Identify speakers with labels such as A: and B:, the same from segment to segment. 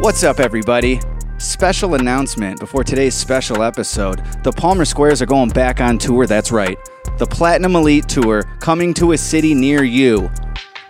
A: What's up, everybody? Special announcement before today's special episode. The Palmer Squares are going back on tour, that's right. The Platinum Elite Tour coming to a city near you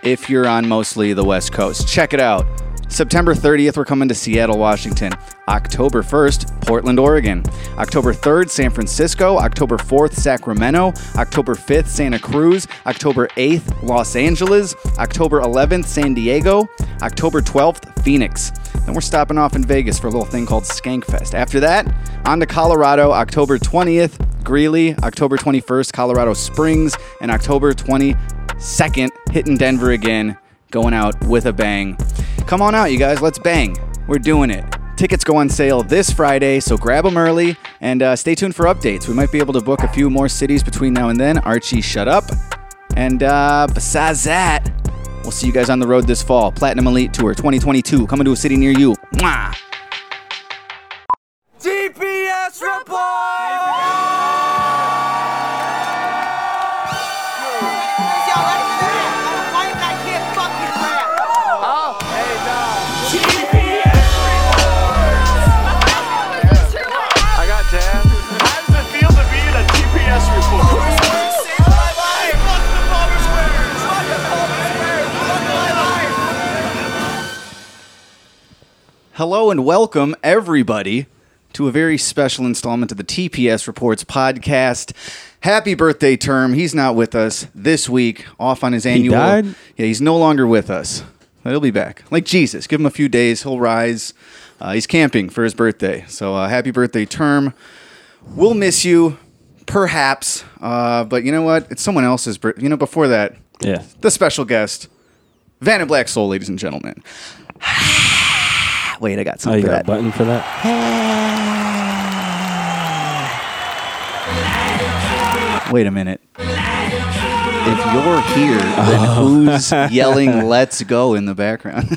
A: if you're on mostly the West Coast. Check it out. September 30th, we're coming to Seattle, Washington. October 1st, Portland, Oregon. October 3rd, San Francisco. October 4th, Sacramento. October 5th, Santa Cruz. October 8th, Los Angeles. October 11th, San Diego. October 12th, Phoenix. Then we're stopping off in Vegas for a little thing called Skankfest. After that, on to Colorado, October 20th, Greeley. October 21st, Colorado Springs. And October 22nd, hitting Denver again, going out with a bang. Come on out, you guys. Let's bang. We're doing it. Tickets go on sale this Friday, so grab them early and uh, stay tuned for updates. We might be able to book a few more cities between now and then. Archie, shut up. And uh, besides that, we'll see you guys on the road this fall. Platinum Elite Tour 2022 coming to a city near you. Mwah!
B: TPS report!
A: Hello and welcome, everybody, to a very special installment of the TPS Reports podcast. Happy birthday, Term. He's not with us this week, off on his annual.
C: died?
A: Yeah, he's no longer with us. But he'll be back. Like Jesus, give him a few days, he'll rise. Uh, he's camping for his birthday. So uh, happy birthday, Term. We'll miss you, perhaps. Uh, but you know what? It's someone else's birthday. You know, before that,
C: Yeah.
A: the special guest, Vanna Black Soul, ladies and gentlemen. Wait, I got
C: Oh,
A: something
C: you
A: for
C: got a button for that?
A: Wait a minute. If you're here, then oh. who's yelling "Let's go" in the background?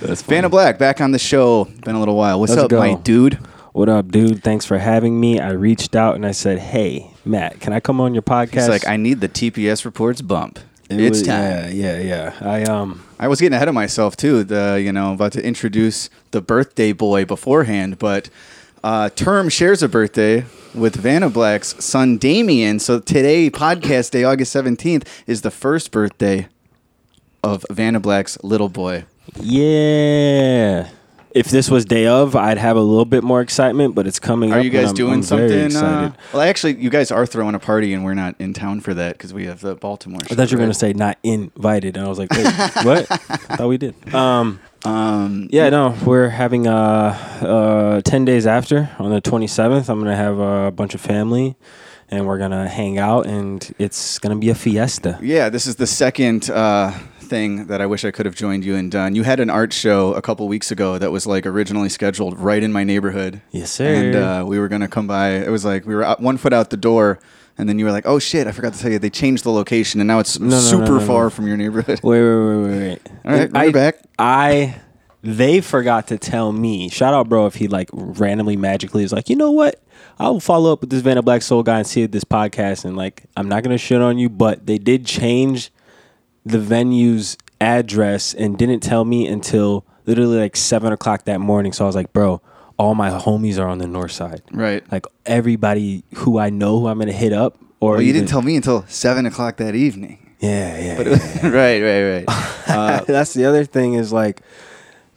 C: That's
A: Vanna Black back on the show. Been a little while. What's
C: Let's
A: up,
C: go.
A: my dude?
C: What up, dude? Thanks for having me. I reached out and I said, "Hey, Matt, can I come on your podcast?"
A: He's like, I need the TPS reports bump.
C: It
A: it's
C: was-
A: time.
C: Yeah, yeah, yeah. I um,
A: I was getting ahead of myself too. The you know about to introduce the birthday boy beforehand, but uh, Term shares a birthday with Vanna Black's son Damien. So today, podcast day, August seventeenth, is the first birthday of Vanna Black's little boy.
C: yeah. If this was day of, I'd have a little bit more excitement, but it's coming.
A: Are
C: up
A: you guys
C: I'm-
A: doing
C: I'm
A: something? Uh, well, actually, you guys are throwing a party, and we're not in town for that because we have the Baltimore.
C: I thought you were gonna say not invited, and I was like, Wait, what? I thought we did. Um,
A: Um,
C: yeah, no, we're having uh, uh, ten days after on the twenty seventh. I'm gonna have a bunch of family, and we're gonna hang out, and it's gonna be a fiesta.
A: Yeah, this is the second uh, thing that I wish I could have joined you and done. You had an art show a couple weeks ago that was like originally scheduled right in my neighborhood.
C: Yes, sir.
A: And uh, we were gonna come by. It was like we were out, one foot out the door, and then you were like, "Oh shit, I forgot to tell you they changed the location, and now it's
C: No,
A: super
C: no, no.
A: far from your neighborhood."
C: Wait, wait, wait, wait, wait.
A: All right,
C: I,
A: we're back.
C: I, they forgot to tell me. Shout out, bro, if he like randomly magically is like, you know what? I'll follow up with this Vanna Black Soul guy and see this podcast. And like, I'm not gonna shit on you, but they did change the venue's address and didn't tell me until literally like seven o'clock that morning. So I was like, bro, all my homies are on the north side.
A: Right.
C: Like everybody who I know who I'm gonna hit up. Or
A: Well, you
C: even-
A: didn't tell me until seven o'clock that evening.
C: Yeah, yeah.
A: But
C: yeah.
A: it was, right, right, right. Uh,
C: that's the other thing is like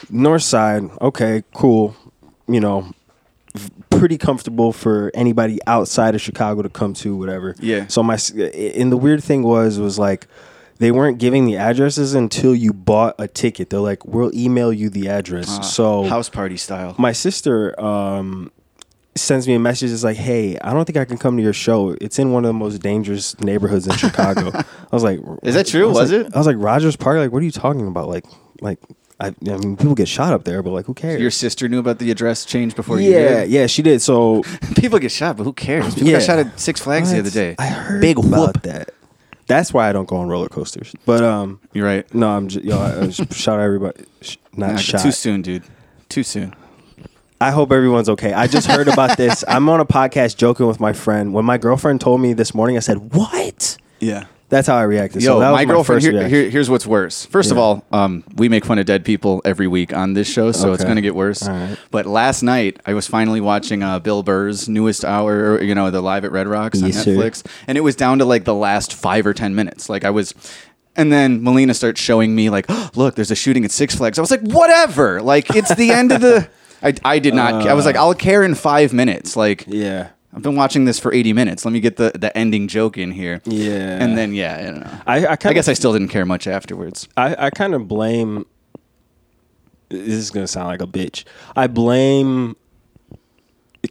C: north side okay cool you know v- pretty comfortable for anybody outside of chicago to come to whatever
A: Yeah.
C: so my s- and the weird thing was was like they weren't giving the addresses until you bought a ticket they're like we'll email you the address so
A: Uh, house party style.
C: my sister um sends me a message it's like hey i don't think i can come to your show it's in one of the most dangerous neighborhoods in chicago i was like
A: Is that true?
C: I
A: Was
C: like-
A: it?
C: i was like rogers park like what are you talking about like like I, I mean people get shot up there but like who cares
A: Your sister knew about the address change before you
C: yeah
A: did.
C: yeah she did so
A: People get shot, but who cares? People
C: Yeah.
A: got shot at Six Flags the other day.
C: i heard
A: Big
C: about
A: whoop.
C: that that's why i don't go on roller coasters but um
A: You're right.
C: no i'm just yo I, I just shout out everybody sh- not shot
A: Too soon, dude. Too soon.
C: I hope everyone's okay. I just heard about this. I'm on a podcast joking with my friend. When my girlfriend told me this morning, I said, "What?"
A: Yeah.
C: That's how I reacted.
A: Yo,
C: so that was
A: my
C: my
A: girlfriend.
C: first
A: Here, here- here's what's worse. First of all, um, we make fun of dead people every week on this show, so it's going to get worse.
C: Right.
A: But last night, I was finally watching uh, Bill Burr's newest hour, you know, the live at Red Rocks on
C: Yes, sir.
A: Netflix, and it was down to like the last five or ten minutes. Like I was. And then Melina starts showing me like, oh, look, there's a shooting at Six Flags. I was like, whatever. Like it's the end of the. I, I did not. I was like, I'll care in five minutes. Like
C: yeah.
A: I've been watching this for 80 minutes. Let me get the, the ending joke in here.
C: Yeah.
A: And then yeah, I don't know.
C: I, I,
A: I guess I still didn't care much afterwards.
C: I, I kind of blame. This is gonna sound like a bitch. I blame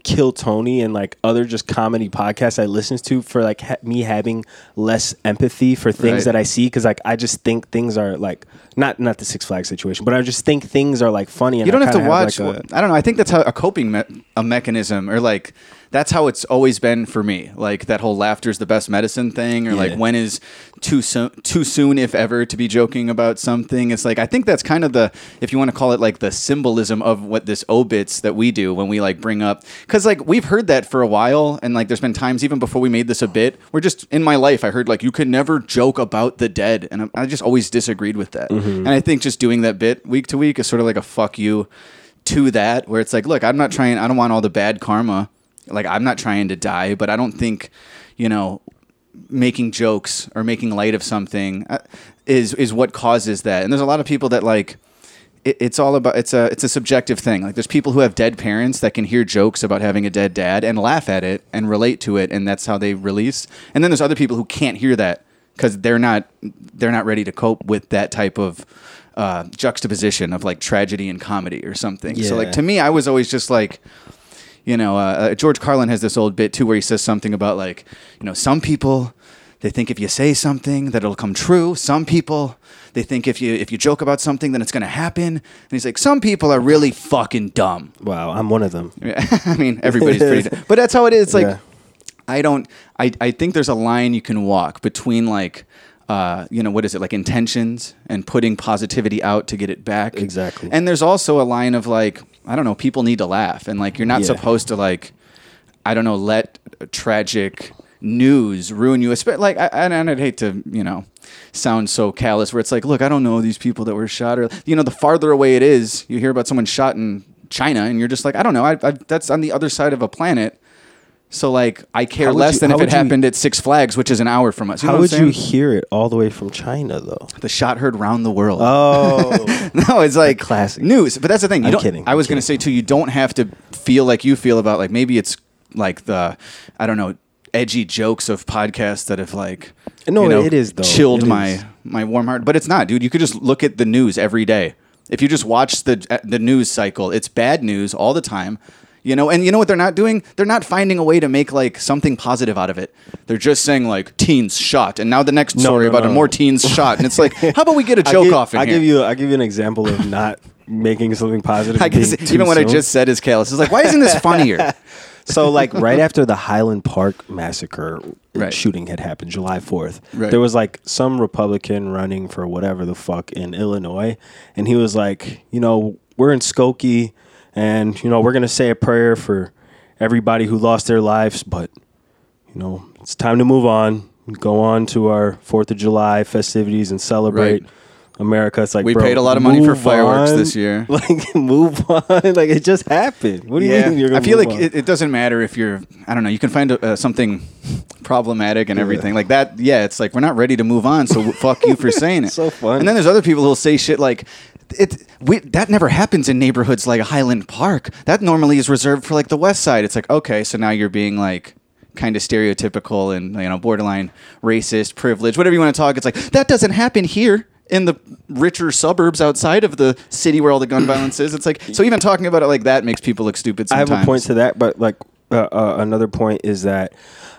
C: Kill Tony and like other just comedy podcasts I listen to for like ha- me having less empathy for things
A: Right.
C: that I see because like I just think things are like not not the Six Flags situation, but I just think things are like funny. And
A: You don't
C: I
A: have to watch.
C: like, a-
A: I don't know. I think that's how a coping me- a mechanism, or like that's how it's always been for me. Like that whole laughter's the best medicine thing, or like when is too soon, too soon, if ever, to be joking about something. It's like I think that's kind of the, if you want to call it like the symbolism of what this obits that we do when we like bring up, because like we've heard that for a while, and like there's been times even before we made this a bit, where just in my life I heard like you can never joke about the dead, and I, I just always disagreed with that. Mm-hmm. And I think just doing that bit week to week is sort of like a fuck you to that where it's like look i'm not trying i don't want all the bad karma. Like i'm not trying to die but i don't think you know making jokes or making light of something uh, is is what causes that. And there's a lot of people that like it, it's all about it's a it's a subjective thing. Like there's people who have dead parents that can hear jokes about having a dead dad and laugh at it and relate to it and that's how they release. And then there's other people who can't hear that because they're not they're not ready to cope with that type of uh, juxtaposition of like tragedy and comedy or something so like to me i was always just like you know, uh, uh, George Carlin has this old bit too where he says something about like, you know, some people they think if you say something that it'll come true. Some people they think if you if you joke about something then it's going to happen. And he's like, some people are really fucking dumb.
C: wow, I'm one of them.
A: I mean, everybody's pretty, dumb. but that's how it is. It's like
C: Yeah.
A: I don't. I I think there's a line you can walk between like. Uh, you know what is it like intentions and putting positivity out to get it back
C: Exactly.
A: and there's also a line of like i don't know people need to laugh and like you're not
C: Yeah.
A: supposed to like I don't know, let tragic news ruin you. Like, I, and and I'd hate to, you know, sound so callous where it's like, look, I don't know these people that were shot, or you know, the farther away it is, you hear about someone shot in China, and you're just like, I don't know, I, I, that's on the other side of a planet. So like, I care less
C: you-
A: than if it
C: you-
A: happened at Six Flags, which is an hour from us. You
C: How would you hear it all the way from China though?
A: The shot heard round the world.
C: Oh,
A: no, it's like
C: classic.
A: news. But that's the thing. You
C: I'm kidding,
A: I was to say too. You don't have to feel like you feel about like maybe it's like the I don't know edgy jokes of podcasts that have like
C: No,
A: you know,
C: it is, though.
A: chilled
C: It
A: my
C: is.
A: my warm heart. But it's not, dude. You could just look at the news every day. If you just watch the uh, the news cycle, it's bad news all the time. You know, and you know what they're not doing? They're not finding a way to make like something positive out of it. They're just saying like teens shot, and now the next
C: No,
A: story
C: no,
A: about
C: no.
A: more teens shot, and it's like, how about we get a joke
C: give,
A: off in
C: I give you I give you an example of not making something positive.
A: I guess even what I just said is callous. It's like, why isn't this funnier?
C: So like right after the Highland Park massacre
A: Right.
C: shooting had happened, July fourth,
A: Right.
C: there was like some Republican running for whatever the fuck in Illinois, and he was like, you know, we're in Skokie, and you know we're gonna say a prayer for everybody who lost their lives, but you know it's time to move on, go on to our Fourth of July festivities and celebrate.
A: Right.
C: America, it's like
A: We
C: bro,
A: paid a lot of money for fireworks
C: on.
A: this year.
C: Like move on, like it just happened. What do you mean? You're
A: I
C: gonna
A: I
C: feel
A: like it, it doesn't matter if you're. I don't know. You can find uh, something problematic and everything like that. Yeah, it's like we're not ready to move on, so fuck you for saying it.
C: So funny.
A: And then there's other people who'll say shit like. It we, that never happens in neighborhoods like Highland Park. That normally is reserved for like the West Side. It's like okay, so now you're being like kind of stereotypical and you know borderline racist, privileged, whatever you want to talk. It's like that doesn't happen here in the richer suburbs outside of the city where all the gun violence is. It's like so even talking about it like that makes people look stupid.
C: I have a point to that, but like uh, uh, another point is that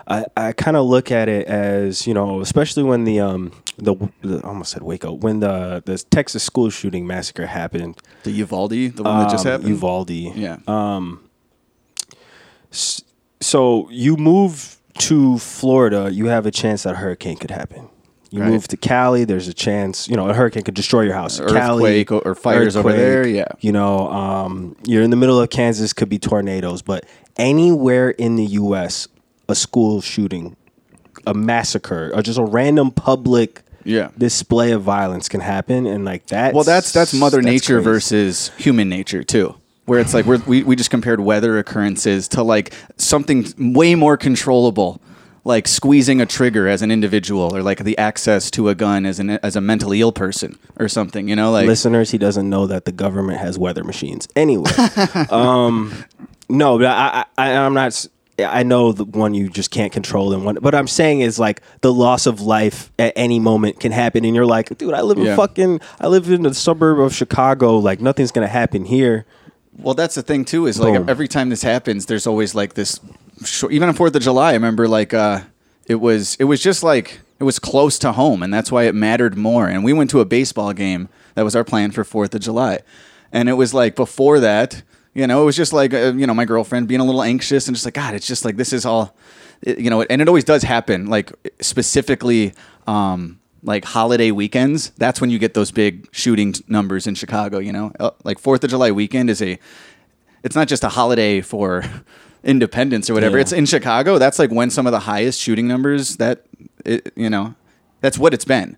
C: I, I kind of look at it as you know, especially when the um the, the I almost said Waco when the the Texas school shooting massacre happened.
A: The Uvalde, the one that just
C: um,
A: happened.
C: Uvalde.
A: Yeah. Um.
C: So you move to Florida, you have a chance that a hurricane could happen. You
A: Right.
C: move to Cali, there's a chance, you know, a hurricane could destroy your house.
A: Earthquake or- or fires over there, yeah.
C: You know, um, you're in the middle of Kansas, could be tornadoes, but anywhere in the U.S., a school shooting a massacre or just a random public
A: Yeah.
C: display of violence can happen, and like that.
A: Well, that's that's Mother Nature
C: crazy.
A: versus human nature too. Where it's like we're, we we just compared weather occurrences to like something way more controllable, like squeezing a trigger as an individual, or like the access to a gun as an as a mentally ill person or something. You know, like
C: listeners, he doesn't know that the government has weather machines. Anyway, um, no, but I, I, I'm not. S- I know the one you just can't control, and one. But I'm saying is like the loss of life at any moment can happen, and you're like, dude, I live in
A: Yeah.
C: fucking, I live in the suburb of Chicago. Like nothing's gonna happen here.
A: Well, that's the thing too. Is like
C: Boom.
A: every time this happens, there's always like this. Short, even on Fourth of July, I remember like uh, it was it was just like it was close to home, and that's why it mattered more. And we went to a baseball game. That was our plan for Fourth of July, and it was like before that. You know, it was just like uh, you know my girlfriend being a little anxious and just like God, it's just like this is all, it- you know, and it always does happen. Like specifically, um, like holiday weekends. That's when you get those big shooting numbers in Chicago. You know, Uh, like Fourth of July weekend is a it's not just a holiday for independence or whatever.
C: Yeah.
A: It's in Chicago. That's like when some of the highest shooting numbers that it, you know, that's what it's been.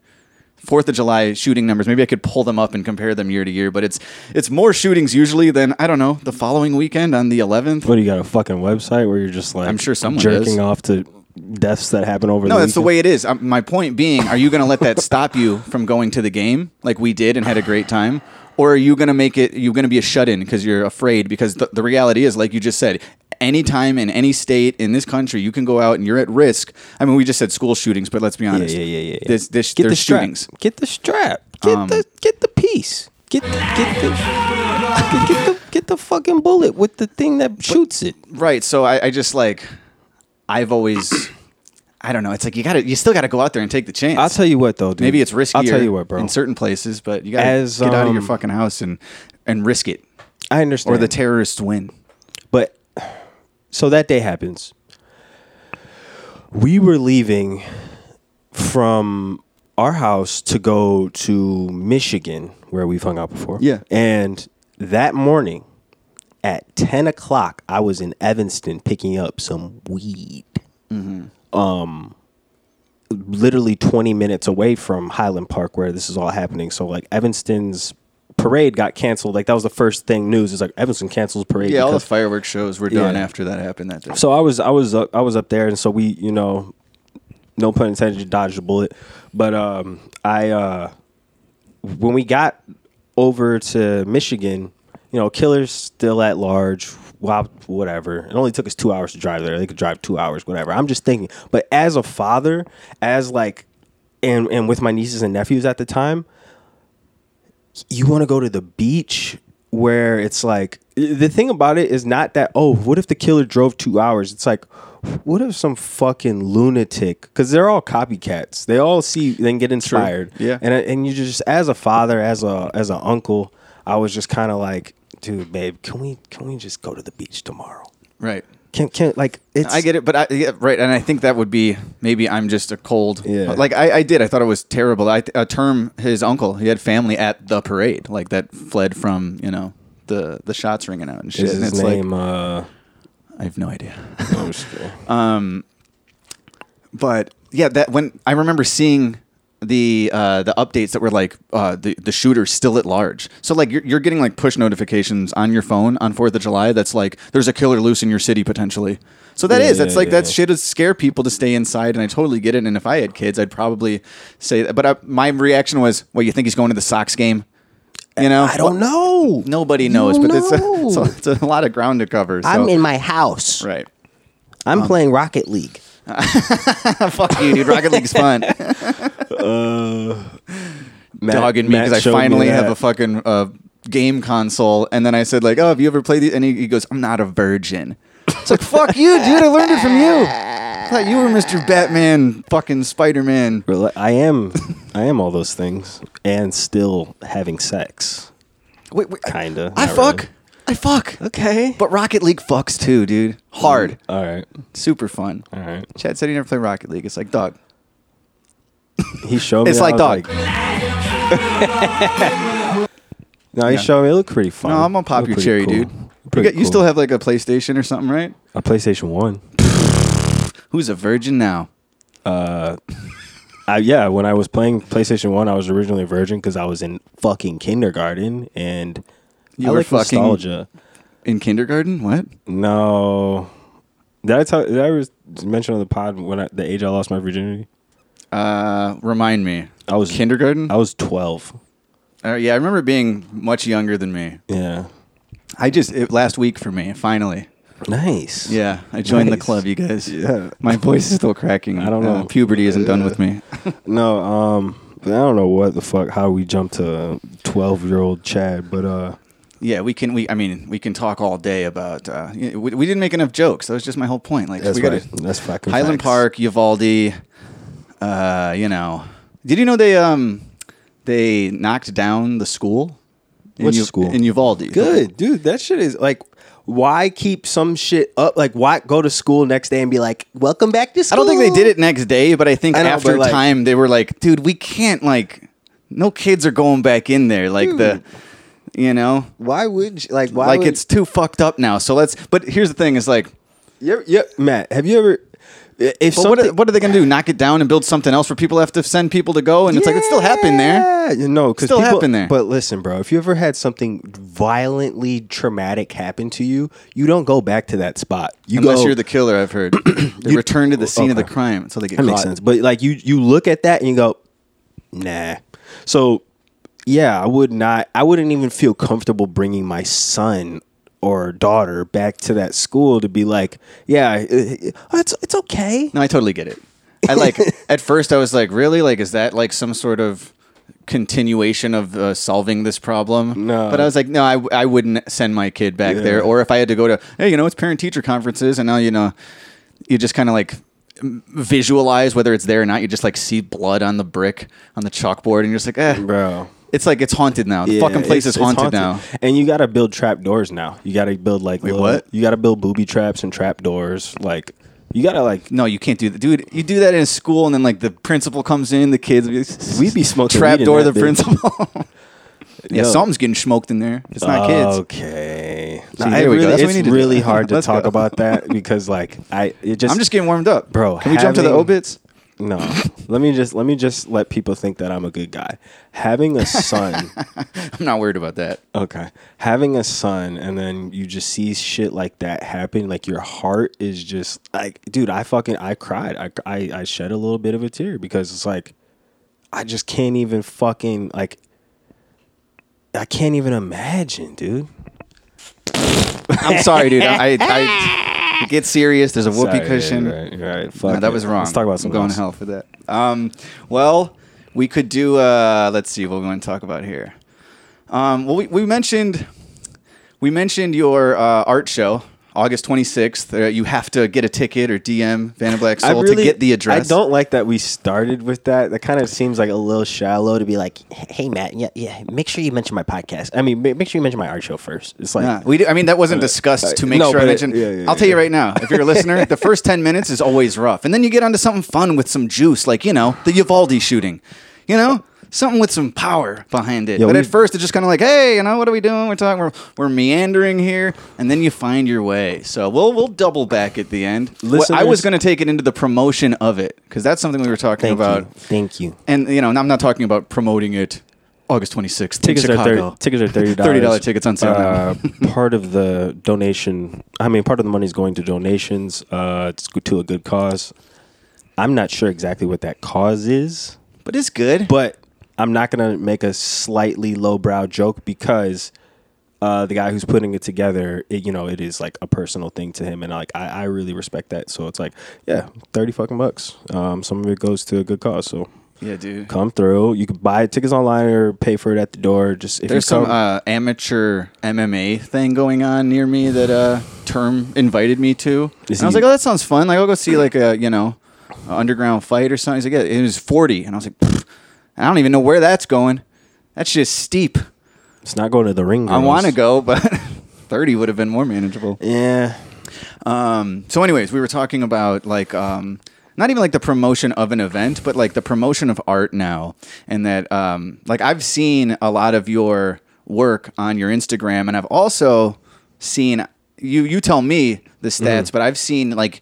A: Fourth of July shooting numbers. Maybe I could pull them up and compare them year to year, but it's it's more shootings usually than I don't know the following weekend on the 11th.
C: What do you got a fucking website where you're just like
A: I'm sure someone
C: jerking off to deaths that happen over.
A: No,
C: the
A: that's the way it is. Um, my point being, are you going to let that stop you from going to the game like we did and had a great time? Or are you going to make it, you're going to be a shut in because you're afraid? Because the, the reality is, like you just said, anytime in any state in this country, you can go out and you're at risk. I mean, we just said school shootings, but let's be honest.
C: yeah, yeah, yeah. yeah.
A: This, this,
C: get the strap.
A: shootings.
C: Get the strap. Get
A: Um,
C: the get the piece. Get get the get, the get the fucking bullet with the thing that shoots it.
A: Right. So I, I just like, I've always, I don't know. It's like you got to, you still got to go out there and take the chance.
C: I'll tell you what though, dude.
A: Maybe it's riskier.
C: I'll tell you what, bro.
A: In certain places, but you got to
C: As,
A: get out of your
C: um,
A: fucking house and and risk it,
C: I understand.
A: or the terrorists win.
C: But so that day happens. We were leaving from our house to go to Michigan, where we've hung out before.
A: Yeah.
C: And that morning at 10 o'clock, I was in Evanston picking up some weed. Um, literally 20 minutes away from Highland Park, where this is all happening. So, like, Evanston's parade got canceled. Like, that was the first thing news. is like, Evanston cancels parade.
A: Yeah, all the
C: because-
A: fireworks shows were done
C: Yeah.
A: after that happened that day.
C: so I was I was up, I was up there, and so we you know, no pun intended, dodged a bullet. But um, I uh, when we got over to Michigan, you know, killers still at large. Wow, whatever. It only took us two hours to drive there. They could drive two hours, whatever. I'm just thinking. But as a father, as like, and and with my nieces and nephews at the time, you want to go to the beach where it's like the thing about it is not that oh what if the killer drove two hours? It's like what if some fucking lunatic because they're all copycats. They all see then get inspired.
A: Yeah.
C: and and you just as a father as a as an uncle i was just kind of like dude babe can we can we just go to the beach tomorrow?
A: Right.
C: Can can like it's
A: I get it, but I yeah, right, and I think that would be maybe I'm just a cold.
C: Yeah.
A: Like I, I did. I thought it was terrible. I a term his uncle. He had family at the parade, like that fled from you know the the shots ringing out and shit.
C: is
A: and
C: his
A: it's
C: name
A: like
C: uh
A: I have no idea.
C: Kidding.
A: but yeah, that when I remember seeing the uh, the updates that were like uh, the the shooter's still at large. So like you're, you're getting like push notifications on your phone on Fourth of July. That's like there's a killer loose in your city potentially. So that
C: Yeah,
A: is that's
C: yeah,
A: like
C: yeah,
A: that shit is scare people to stay inside, and I totally get it. And if I had kids, I'd probably say that. But I, my reaction was, "Well, you think he's going to the Sox game?" You know,
C: i don't know
A: Nobody knows, but it's a, it's, a, it's a lot of ground to cover. So.
C: i'm in my house
A: right.
C: i'm playing rocket league
A: Fuck you, dude. Rocket League's fun.
C: Matt-
A: dogging me
C: Matt
A: because I
C: showed me
A: finally have
C: that.
A: a fucking uh, game console. And then I said like, "Oh, have you ever played?" The-? And he, he goes, "I'm not a virgin." It's like, "Fuck you, dude! I learned it from you." I thought you were Mr. Batman, fucking Spider Man.
C: I am, I am all those things, and still having sex.
A: Wait, wait,
C: Kinda,
A: I
C: not
A: fuck.
C: really.
A: I fuck.
C: Okay,
A: But Rocket League fucks too, dude. Hard,
C: all right,
A: super fun.
C: all right.
A: Chad said he never played Rocket League. It's like, dog.
C: He showed me.
A: It's
C: I
A: like
C: was
A: dog.
C: no, he
A: Yeah.
C: showed me. It looked pretty fun.
A: No, I'm gonna pop your cherry,
C: pretty
A: dude. You,
C: Pretty
A: got, you
C: cool.
A: still have like a PlayStation or something, right?
C: a PlayStation One.
A: Who's a virgin now?
C: Uh, I, yeah, when I was playing PlayStation One, I was originally a virgin because I was in fucking kindergarten, and
A: You
C: I
A: were
C: like
A: fucking-
C: nostalgia.
A: In kindergarten? What?
C: No, did I tell? Did I ever mention on the pod when I, the age I lost my virginity?
A: Uh, remind me.
C: I was
A: kindergarten.
C: I was twelve.
A: Uh, yeah, I remember being much younger than me.
C: Yeah,
A: I just it, last week for me finally.
C: nice.
A: Yeah, I joined the club, you guys.
C: Yeah.
A: my voice is still cracking.
C: I don't
A: Uh,
C: know.
A: puberty isn't done with me.
C: No, um, I don't know what the fuck how we jumped to twelve year old Chad, but uh,
A: yeah, we can. We I mean, we can talk all day about. Uh, we, we didn't make enough jokes. That was just my whole point. Like
C: that's
A: we
C: right.
A: gotta
C: That's fucking
A: Highland
C: facts.
A: Park, Uvalde. Uh, you know, did you know they um they knocked down the school? In
C: Which
A: U-
C: school?
A: in Uvalde?
C: Good, dude. That shit is like, why keep some shit up? Like, why go to school next day and be like, "Welcome back to school"?
A: I don't think they did it next day, but I think
C: I know,
A: after
C: like-
A: time they were like, dude, we can't like, no kids are going back in there. Like the, you know,
C: Why would you, like why
A: like
C: would-
A: it's too fucked up now. So let's. But here's the thing: is like,
C: yeah yeah Matt. Have you ever if
A: what, are, what are they gonna do? Knock it down and build something else where people have to send people to go? And it's like it still happened there.
C: Yeah, you know, because
A: Still happened there.
C: But listen, bro, if you ever had something violently traumatic happen to you, you don't go back to that spot. You
A: Unless
C: go,
A: you're the killer, I've heard. they return to the scene of the crime until they get
C: That
A: caught.
C: makes sense. But like you, you look at that and you go, nah. So yeah, I would not. I wouldn't even feel comfortable bringing my son or daughter back to that school to be like, yeah, uh, uh, it's it's okay.
A: No, I totally get it. I like at first I was like, really? Like, is that like some sort of continuation of uh, solving this problem?
C: No.
A: But I was like, no, I, I wouldn't send my kid back there. Or if I had to go to, hey, you know, it's parent teacher conferences, and now you know, you just kind of like visualize whether it's there or not. You just like see blood on the brick on the chalkboard, and you're just like, eh,
C: Bro.
A: It's like it's haunted now. The
C: Yeah,
A: fucking place
C: it's-
A: is
C: it's
A: haunted, now.
C: and you got to build trap doors now. You got to build like
A: Wait, what?
C: You got to build booby traps and trap doors. Like you got to like
A: No, you can't do that, dude. You do that in a school, and then like the principal comes in, the kids.
C: We be smoking
A: trap
C: weed in
A: door
C: that
A: the
C: bitch.
A: principal. yeah,
C: Yo.
A: something's getting smoked in there. It's not kids.
C: Okay.
A: See, we go.
C: really-
A: That's what we
C: it's
A: need to do.
C: really hard to
A: Let's
C: talk
A: go.
C: about that because like I it just
A: I'm just getting warmed up,
C: Bro,
A: Can we jump to the
C: having-
A: obits?
C: No. let me just let me just let people think that I'm a good guy. Having a son,
A: I'm not worried about that.
C: okay. Having a son and then you just see shit like that happen, like your heart is just like, dude, I fucking I cried. I I, I shed a little bit of a tear because it's like I just can't even fucking like I can't even imagine, dude.
A: I'm sorry, dude. I, I get serious. There's a whoopee
C: Sorry,
A: cushion.
C: Right, right, right.
A: No, that
C: it.
A: was wrong.
C: Let's talk about
A: I'm
C: something
A: going
C: else.
A: to hell for that. Um, well, we could do. Uh, let's see what we want to talk about here. Um, well, we, we mentioned we mentioned your uh, art show, August 26th. Uh, you have to get a ticket or DM Vanna Black Soul
C: really
A: to get the address.
C: I don't like that we started with that. That kind of seems like a little shallow to be like, "Hey, Matt, yeah, yeah, make sure you mention my podcast. I mean, make sure you mention my art show first. It's like,
A: Nah, we do, I mean, that wasn't discussed to make
C: no,
A: sure I mentioned.
C: yeah, yeah,
A: I'll tell you right now, if you're a listener, the first 10 minutes is always rough. And then you get onto something fun with some juice, like, you know, the Uvalde shooting. You know? Something with some power behind it.
C: Yeah,
A: but at first, it's just kind of like, hey, you know, what are we doing? We're talking, we're, we're meandering here. And then you find your way. So we'll, we'll double back at the end. What- I was going to take it into the promotion of it because that's something we were talking
C: thank
A: about.
C: you, thank you.
A: And, you know, I'm not talking about promoting it August 26th
C: Tickets
A: in
C: are thirty. Tickets are thirty dollars.
A: $30 tickets on sale.
C: Uh, part of the donation. I mean, part of the money is going to donations. Uh, it's to a good cause. I'm not sure exactly what that cause is.
A: But it's good.
C: but I'm not gonna make a slightly lowbrow joke because uh, the guy who's putting it together, it, you know, it is like a personal thing to him, and like I, I really respect that. So it's like, yeah, thirty fucking bucks. Um, some of it goes to a good cause. So
A: yeah, dude.
C: come through. You can buy tickets online or pay for it at the door. Just if
A: There's
C: you come,
A: some uh, amateur MMA thing going on near me that uh, Term invited me to. And I was like, oh, that sounds fun. Like, I'll go see like a you know underground fight or something. He's like, yeah, it was 40, and I was like, "Pfft, I don't even know where that's going. That's just steep.
C: it's not going to the ring.
A: I want to go, but 30 would have been more manageable.
C: Yeah,
A: Um, so, anyways, we were talking about like um, not even like the promotion of an event, but like the promotion of art now, and that um, like I've seen a lot of your work on your Instagram, and I've also seen you. You tell me the stats, but I've seen like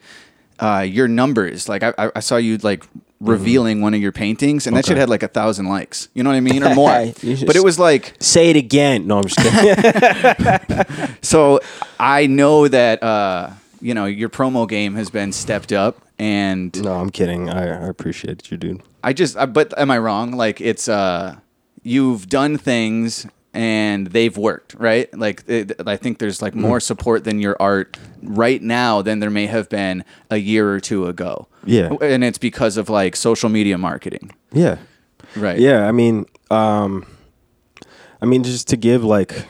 A: uh, your numbers. Like I, I- I saw you like revealing one of your paintings, and that
C: Mm-hmm.
A: Shit had like a thousand likes. You know what I mean, or more.
C: You
A: but it was like
C: Say it again. No, I'm just kidding.
A: so. I know that uh, you know your promo game has been stepped up, and
C: no, I'm kidding. I, I appreciate you, dude.
A: I just. I, but am I wrong? Like it's uh, you've done things. And they've worked, right? Like it, I think there's like more support than your art right now than there may have been a year or two ago.
C: Yeah.
A: and it's because of like social media marketing,
C: Yeah.
A: right?
C: Yeah, I mean, um, I mean, just to give like,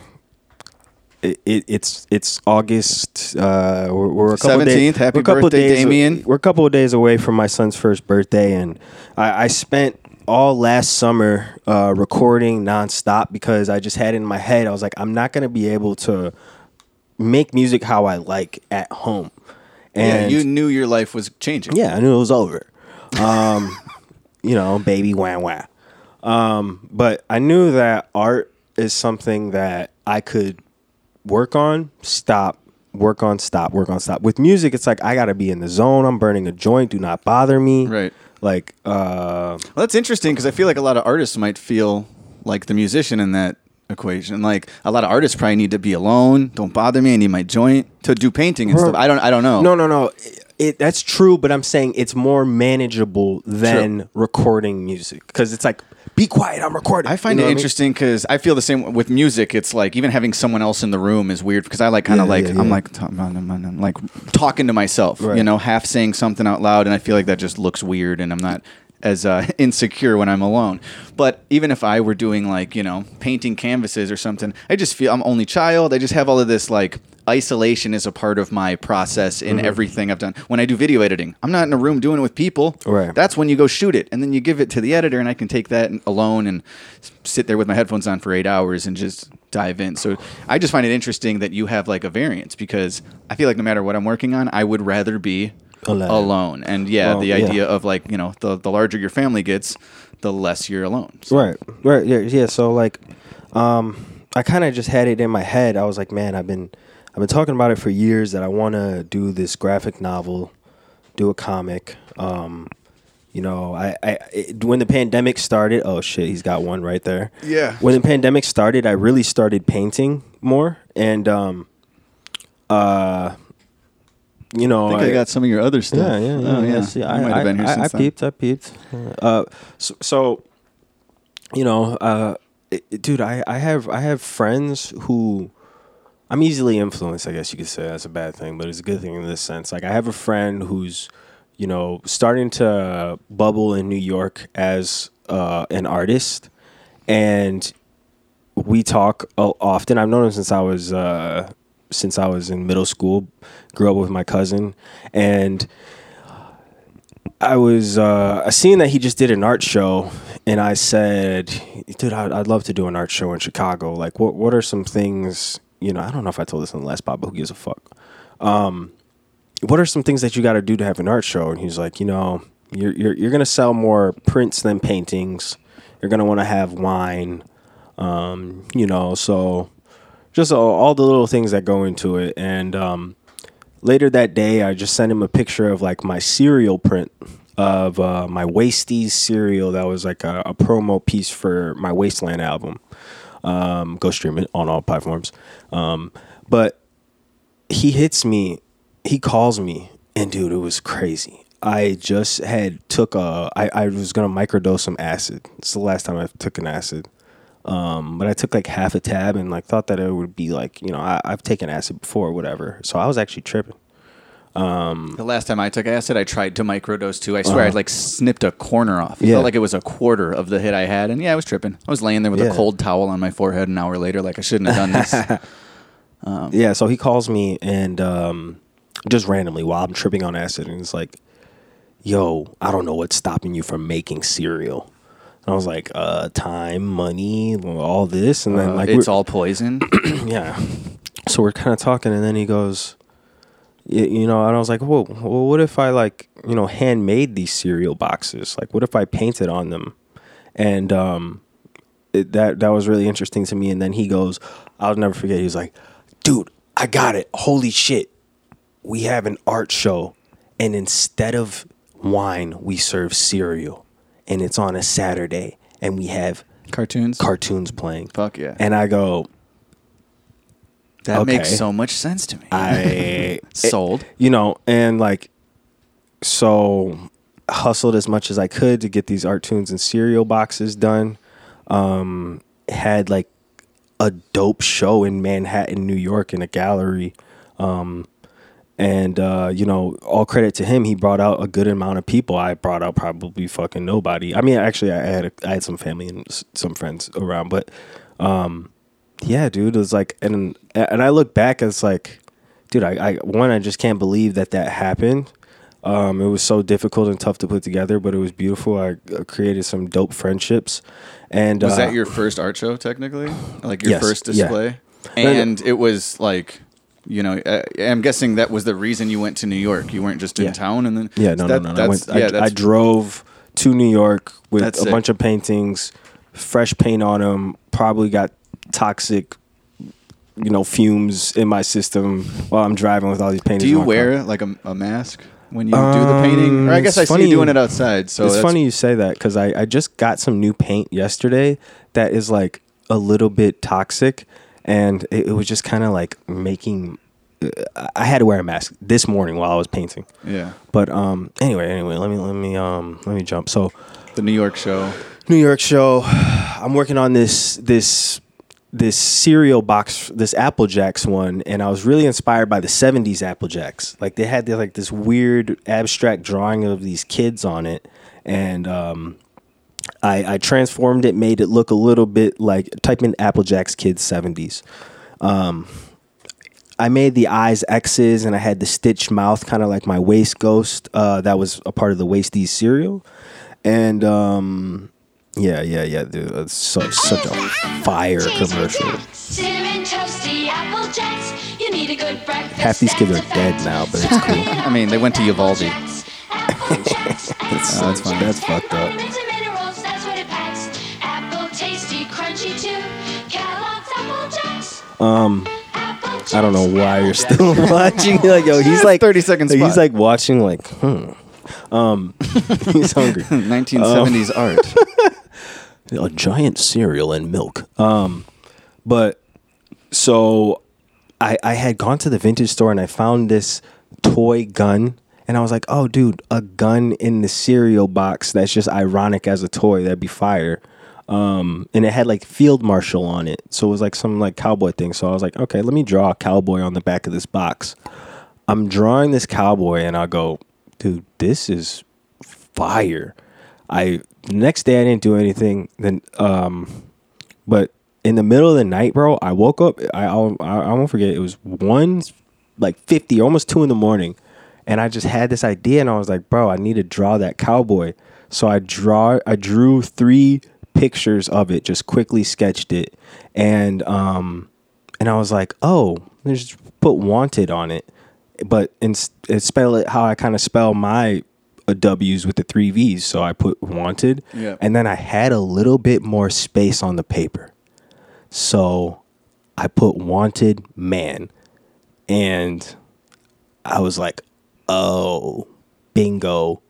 C: it, it, it's it's August. Uh, we're, we're a couple
A: 17th.
C: days.
A: Happy
C: we're a couple
A: birthday,
C: days,
A: Damien.
C: We're a couple of days away from my son's first birthday, and I, I spent all last summer uh, recording nonstop because I just had it in my head. I was like, I'm not gonna be able to make music how I like at home.
A: Yeah,
C: And
A: you knew your life was changing.
C: yeah, I knew it was over. Um, you know, baby wah wah. Um, but I knew that art is something that I could work on, stop, work on, stop, work on, stop. With music, it's like I gotta be in the zone. I'm burning a joint. Do not bother me.
A: Right.
C: Like, uh,
A: Well, that's interesting because I feel like a lot of artists might feel like the musician in that equation. Like a lot of artists probably need to be alone. Don't bother me. I need my joint to do painting and stuff. I don't. I don't know.
C: no, no, no. It, that's true, but I'm saying it's more manageable than recording music because it's like, be quiet. I'm recording.
A: I find
C: You know
A: it
C: what I mean?
A: interesting because I feel the same with music. It's like even having someone else in the room is weird because I like kind of
C: Yeah,
A: like
C: yeah,
A: I'm like I'm like talking to myself, you know, half saying something out loud, and I feel like that just looks weird, and I'm not as uh, insecure when I'm alone. But even if I were doing like you know painting canvases or something, I just feel I'm only child. I just have all of this like isolation is a part of my process in
C: Mm-hmm.
A: everything I've done. When I do video editing, I'm not in a room doing it with people.
C: Right.
A: That's when you go shoot it, and then you give it to the editor, and I can take that alone and sit there with my headphones on for eight hours and just dive in. So I just find it interesting that you have like a variance because I feel like no matter what I'm working on, I would rather be
C: Alone.
A: alone. And yeah,
C: Well,
A: the
C: yeah.
A: idea of like you know the the larger your family gets, the less you're alone. So-
C: Right, right, yeah, yeah. So like, um, I kind of just had it in my head. I was like, man, I've been, I've been talking about it for years that I want to do this graphic novel, do a comic. Um, you know, I, I it, when the pandemic started. Oh shit, he's got one right there.
A: Yeah.
C: When the pandemic started, I really started painting more, and um, uh, you know,
A: I think I, got some of your other stuff.
C: yeah, yeah, yeah.
A: Oh,
C: yeah. See,
A: You
C: I,
A: might have been here
C: I,
A: since
C: I
A: then.
C: peeped. I peeped. Uh, so, so, you know, uh, it, it- dude, I, I have I have friends who I'm easily influenced. I guess you could say that's a bad thing, but it's a good thing in this sense. Like I have a friend who's, you know, starting to bubble in New York as uh, an artist, and we talk often. I've known him since I was uh, since I was in middle school. Grew up with my cousin, and I was uh, I seen that he just did an art show, and I said, "Dude, I'd, I'd love to do an art show in Chicago. Like, what what are some things? You know, I don't know if I told this in the last pod, but who gives a fuck? Um, what are some things that you got to do to have an art show?" And he's like, "You know, you're you're you're gonna sell more prints than paintings. You're gonna want to have wine. Um, you know, so just all, all the little things that go into it. And um, later that day, I just sent him a picture of like my cereal print of uh, my Wasties cereal that was like a, a promo piece for my Wasteland album. Um, go stream it on all platforms. Um, but he hits me, he calls me, and dude, it was crazy. I just had took a, I, I was gonna microdose some acid. It's the last time I took an acid. Um, but I took like half a tab and like thought that it would be like, you know, I, I've taken acid before or whatever. So I was actually tripping.
A: The last time I took acid, I tried to microdose too. I swear I like snipped a corner off. It
C: Uh-huh. Yeah.
A: felt like it was a quarter of the hit I had, and yeah, I was tripping. I was laying there with
C: Yeah.
A: a cold towel on my forehead an hour later, like I shouldn't have done this.
C: Yeah, so he calls me and um, just randomly while I'm tripping on acid, and he's like, "Yo, I don't know what's stopping you from making cereal." And I was like, "Uh, time, money, all this," and then
A: Uh,
C: like
A: it's all poison.
C: yeah. So we're kind of talking, and then he goes, you know, and I was like, well, well, what if I like, you know, handmade these cereal boxes? Like, what if I painted on them? And um, it, that that was really interesting to me. And then he goes, I'll never forget. He was like, dude, I got it. Holy shit, we have an art show and instead of wine, we serve cereal, and it's on a Saturday, and we have
A: Cartoons.
C: cartoons playing.
A: Fuck yeah.
C: And I go,
A: that
C: okay.
A: makes so much sense to me.
C: I
A: Sold.
C: you know, and like, so hustled as much as I could to get these art tunes and cereal boxes done. Um, had like a dope show in Manhattan, New York, in a gallery. Um, and uh, you know, all credit to him. He brought out a good amount of people. I brought out probably fucking nobody. I mean, actually, I had a, I had some family and s- some friends around, but um, yeah, dude, it was like, and and I look back, it's like, dude, I, I one, I just can't believe that that happened. Um, it was so difficult and tough to put together, but it was beautiful. I created some dope friendships, and
A: Was
C: uh,
A: that your first art show, technically? Like your
C: Yes,
A: first display?
C: No, no.
A: And it was like, you know, uh, I'm guessing that was the reason you went to New York. You weren't just in
C: Yeah.
A: town, and then
C: Yeah, no,
A: that,
C: no, no. I,
A: That's,
C: went,
A: yeah,
C: I, I drove to New York with a
A: sick.
C: bunch of paintings, fresh paint on them. Probably got toxic, you know, fumes in my system while I'm driving with all these paintings.
A: Do you
C: my car.
A: wear like a, a mask when you do the painting? Or I guess
C: Um,
A: I see you
C: funny-
A: doing it outside. So
C: it's funny you say that because I, I just got some new paint yesterday that is like a little bit toxic, and it, it was just kind of like making. uh, I had to wear a mask this morning while I was painting.
A: Yeah,
C: But um, anyway, anyway, let me let me um let me jump. So
A: the New York show.
C: New York show. I'm working on this this this cereal box, this Apple Jacks one, and I was really inspired by the '70s Apple Jacks. Like they had like this weird abstract drawing of these kids on it, and um, I, I transformed it, made it look a little bit like type in Apple Jacks kids '70s. Um, I made the eyes X's, and I had the stitched mouth, kind of like my waist ghost. Uh, that was a part of the Wasties cereal, and um, yeah, yeah, yeah, dude, it's so, such a fire commercial.
D: Cinnamon toasty apple jacks. You need a good breakfast.
C: Half these kids are dead now, but it's cool.
A: I mean, they went to Uvalde.
C: That's,
A: Oh, that's funny.
C: That's fucked up.
D: Vitamins and minerals, that's what it packs. Apple tasty, crunchy too. Kellogg's Apple Jacks.
C: Um, I don't know why you're still watching. Like, yo, he's like
A: 30 second
C: He's
A: spot.
C: like watching, like, hmm. Um, he's hungry.
A: 1970s
C: Oh.
A: art.
C: A giant cereal and milk. Um, but so I I had gone to the vintage store and I found this toy gun and I was like, oh dude, a gun in the cereal box that's just ironic as a toy. That'd be fire. Um, and it had like field marshal on it, so it was like some like cowboy thing. So I was like, okay, let me draw a cowboy on the back of this box. I'm drawing this cowboy and I go, dude, this is fire. I the next day I didn't do anything. Then, um, but in the middle of the night, bro, I woke up. I I'll, I I won't forget. It was one like fifty, almost two in the morning, and I just had this idea, and I was like, bro, I need to draw that cowboy. So I draw. I drew three pictures of it, just quickly sketched it, and um, and I was like, oh, just put wanted on it, but and spell it how I kind of spell my uh, W's with the three V's. So I put wanted,
A: Yeah.
C: and then I had a little bit more space on the paper, so I put wanted man, and I was like, oh, bingo.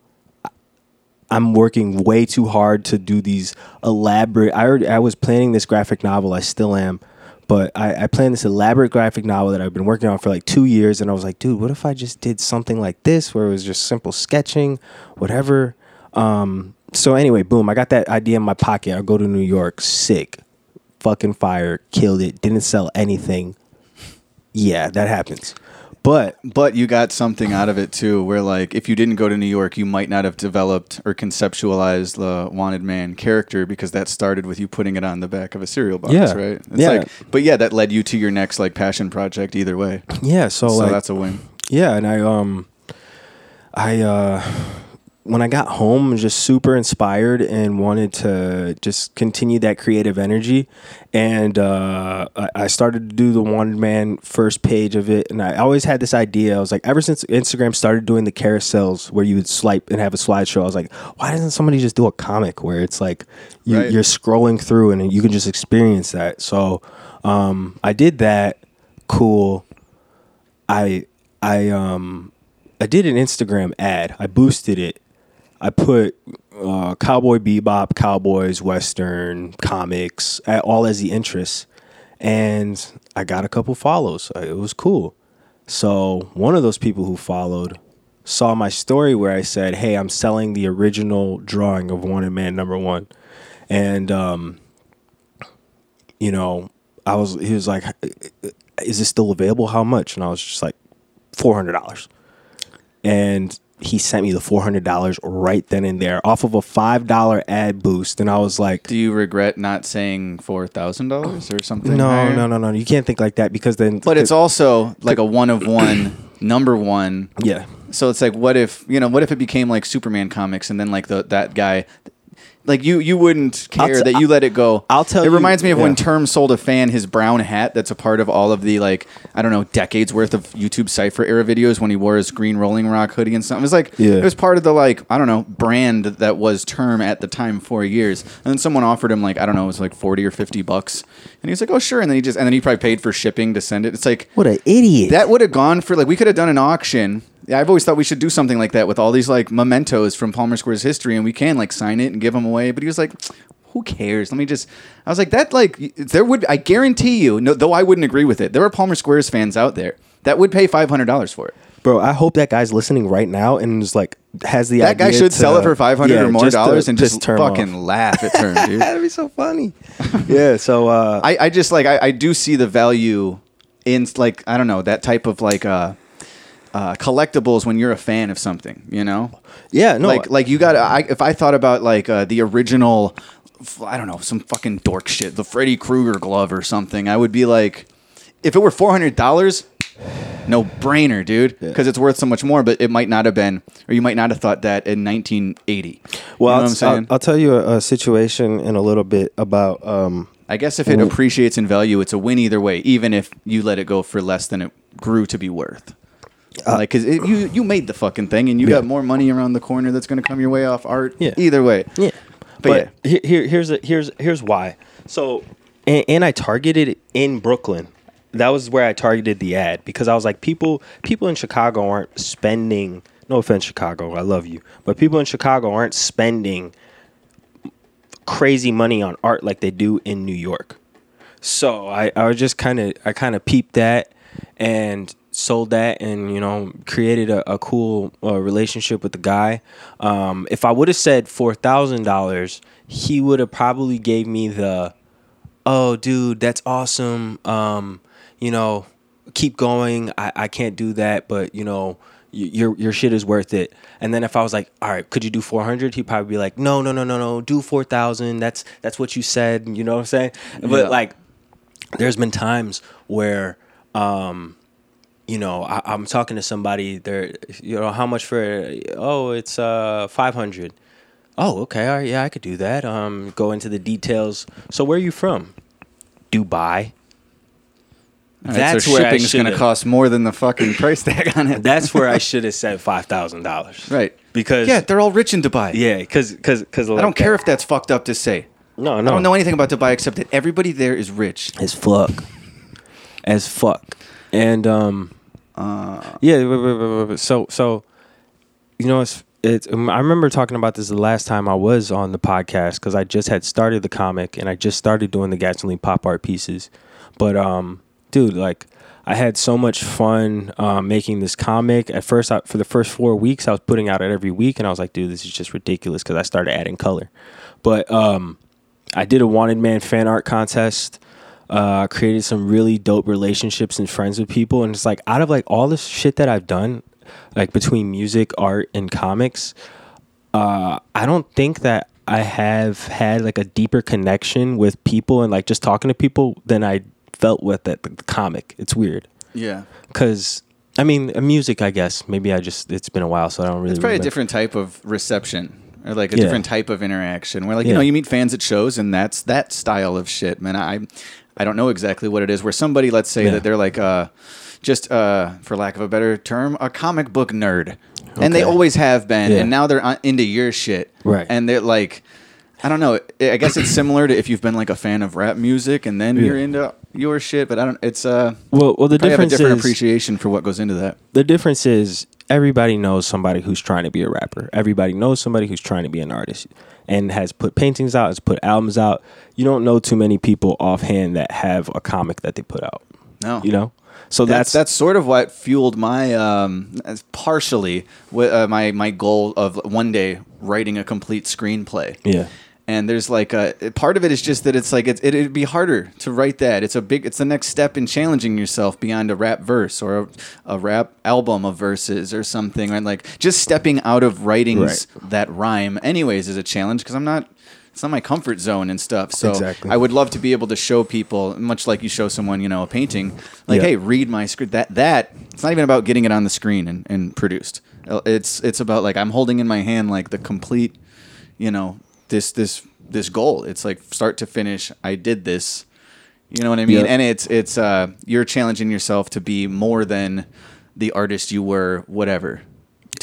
C: I'm working way too hard to do these elaborate. I already, I was planning this graphic novel. I still am, but I, I planned this elaborate graphic novel that I've been working on for like two years. And I was like, dude, what if I just did something like this, where it was just simple sketching, whatever. Um, so anyway, boom, I got that idea in my pocket. I go to New York, sick, fucking fire, killed it, didn't sell anything. Yeah, that happens. But
A: But you got something out of it too, where like if you didn't go to New York, you might not have developed or conceptualized the wanted man character because that started with you putting it on the back of a cereal box,
C: Yeah.
A: right? It's
C: Yeah.
A: like but yeah, that led you to your next like passion project either way.
C: yeah, so,
A: So
C: like
A: that's a win.
C: Yeah, and I um I uh when I got home I was just super inspired and wanted to just continue that creative energy and uh I- started to do the wanted man first page of it and I always had this idea I was like ever since Instagram started doing the carousels where you would swipe and have a slideshow I was like why doesn't somebody just do a comic where it's like you,
A: Right.
C: you're scrolling through and you can just experience that so um I did that cool I I um I did an Instagram ad. I boosted it. I put uh, Cowboy Bebop, Cowboys, Western, comics, all as the interests, and I got a couple follows. Uh, It was cool. So one of those people who followed saw my story where I said, "Hey, I'm selling the original drawing of Wanted Man Number One," and um, you know, I was he was like, "Is this still available? How much?" And I was just like, 400 dollars," and he sent me the four hundred dollars right then and there off of a five dollar ad boost, and I was like,
A: Do you regret not saying four thousand dollars or oh, something?
C: "No,
A: higher?
C: no, no, no, you can't think like that because then."
A: But it's also like a one of one, number one.
C: yeah,
A: So it's like, what if you know? What if it became like Superman comics, and then like the that guy, like you you wouldn't care
C: t-
A: that you let it go.
C: I'll tell
A: It
C: you-
A: reminds me of
C: yeah.
A: when Term sold a fan his brown hat. That's a part of all of the like I don't know decades worth of YouTube Cipher era videos when he wore his green Rolling Rock hoodie and stuff. It was like
C: Yeah.
A: it was part of the like I don't know brand that was Term at the time for years. And then someone offered him like I don't know it was like forty or fifty bucks, and he was like, oh sure. And then he just and then he probably paid for shipping to send it. It's like
C: what an idiot!
A: that would have gone for like we could have done an auction. Yeah, I've always thought we should do something like that with all these like mementos from Palmer Square's history, and we can like sign it and give them away. But he was like, "Who cares? Let me just." I was like, "That like there would I guarantee you, no, though I wouldn't agree with it. There are Palmer Square's fans out there that would pay five hundred dollars for it.
C: Bro, I hope that guy's listening right now and is like has the idea.
A: That guy should
C: to-
A: sell it for five hundred
C: yeah,
A: or more dollars and just fucking
C: off.
A: laugh at Term, dude."
C: That'd be so funny. yeah. So uh,
A: I, I just like I, I do see the value in like I don't know that type of like uh, uh, collectibles when you're a fan of something, you know.
C: yeah, no,
A: like like you got I if I thought about like uh, the original I don't know some fucking dork shit the Freddy Krueger glove or something I would be like if it were four hundred dollars no brainer dude because it's worth so much more but it might not have been or you might not have thought that in 1980
C: well,
A: you know
C: I'll,
A: what I'm saying?
C: I'll, I'll tell you a, a situation in a little bit about um,
A: I guess if it appreciates in value it's a win either way even if you let it go for less than it grew to be worth like because you you made the fucking thing and you
C: Uh, Yeah.
A: got more money around the corner that's going to come your way off art
C: Yeah.
A: either way
C: Yeah,
A: But
C: but, he- here, here's a, here's here's why. So, and, and I targeted it in Brooklyn. That was where I targeted the ad because I was like, people people in Chicago aren't spending. No offense, Chicago, I love you, but people in Chicago aren't spending crazy money on art like they do in New York. So I, I was just kind of I kind of peeped that and sold that and you know created a, a cool uh, relationship with the guy. Um, if I would have said four thousand dollars, he would have probably gave me the, oh dude, that's awesome. Um, you know, keep going. I, I can't do that, but you know. Your your shit is worth it, and then if I was like, all right, could you do four hundred? He'd probably be like, no, no, no, no, no, do four thousand. That's that's what you said. You know what I'm saying?
A: Yeah.
C: But like, there's been times where um you know I, i'm talking to somebody they're you know how much for oh it's uh 500 oh okay all right yeah i could do that um go into the details so where are you from dubai
A: That's so
C: where
A: shipping's going to cost more than the fucking price tag on it.
C: that's where i should have said $5000
A: right.
C: because
A: Yeah, they're all rich in Dubai.
C: yeah because because because
A: I don't care if that's fucked up to say.
C: no no
A: I don't know anything about Dubai except that everybody there is rich.
C: as fuck as fuck and um
A: Uh,
C: yeah so so you know it's it's um, i remember talking about this the last time i was on the podcast because i just had started the comic and i just started doing the gasoline pop art pieces. But um dude like i had so much fun um, making this comic. At first I, for the first four weeks i was putting out it every week and i was like dude this is just ridiculous because i started adding color. But um I did a wanted man fan art contest. Uh, created some really dope relationships and friends with people, and it's like out of like all this shit that I've done, like between music, art, and comics, uh, I don't think that I have had like a deeper connection with people and like just talking to people than I felt with that the comic. It's weird
A: yeah.
C: because I mean, uh, music. I guess maybe I just it's been a while, so I don't really.
A: It's probably a different type of reception or like a
C: Yeah.
A: different type of interaction where like, you know, you meet fans at shows and that's that style of shit, man. I I don't know exactly what it is where somebody, let's say
C: Yeah.
A: that they're like uh just uh for lack of a better term, a comic book nerd. And they always have been
C: Yeah.
A: and now they're uh, into your shit.
C: Right.
A: And they're like I don't know. I guess it's similar to if you've been like a fan of rap music and then
C: Yeah.
A: you're into your shit, but I don't. It's uh,
C: Well, well, the
A: probably have a
C: difference
A: different
C: is
A: appreciation for what goes into that.
C: the difference is everybody knows somebody who's trying to be a rapper. Everybody knows somebody who's trying to be an artist and has put paintings out, has put albums out. You don't know too many people offhand that have a comic that they put out.
A: No.
C: You know? So
A: that's
C: that's
A: that's sort of what fueled my um, as partially uh, my my goal of one day writing a complete screenplay.
C: Yeah.
A: And there's like a part of it is just that it's like it, it, it'd be harder to write that. It's a big. It's the next step in challenging yourself beyond a rap verse or a, a rap album of verses or something. Right? Like just stepping out of writings that rhyme, anyways, is a challenge because I'm not. It's not my comfort zone and stuff. So
C: Exactly.
A: I would love to be able to show people, much like you show someone, you know, a painting, like,
C: Yeah.
A: hey, read my script. That that it's not even about getting it on the screen and, and produced. It's it's about like I'm holding in my hand like the complete, you know, this this this goal. It's like start to finish. I did this. You know what I mean?
C: Yeah.
A: And it's it's uh you're challenging yourself to be more than the artist you were, whatever.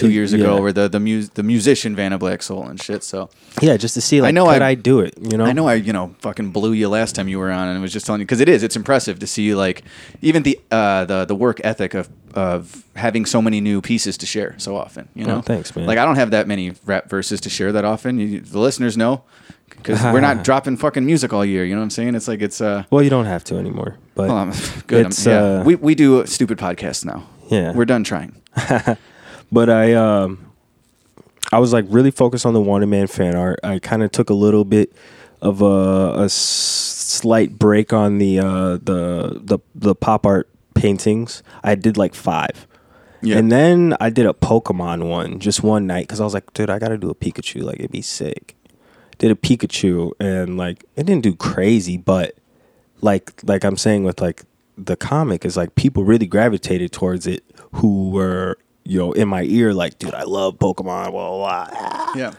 A: Two years ago,
C: Yeah.
A: or the the mus- the musician Vanna Black Soul and shit. So
C: Yeah, just to see like
A: I know
C: could
A: I-
C: I, do it, you know?
A: I know I, you know, fucking blew you last time you were on, and I was just telling you because it is. It's impressive to see you like even the uh, the the work ethic of of having so many new pieces to share so often. You know,
C: Oh, thanks, man.
A: Like I don't have that many rap verses to share that often. You, the listeners know because we're not dropping fucking music all year. You know what I'm saying? It's like it's uh.
C: Well, you don't have to anymore. But
A: Well, I'm good. Yeah.
C: uh,
A: we we do stupid podcasts now.
C: Yeah.
A: we're done trying.
C: but I um I was like really focused on the Wanted Man fan art. I kind of took a little bit of a slight break on the uh, the the the pop art paintings. I did like five.
A: Yeah.
C: And then I did a Pokemon one just one night because I was like, dude, I got to do a Pikachu. Like, it'd be sick. Did a Pikachu and like it didn't do crazy, but like like I'm saying with like the comic is like people really gravitated towards it who were you know in my ear like, dude, I love Pokemon. Blah blah. blah.
A: Yeah.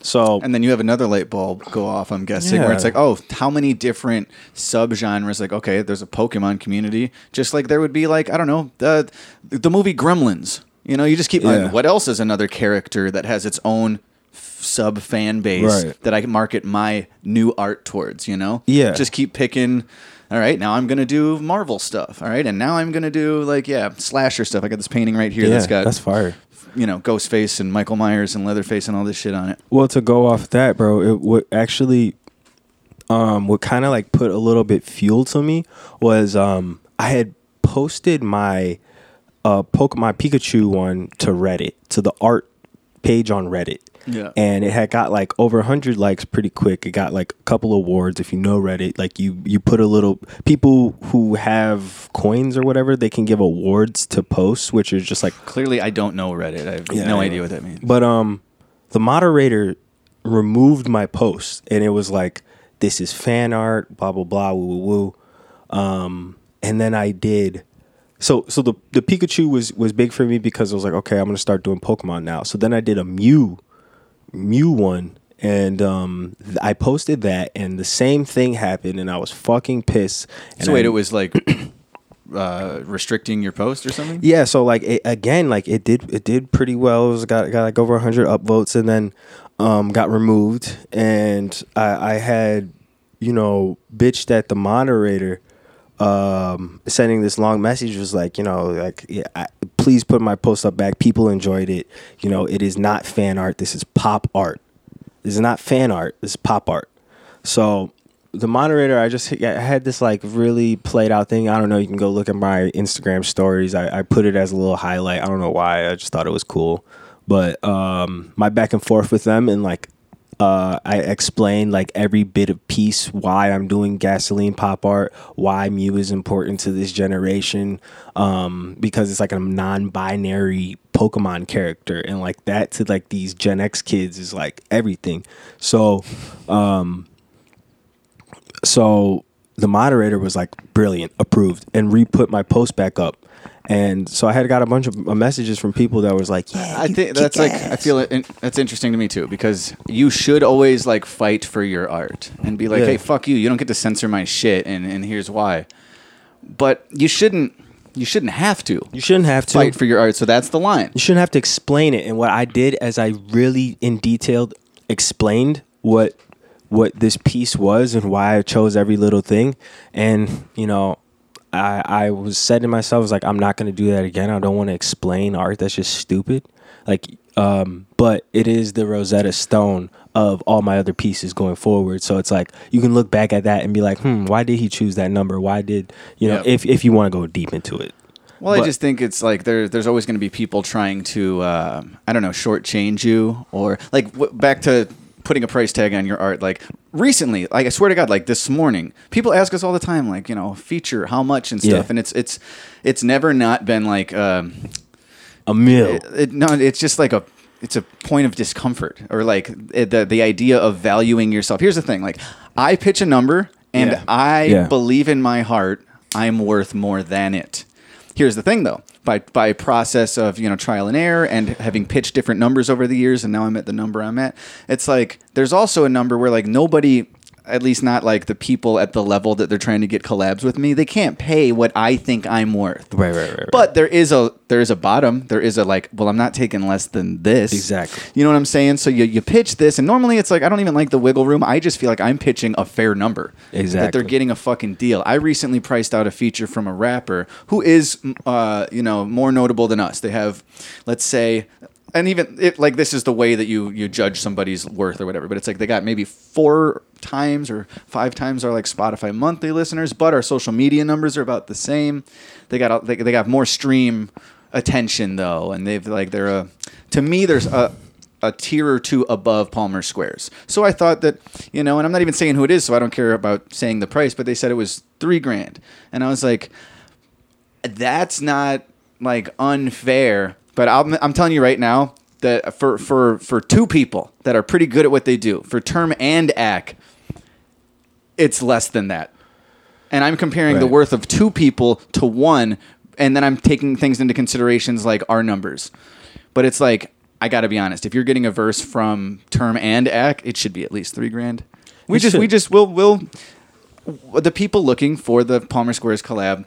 C: So
A: And then you have another light bulb go off, I'm guessing, where it's like, oh, how many different subgenres? Like, okay, there's a Pokemon community, just like there would be, like, I don't know, the the movie Gremlins. You know, you just keep.
C: Yeah.
A: what else is another character that has its own sub fan base
C: Right.
A: that I can market my new art towards? You know,
C: Yeah.
A: Just keep picking. All right, now I'm gonna do Marvel stuff. All right, and now I'm gonna do like yeah, slasher stuff. I got this painting right here
C: yeah,
A: that's got
C: that's fire.
A: you know Ghostface and Michael Myers and Leatherface and all this shit on it.
C: Well, to go off that, bro, it what actually um what kind of like put a little bit fuel to me was um I had posted my uh Pokemon Pikachu one to Reddit, to the art page on Reddit.
A: Yeah.
C: And it had got like over 100 likes pretty quick. It got like a couple awards if you know Reddit. Like you you put a little people who have coins or whatever, they can give awards to posts, which is just like
A: Clearly, I don't know Reddit. I have
C: Yeah,
A: no idea what that means.
C: But um, the moderator removed my post, and it was like, "This is fan art." Blah blah blah. Woo woo woo. Um, and then I did. So so the the Pikachu was was big for me because I was like, okay, I'm gonna start doing Pokemon now. So then I did a Mew, Mew one. And um, I posted that, and the same thing happened, and I was fucking pissed. And
A: So wait,
C: I-
A: it was like uh, restricting your post or something?
C: yeah, so like it, again, like it did it did pretty well. It was got got like over hundred upvotes, and then um, got removed. And I, I had you know bitched at the moderator, um, sending this long message was like you know like yeah, I, please put my post up back. People enjoyed it. You know, it is not fan art. This is pop art. This is not fan art. This is pop art. So the moderator, I just I had this like really played out thing. I don't know. You can go look at my Instagram stories. I, I put it as a little highlight. I don't know why. I just thought it was cool. But um, my back and forth with them and like uh, I explained like every bit of piece why I'm doing gasoline pop art, why Mew is important to this generation, um, because it's like a non-binary Pokemon character, and like that to like these Gen X kids is like everything. So, um, so the moderator was like brilliant, approved, and re-put my post back up. And so I had got a bunch of uh, messages from people that was like, "Yeah,
A: I think that's like I feel it. That's interesting to me too because you should always like fight for your art and be like,
C: Yeah.
A: hey, fuck you. You don't get to censor my shit, and and here's why. But you shouldn't. You shouldn't have to
C: you shouldn't have to
A: fight for your art. So that's the line.
C: you shouldn't have to explain it. And what I did as I really in detail explained what what this piece was and why I chose every little thing. And, you know, I I was said to myself, I was like, I'm not gonna do that again. I don't want to explain art. That's just stupid. Like, um, but it is the Rosetta Stone of all my other pieces going forward. So it's like you can look back at that and be like, hmm, why did he choose that number? Why did you know?
A: Yep.
C: If if you want to go deep into it.
A: Well, I just think it's like there, there's always going to be people trying to, uh, I don't know, shortchange you or like w- back to putting a price tag on your art. Like recently, like I swear to God, like this morning, people ask us all the time, like you know, feature how much and stuff,
C: Yeah.
A: and it's it's it's never not been like um,
C: A mill.
A: it, no, it's just like a it's a point of discomfort or like it, the the idea of valuing yourself. Here's the thing, like I pitch a number and
C: Yeah.
A: I
C: Yeah.
A: believe in my heart I'm worth more than it. Here's the thing though, by by process of, you know, trial and error and having pitched different numbers over the years and now I'm at the number I'm at, it's like there's also a number where like nobody at least not like the people at the level that they're trying to get collabs with me. They can't pay what I think I'm worth.
C: Right, right, right, right.
A: But there is a there is a bottom. There is a like, well, I'm not taking less than this.
C: Exactly.
A: You know what I'm saying? So you, you pitch this, and normally it's like I don't even like the wiggle room. I just feel like I'm pitching a fair number.
C: Exactly.
A: That they're getting a fucking deal. I recently priced out a feature from a rapper who is, uh, you know, more notable than us. They have, let's say. And even it like this is the way that you you judge somebody's worth or whatever. But it's like they got maybe four times or five times our like Spotify monthly listeners, but our social media numbers are about the same. They got they, they got more stream attention though, and they've like they're a to me there's a a tier or two above Palmer Squares. So I thought that, you know, and I'm not even saying who it is, so I don't care about saying the price, but they said it was three grand. And I was like, that's not like unfair. But I'm, I'm telling you right now that for, for, for two people that are pretty good at what they do, for term and ack, it's less than that. And I'm comparing the worth of two people to one, and then I'm taking things into considerations like our numbers. But it's like I got to be honest. If you're getting a verse from term and Ack, it should be at least three grand. We
C: It
A: just we
C: should.
A: just will will the people looking for the Palmer Squares collab.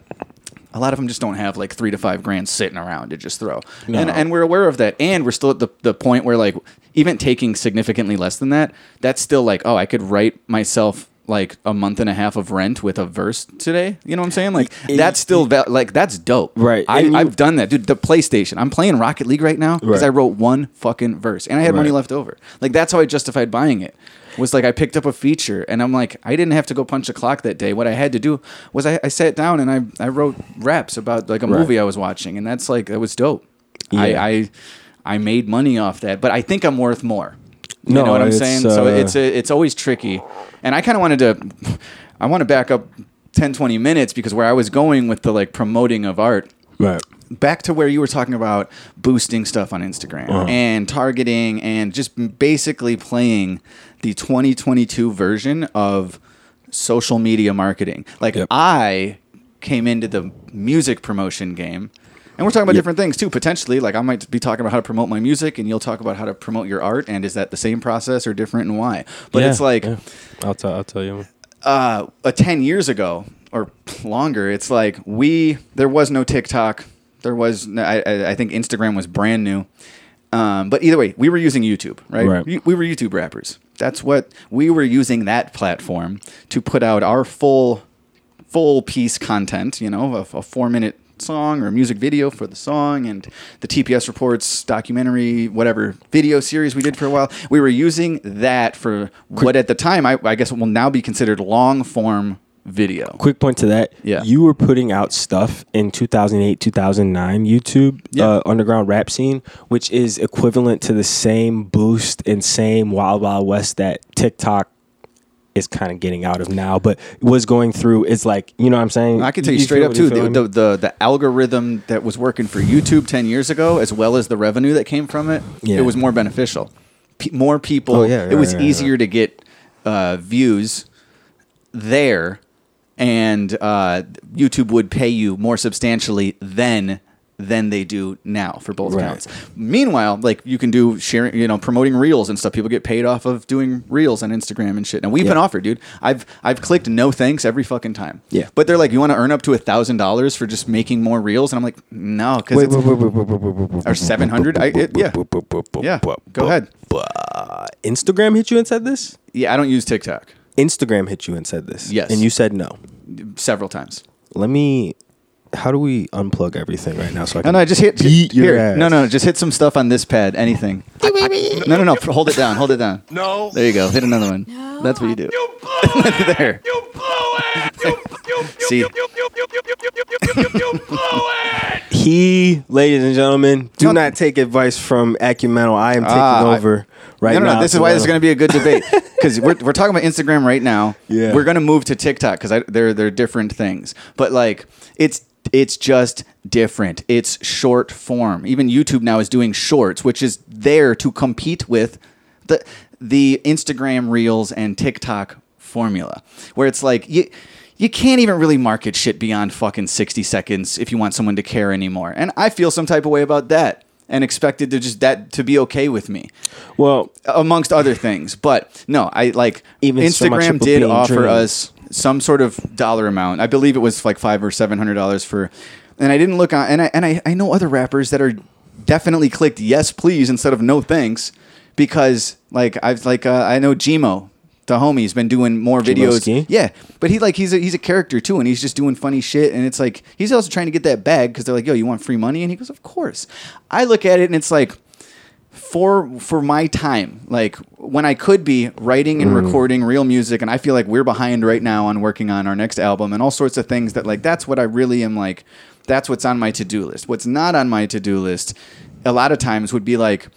A: A lot of them just don't have like three to five grand sitting around to just throw,
C: No.
A: and and we're aware of that, and we're still at the the point where like even taking significantly less than that, that's still like oh I could write myself like a month and a half of rent with a verse today. You know what I'm saying? Like
C: It-
A: that's still val- like that's dope.
C: Right.
A: I, I've done that, dude. The PlayStation. I'm playing Rocket League right now because
C: Right.
A: I wrote one fucking verse and I had money left over. Like that's how I justified buying it. Was like I picked up a feature and I'm like I didn't have to go punch a clock that day. What I had to do was I, I sat down and I I wrote raps about like a
C: Right.
A: movie I was watching and that's like that was dope.
C: Yeah.
A: I, I I made money off that, but I think I'm worth more. You
C: No,
A: know what I'm saying? so
C: uh,
A: it's a, it's always tricky. And I kind of wanted to I want to back up 10 20 minutes because where I was going with the like promoting of art
C: Right.
A: back to where you were talking about boosting stuff on Instagram
C: Uh-huh.
A: and targeting and just basically playing the 2022 version of social media marketing. Like
C: Yep.
A: I came into the music promotion game. And we're talking about
C: Yep.
A: different things too, potentially. Like I might be talking about how to promote my music, and you'll talk about how to promote your art. And is that the same process or different, and why? But
C: Yeah,
A: it's like
C: yeah. I'll tell I'll tell you.
A: uh, a 10 years ago or longer, it's like we, there was no TikTok. There was, no- I, I- I think Instagram was brand new. Um, but either way, we were using YouTube, right?
C: Right.
A: We, we were YouTube rappers. That's what we were using that platform to put out our full, full piece content, you know, a, a four minute song or a music video for the song and the TPS reports documentary, whatever video series we did for a while. We were using that for what at the time I, I guess will now be considered long form video.
C: Quick point to that.
A: Yeah.
C: You were putting out stuff in 2008, 2009 YouTube
A: Yeah.
C: uh, underground rap scene, which is equivalent to the same boost and same Wild Wild West that TikTok is kind of getting out of now, but was going through. It's like you know what I'm saying.
A: I can tell you,
C: feel
A: straight up too, the, the, the the algorithm that was working for YouTube ten years ago, as well as the revenue that came from it,
C: Yeah.
A: it was more beneficial. P- more people.
C: Oh, yeah,
A: it was easier to get uh, views there, and uh, YouTube would pay you more substantially then than they do now for both
C: right.
A: accounts. Meanwhile, like you can do sharing, you know, promoting reels and stuff. People get paid off of doing reels on Instagram and shit. And we've
C: yeah.
A: been offered, dude. I've I've clicked no thanks every fucking time.
C: Yeah.
A: But they're like, you want to earn up to a thousand dollars for just making more reels, and I'm like, no, because it's or seven hundred. Yeah. Yeah. Go ahead.
C: Instagram hit you and said this.
A: Yeah, I don't use TikTok.
C: Instagram hit you and said this.
A: Yes.
C: And you said no
A: several times.
C: Let me. How do we unplug everything right now? So I can
A: no, no, just hit
C: beat your
A: here.
C: ass.
A: No, no, just hit some stuff on this pad. Anything. no, no, no. Hold it down. Hold it down.
E: No.
A: There you go. Hit another one. No. That's what you do.
E: You blew it.
A: there.
E: You blew it. You, you, you,
A: See.
E: you blew it.
C: He, ladies and gentlemen, do
A: No.
C: not take advice from Acumental. I am taking
A: Ah, I-
C: over right
A: no, no,
C: now.
A: no. This is why this is going to be a good debate because we're, we're talking about Instagram right now.
C: Yeah.
A: We're going to move to TikTok because they're they're different things, but like it's it's just different. It's short form. Even YouTube now is doing shorts, which is there to compete with the the Instagram Reels and TikTok formula, where it's like you. You can't even really market shit beyond fucking 60 seconds if you want someone to care anymore. And I feel some type of way about that and expected to just that to be okay with me
C: Well,
A: amongst other things. But no, I like
C: Even
A: Instagram
C: a
A: did offer
C: dream.
A: us some sort of dollar amount. I believe it was like five or seven hundred dollars for, and I didn't look on. And I and I, I know other rappers that are definitely clicked yes please instead of no thanks because like I've like uh, I know Gmo. The homie's been doing more videos. Yeah, but he like he's a, he's a character too, and he's just doing funny shit. And it's like he's also trying to get that bag because they're like, "Yo, you want free money?" And he goes, "Of course." I look at it and it's like, for for my time like when i could be writing and mm. recording real music and i feel like we're behind right now on working on our next album and all sorts of things that like that's what i really am like that's what's on my to-do list what's not on my to-do list a lot of times would be like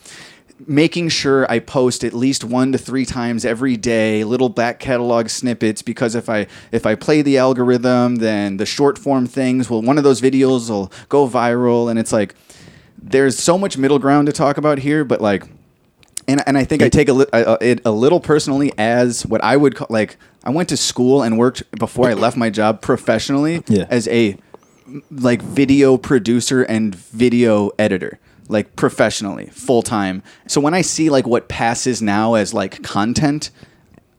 A: making sure I post at least one to three times every day, little back catalog snippets. Because if I if I play the algorithm, then the short form things will one of those videos will go viral, and it's like there's so much middle ground to talk about here, but like. And, and I think I take a, li- uh, it a little personally as what I would call like I went to school and worked before I left my job professionally
C: Yeah.
A: as a like video producer and video editor like professionally full time so when i see like what passes now as like content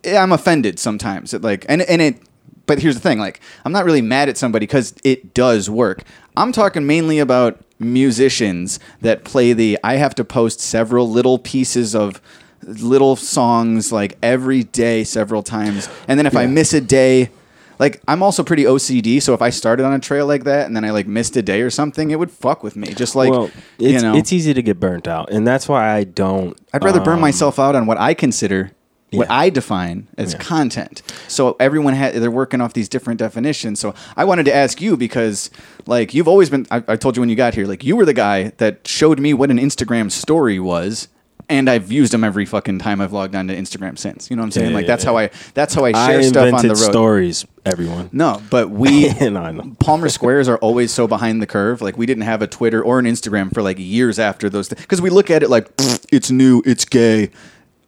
A: eh, i'm offended sometimes. It, like and and it but here's the thing like i'm not really mad at somebody because it does work. I'm talking mainly about musicians that play the i have to post several little pieces of little songs like every day several times. And then if i miss a day like I'm also pretty OCD, so if I started on a trail like that and then I like missed a day or something, it would fuck with me. Just like
C: well,
A: you
C: it's,
A: know,
C: it's easy to get burnt out, and that's why I don't.
A: I'd rather burn
C: um,
A: myself out on what I consider, what
C: Yeah.
A: I define as content. So everyone had they're working off these different definitions. So I wanted to ask you because like you've always been. I, I told you when you got here, like you were the guy that showed me what an Instagram story was. And I've used them every fucking time I've logged onto Instagram since. You know what I'm saying?
C: Yeah,
A: like that's
C: yeah.
A: how I that's how I
C: I
A: share stuff on the road.
C: stories. Everyone.
A: No, but we
C: No, I.
A: Palmer Squares are always so behind the curve. Like we didn't have a Twitter or an Instagram for like years after those because we look at it like it's new, it's gay.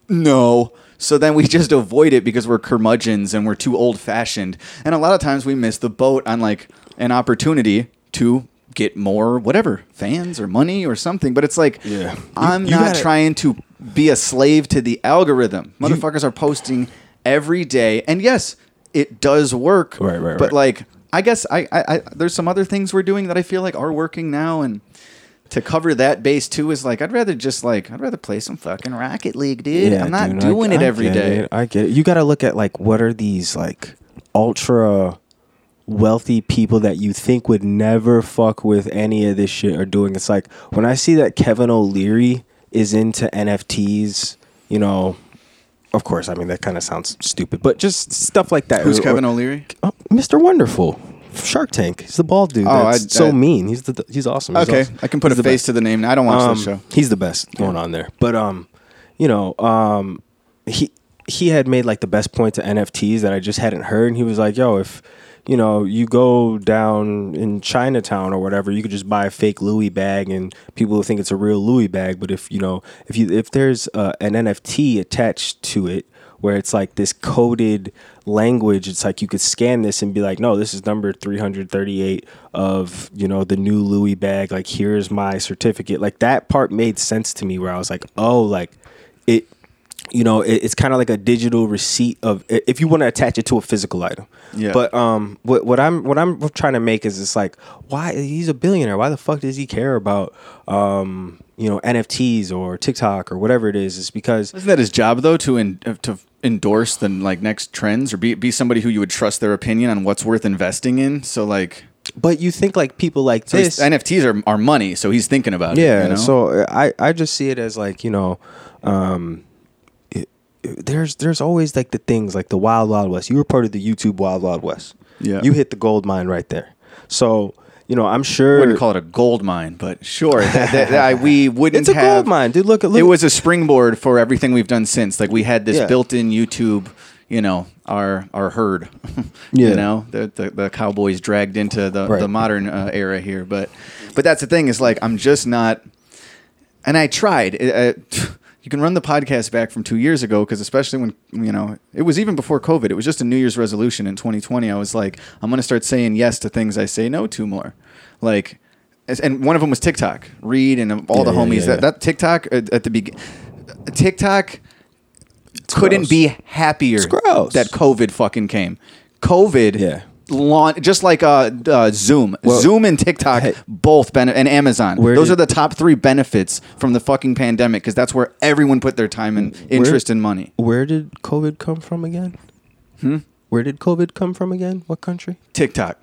A: No. So then we just avoid it because we're curmudgeons and we're too old fashioned. And a lot of times we miss the boat on like an opportunity to get more whatever fans or money or something. But it's like
C: Yeah.
A: I'm
C: you
A: not
C: gotta-
A: trying to be a slave to the algorithm. Motherfuckers are posting every day, and yes, it does work.
C: Right, right,
A: But
C: right.
A: like, I guess I, I, I there's some other things we're doing that I feel like are working now, and to cover that base too is like I'd rather just like I'd rather play some fucking Rocket League, dude. I'm not
C: dude, I-
A: doing it
C: I
A: every
C: get
A: day.
C: it, I get it. You got to look at like what are these like ultra wealthy people that you think would never fuck with any of this shit are doing. It's like when I see that Kevin O'Leary is into NFTs, you know, of course, I mean that kind of sounds stupid, but just stuff like that.
A: Who's
C: Or-
A: Kevin O'Leary?
C: Oh, Mr. Wonderful. Shark Tank. He's the bald dude.
A: Oh,
C: that's
A: I-
C: so
A: I-
C: mean. He's the he's awesome. He's
A: Okay,
C: awesome.
A: I can put
C: He's
A: a
C: the
A: face
C: best.
A: to the name. I don't watch
C: Um,
A: this show.
C: He's the best going on there. But um, you know, um, he he had made like the best point to NFTs that I just hadn't heard, and he was like, "Yo, if you know you go down in Chinatown or whatever, you could just buy a fake Louis bag, and people will think it's a real Louis bag. But if you know if you if there's uh, an NFT attached to it." Where it's like this coded language, it's like you could scan this and be like, no, this is number 338 of, you know, the new Louis bag. Like, here's my certificate. Like, that part made sense to me where I was like, oh, like, it you know, it, it's kind of like a digital receipt of if you want to attach it to a physical item.
A: Yeah.
C: But um, what what I'm what I'm trying to make is it's like why he's a billionaire. Why the fuck does he care about um, you know, NFTs or TikTok or whatever it is? It's because
A: Isn't that his job though to in, uh, to endorse the like next trends or be be somebody who you would trust their opinion on what's worth investing in? So like,
C: but you think like people like
A: so
C: this
A: NFTs are are money, so he's thinking about
C: yeah
A: it. you know?
C: so i i just see it as like you know um there's there's always like the things like the wild wild west you were part of the youtube wild wild west
A: Yeah.
C: you hit the gold mine right there so you know i'm sure
A: wouldn't call it a gold mine, but sure, that, that, that we wouldn't
C: it's a
A: have.
C: gold mine dude look at look
A: It was a springboard for everything we've done since. Like we had this
C: Yeah.
A: built-in YouTube, you know, our our herd.
C: Yeah.
A: You know, the, the the cowboys dragged into the
C: Right.
A: the modern uh, era here, but but that's the thing is like I'm just not. And I tried. You can run the podcast back from two years ago because especially when you know it was even before COVID. It was just a New Year's resolution in 2020. I was like, I'm going to start saying yes to things I say no to more, like. And one of them was TikTok. Reed and all the
C: Yeah, yeah,
A: homies.
C: yeah,
A: that,
C: yeah.
A: that TikTok at, at the beginning, TikTok couldn't
C: gross.
A: be happier that COVID fucking came. COVID,
C: Yeah.
A: laun- just like uh, uh, Zoom,
C: Well,
A: Zoom and TikTok
C: hey.
A: both benefit, and Amazon.
C: Where
A: Those
C: did-
A: are the top three benefits from the fucking pandemic because that's where everyone put their time and interest and money.
C: where did covid come from again hmm where did covid come from again what country
A: TikTok.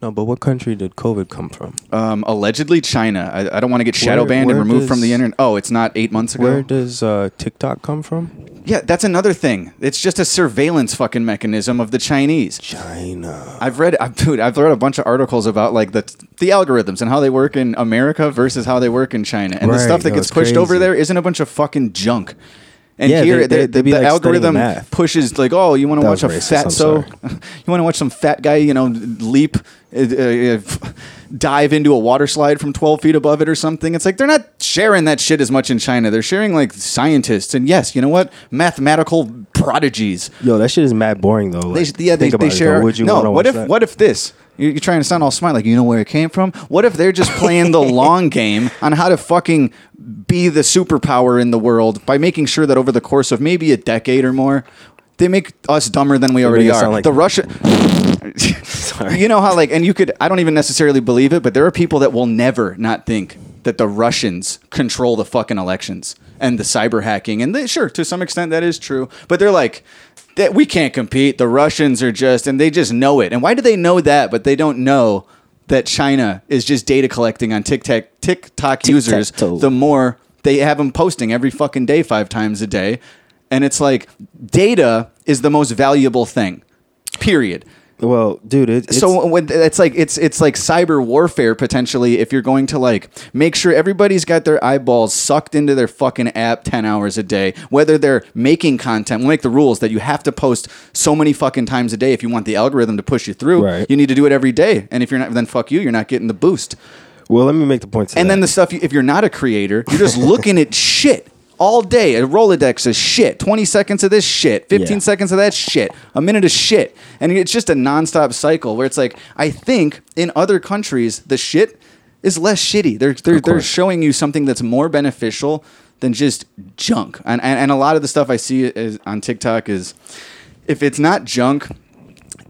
C: No but what country did covid come from
A: Um, allegedly China. I, I don't want to get shadow
C: Where-
A: banned and
C: where
A: removed from the internet. Oh, it's not eight months ago.
C: where does uh tiktok come from
A: yeah, that's another thing. It's just a surveillance fucking mechanism of the Chinese.
C: china
A: I've read, I've, dude, I've read a bunch of articles about like the the algorithms and how they work in America versus how they work in China, and the stuff that
C: no,
A: gets pushed over there isn't a bunch of fucking junk. And
C: Yeah,
A: here,
C: they- they-
A: the,
C: they be,
A: the
C: like, studying
A: algorithm
C: math.
A: pushes like, oh, you want to
C: That
A: watch a
C: racist,
A: fat
C: I'm
A: so,
C: sorry.
A: you want to watch some fat guy, you know, leap, uh, uh, uh, dive into a water slide from twelve feet above it or something. It's like they're not sharing that shit as much in China. They're sharing like scientists and yes, you know what, mathematical prodigies.
C: Yo, that shit is mad boring though.
A: They,
C: Like,
A: yeah, they,
C: think about
A: they
C: it,
A: share.
C: though. Would you
A: no,
C: wanna
A: what
C: watch
A: if
C: that?
A: what if this? You're, trying to sound all smart, like you know where it came from. What if they're just playing the long game on how to fucking be the superpower in the world by making sure that over the course of maybe a decade or more, they make us dumber than we already are.
C: like-
A: the Russia. You know how like, and you could. I don't even necessarily believe it, but there are people that will never not think that the Russians control the fucking elections and the cyber hacking. And they, sure, to some extent, that is true. But they're like, that we can't compete. The Russians are just, and they just know it. And why do they know that? But they don't know that China is just data collecting on TikTok TikTok users. The more they have them posting every fucking day, five times a day, and it's like data is the most valuable thing. Period
C: Well, dude, it, it's,
A: so when it's like it's it's like cyber warfare potentially if you're going to like make sure everybody's got their eyeballs sucked into their fucking app 10 hours a day whether they're making content we'll make the rules that you have to post so many fucking times a day if you want the algorithm to push you through
C: Right.
A: you need to do it every day and if you're not then fuck you you're not getting the boost
C: well, let me make the point.
A: And
C: that.
A: then the stuff you, if you're not a creator you're just looking at shit all day. A rolodex of shit. 20 seconds of this shit. 15
C: Yeah.
A: seconds of that shit. A minute of shit. And it's just a nonstop cycle where it's like i think in other countries the shit is less shitty. They're they're, they're
C: course.
A: showing you something that's more beneficial than just junk. And, and, and a lot of the stuff i see is, on tiktok is if it's not junk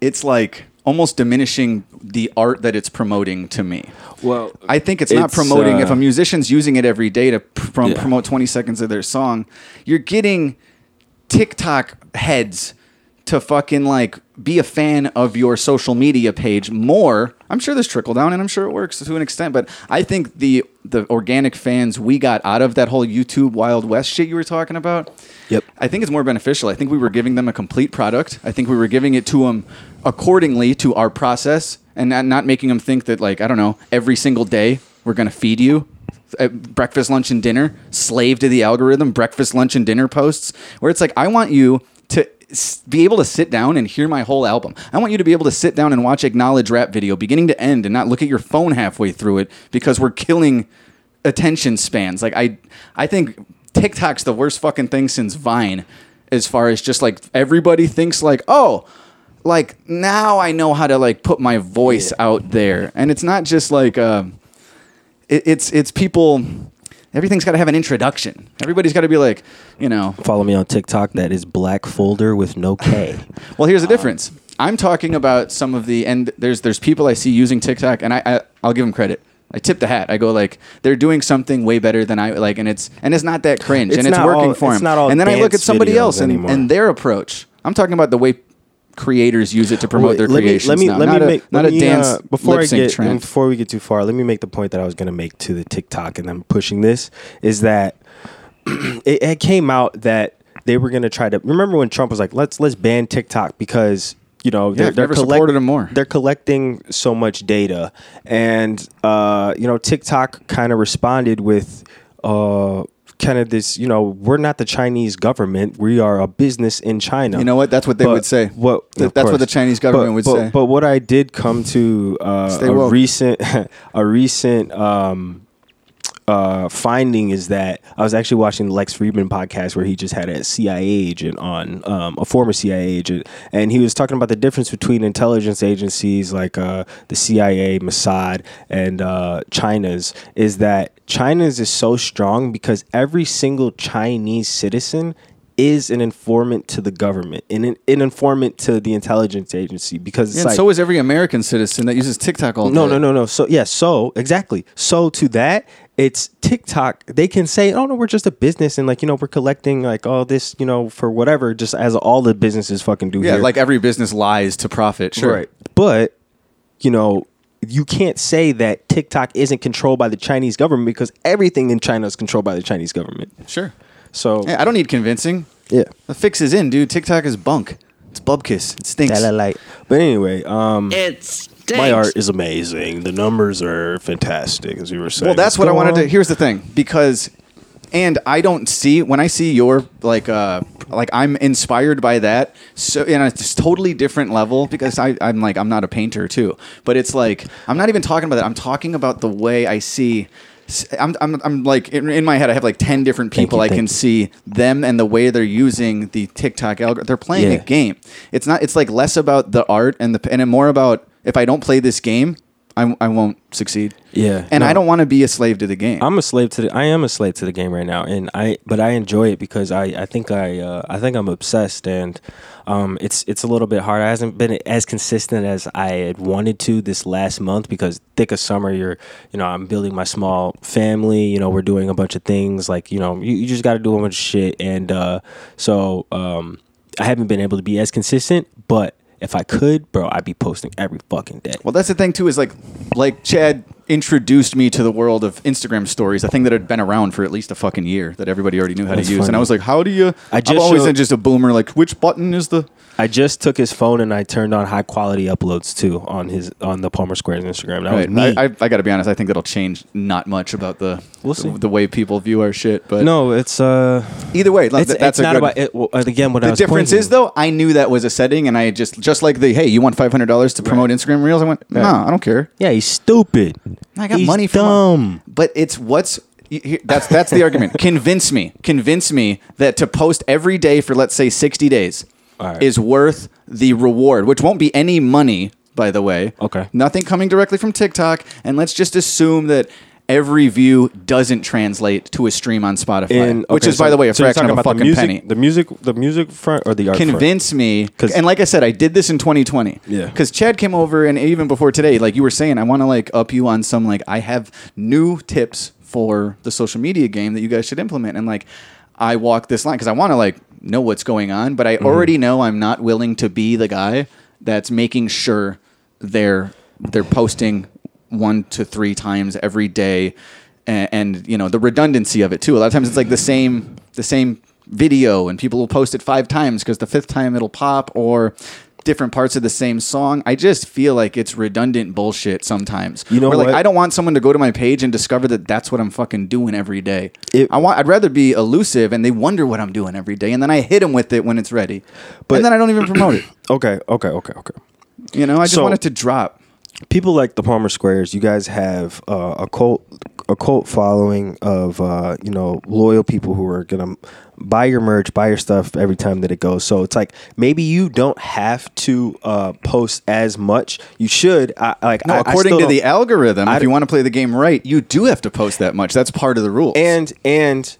A: it's like almost diminishing the art that it's promoting to me
C: well,
A: I think it's, not
C: It's,
A: promoting.
C: uh,
A: if a musician's using it every day to pr-
C: Yeah.
A: promote 20 seconds of their song, you're getting TikTok heads to fucking like be a fan of your social media page more. I'm sure there's trickle down and I'm sure it works to an extent, but I think the the organic fans we got out of that whole YouTube Wild West shit you were talking about.
C: Yep.
A: I think it's more beneficial. I think we were giving them a complete product. I think we were giving it to them accordingly to our process and not, making them think that like I don't know every single day we're gonna feed you at breakfast, lunch, and dinner, slave to the algorithm, breakfast, lunch, and dinner posts, where it's like, I want you to be able to sit down and hear my whole album. I want you to be able to sit down and watch Acknowledge rap video beginning to end and not look at your phone halfway through it because we're killing attention spans. Like, I, I think TikTok's the worst fucking thing since Vine, as far as just like everybody thinks, like, oh, like now I know how to like put my voice out there. And it's not just like, um, it, it's it's people everything's got to have an introduction. Everybody's got to be like, you know,
C: Follow me on TikTok. That is Black Folder with no K.
A: Well, here's the difference. I'm talking about some of the and there's there's people I see using TikTok, and I, I I'll give them credit. I tip the hat. I go like they're doing something way better than I like, and it's and it's not that cringe,
C: It's
A: and it's working
C: all-
A: for
C: it's
A: them.
C: not all
A: and then I look at somebody else and,
C: anymore.
A: and their approach. I'm talking about the way creators use it to promote their
C: let
A: creations.
C: Me, let me
A: now.
C: let
A: not
C: me
A: a,
C: make
A: not a dance
C: uh, before I get
A: trend.
C: before we get too far. Let me make the point that I was going to make to the TikTok and I'm pushing this is that it, it came out that they were going to try to remember when Trump was like let's let's ban TikTok because you know they're, they're
A: supported him more.
C: They're collecting so much data, and uh, you know TikTok kind of responded with. Uh, Kind of this, you know, we're not the Chinese government. We are a business in China.
A: You know what? That's what they
C: But
A: would say.
C: What
A: that's what the Chinese government
C: But-
A: would
C: but-
A: say.
C: But what I did come to uh, a recent a recent um, uh, finding is that I was actually watching Lex Fridman podcast where he just had a CIA agent on, um, a former CIA agent, and he was talking about the difference between intelligence agencies like uh, the CIA, Mossad, and uh, China's. Is that China's is so strong because every single Chinese citizen is an informant to the government, and an, an informant to the intelligence agency because it's
A: Yeah,
C: like,
A: so is every American citizen that uses TikTok all day.
C: no, no, no, no. So yeah, so exactly. So to that, it's TikTok. They can say, "Oh no, we're just a business, and like you know, we're collecting like all this, you know, for whatever." Just as all the businesses fucking do
A: Yeah,
C: here,
A: like every business lies to profit. Sure.
C: right. But you know, you can't say that TikTok isn't controlled by the Chinese government because everything in China is controlled by the Chinese government.
A: Sure.
C: So
A: Hey, I don't need convincing.
C: yeah.
A: The fix is in, dude. TikTok is bunk. It's bubkiss. It stinks.
C: But anyway, um,
F: It's
C: my art is amazing. The numbers are fantastic, as we were saying.
A: Well, that's
C: Let's
A: what I
C: go
A: wanted to.
C: on.
A: Here's the thing, because, and I don't see when I see your like, uh, like I'm inspired by that. So, and it's totally different level because I, I'm like I'm not a painter too, but it's like I'm not even talking about that. I'm talking about the way I see. I'm, I'm, I'm like in, in my head. I have like ten different people
C: you,
A: I can
C: you.
A: see them and the way they're using the TikTok algorithm. They're playing
C: Yeah.
A: a game. It's not. It's like less about the art and the and more about if I don't play this game, I, I won't succeed.
C: Yeah,
A: And
C: no.
A: I don't want to be a slave to the game.
C: I'm a slave to the. I am a slave to the game right now, and I. But I enjoy it because I. I think I. Uh, I think I'm obsessed, and um, it's it's a little bit hard. I hasn't been as consistent as I had wanted to this last month because thick of summer. You're. You know, I'm building my small family. You know, we're doing a bunch of things like you know, you, you just got to do a bunch of shit, and uh, so um, I haven't been able to be as consistent, but. If I could, bro, I'd be posting every fucking day.
A: well, that's the thing too. Is like, like Chad introduced me to the world of Instagram stories. A thing that had been around for at least a fucking year that everybody already knew how
C: That's
A: to use. And. I was like, how do you?
C: I
A: I've
C: just
A: always
C: showed-
A: been just a boomer. Like, which button is the?
C: I just took his phone and I turned on high quality uploads too on his on the Palmer Squares Instagram. That
A: Right.
C: was me.
A: I, I, I got to be honest. I think that'll change not much about the
C: We'll
A: the, the way people view our shit. But
C: no, it's uh,
A: either way, like,
C: it's,
A: th- that's
C: it's not
A: good.
C: about it. Well, again, what I
A: the difference is though, I knew that was a setting, and I just just like the hey, you want five hundred dollars to promote Instagram Reels? I went, no, I don't care.
C: yeah, he's stupid.
A: I got
C: He's
A: money from
C: dumb.
A: But it's what's y- y- that's that's the argument. Convince me, convince me that to post every day for let's say sixty days
C: All right.
A: is worth the reward, which won't be any money, by the way.
C: Okay.
A: nothing coming directly from TikTok, and let's just assume that. Every view doesn't translate to a stream on Spotify,
C: And
A: which
C: okay,
A: is, by
C: so-
A: the way, a
C: so you're
A: fraction
C: talking
A: of a
C: about
A: fucking
C: the music,
A: penny
C: The music, the music front or the art front?
A: convince me
C: 'Cause-
A: and like i said i did this in 2020
C: Yeah.
A: because chad came over and even before today like you were saying i want to like up you on some like i have new tips for the social media game that you guys should implement and like i walk this line because i want to like know what's going on but i
C: Mm-hmm.
A: already know i'm not willing to be the guy that's making sure they're they're posting one to three times every day and, and you know the redundancy of it too. A lot of times it's like the same the same video and people will post it five times because the fifth time it'll pop or different parts of the same song. I just feel like it's redundant bullshit sometimes.
C: You know
A: Where, like
C: what?
A: i don't want someone to go to my page and discover that that's what i'm fucking doing every day.
C: It-
A: i want i'd rather be elusive and they wonder what i'm doing every day and then i hit them with it when it's ready.
C: But-
A: and then i don't even promote it.
C: Okay, okay, okay, okay.
A: you know i just
C: So-
A: want it to drop
C: people like the Palmer Squares, you guys have uh, a cult a cult following of uh, you know loyal people who are gonna buy your merch, buy your stuff every time that it goes. So it's like maybe you don't have to uh, post as much. You should. I, like
A: No,
C: I- I
A: according
C: still
A: to the algorithm,
C: I
A: if you want to play the game right, you do have to post that much. That's part of the rules.
C: and and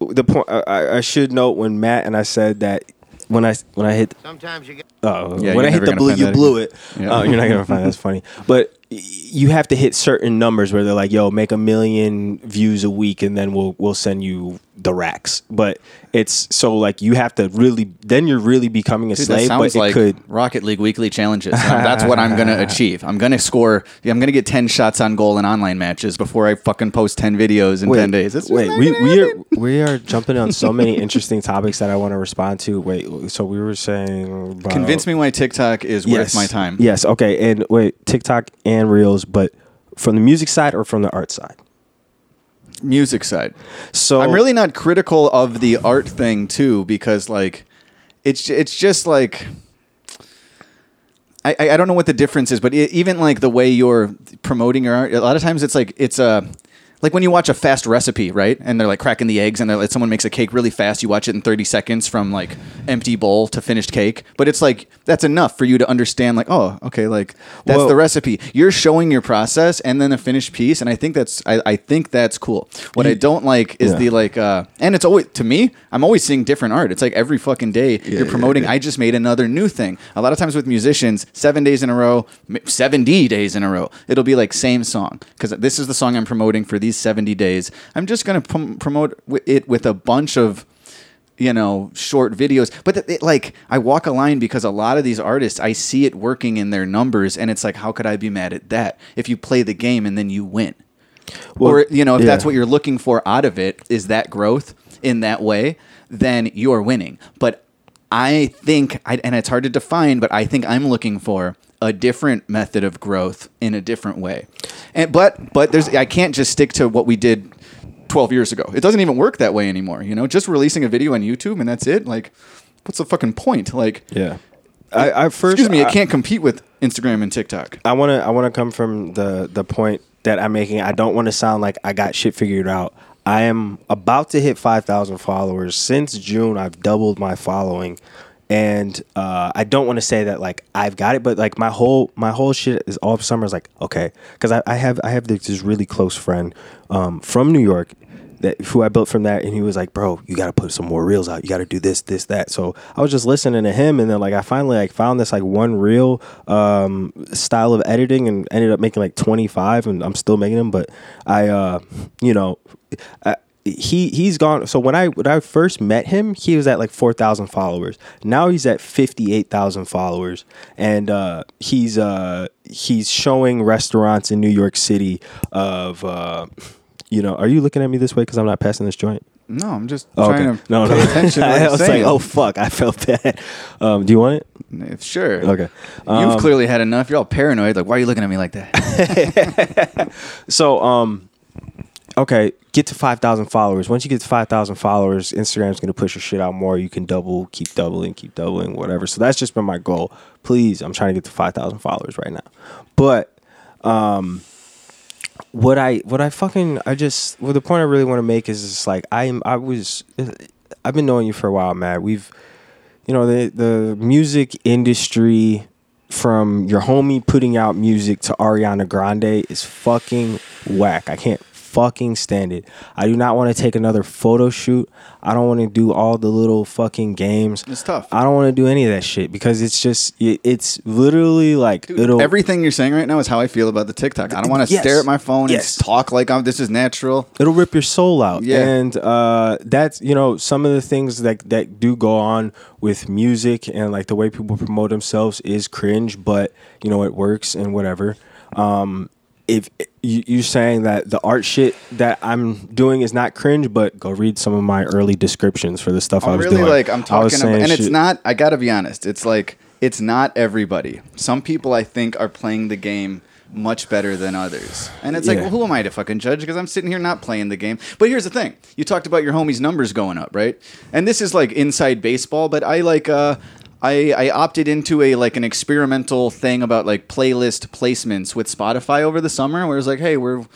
C: the point I- I, I should note when Matt and I said that when I when I hit
G: Sometimes you get.
C: uh,
A: Yeah,
C: when I hit the blue, you
A: that
C: blew it.
A: Yeah.
C: Uh, you're not gonna find that's funny, but y- you have to hit certain numbers where they're like, "Yo, make a million views a week, and then we'll we'll send you the racks." But it's so like you have to really then you're really becoming a
A: Dude,
C: slave.
A: sounds
C: But it
A: like
C: could
A: Rocket League weekly challenges. That's what I'm going to achieve. I'm going to score. I'm going to get 10 shots on goal in online matches before I fucking post 10 videos in 10 days. It's just
C: wait, we, we are we are jumping on so many interesting topics that I want to respond to. Wait, so we were saying about,
A: Convince me why TikTok is worth my time.
C: Yes, okay, and wait, TikTok and Reels, but from the music side or from the art side?
A: Music side.
C: So
A: I'm really not critical of the art thing too because like it's it's just like I, I don't know what the difference is, but e even like the way you're promoting your art, a lot of times it's like it's a like when you watch a fast recipe, right? And they're like cracking the eggs, and they're like someone makes a cake really fast. You watch it in 30 seconds from like empty bowl to finished cake, but it's like that's enough for you to understand. Like, oh, okay, like that's
C: Well-
A: the recipe. You're showing your process and then a finished piece, and I think that's I, I think that's cool. What I don't like is
C: Yeah.
A: the like, uh, and it's always to me. I'm always seeing different art. It's like every fucking day you're promoting. I just made another new thing. A lot of times with musicians, seven days in a row, seventy days in a row, it'll be like same song because this is the song I'm promoting for these seventy days. I'm just gonna prom- promote it with a bunch of you know short videos but it, like i walk a line because a lot of these artists i see it working in their numbers and it's like how could i be mad at that if you play the game and then you win or you know if
C: yeah.
A: that's what you're looking for out of it is that growth in that way then you're winning but i think I, and it's hard to define but i think i'm looking for a different method of growth in a different way and but but there's i can't just stick to what we did 12 years ago it doesn't even work that way anymore you know just releasing a video on youtube and that's it like what's the fucking point like
C: yeah. I, I first
A: excuse me
C: I,
A: it can't compete with instagram and tiktok
C: I want to I want to come from the the point that I'm making. I don't want to sound like I got shit figured out. I am about to hit 5,000 followers. Since June, I've doubled my following. And uh, I don't want to say that like I've got it, but like my whole my whole shit is all summer is like okay, because I, I have I have this, this really close friend um, from New York that who I built from that, and he was like, "Bro, you got to put some more reels out. You got to do this, this, that." So I was just listening to him, and then like I finally like found this like one reel um, style of editing, and ended up making like twenty five, and I'm still making them. But I, uh, you know, I, he he's gone. So when I when I first met him, he was at like four thousand followers. Now he's at fifty eight thousand followers, and uh, he's uh, he's showing restaurants in New York City of. Uh, you know, are you looking at me this way because I'm not passing this joint?
A: no i'm just
C: Oh,
A: trying
C: okay.
A: to
C: no,
A: pay
C: no.
A: attention to
C: I was
A: saying.
C: like, oh fuck, I felt bad. Um, do you want it?
A: Sure.
C: Okay.
A: You've
C: Um,
A: clearly had enough. You're all paranoid. Like, why are you looking at me like that?
C: So, um, okay, get to five thousand followers. Once you get to five thousand followers, Instagram's gonna push your shit out more. You can double, keep doubling, keep doubling, whatever. So that's just been my goal. Please, I'm trying to get to five thousand followers right now. But, um, what I what I fucking I just well the point I really want to make is just like I am I was I've been knowing you for a while, Matt. We've you know the the music industry from your homie putting out music to Ariana Grande is fucking whack. I can't fucking stand it. I do not want to take another photo shoot. I don't want to do all the little fucking games.
A: It's tough.
C: I don't want to do any of that shit because it's just it's literally like it'll
A: Everything you're saying right now is how I feel about the TikTok. I don't want to
C: Yes.
A: stare at my phone
C: Yes.
A: and talk like I'm, this is natural.
C: it'll rip your soul out.
A: Yeah.
C: And uh, that's you know some of the things that that do go on with music and like the way people promote themselves is cringe, but you know it works and whatever. Um, if you, you're saying that the art shit that I'm doing is not cringe, but go read some of my early descriptions for the stuff I
A: I'm
C: was
A: really
C: doing.
A: like I'm talking about, and it's not. I gotta be honest. It's like it's not everybody. Some people I think are playing the game much better than others, and it's like, well, who am I to fucking judge? Because I'm sitting here not playing the game. But here's the thing: you talked about your homie's numbers going up, right? And this is like inside baseball, but I like. uh I, I opted into a like an experimental thing about like playlist placements with Spotify over the summer, where it's like, hey, we're,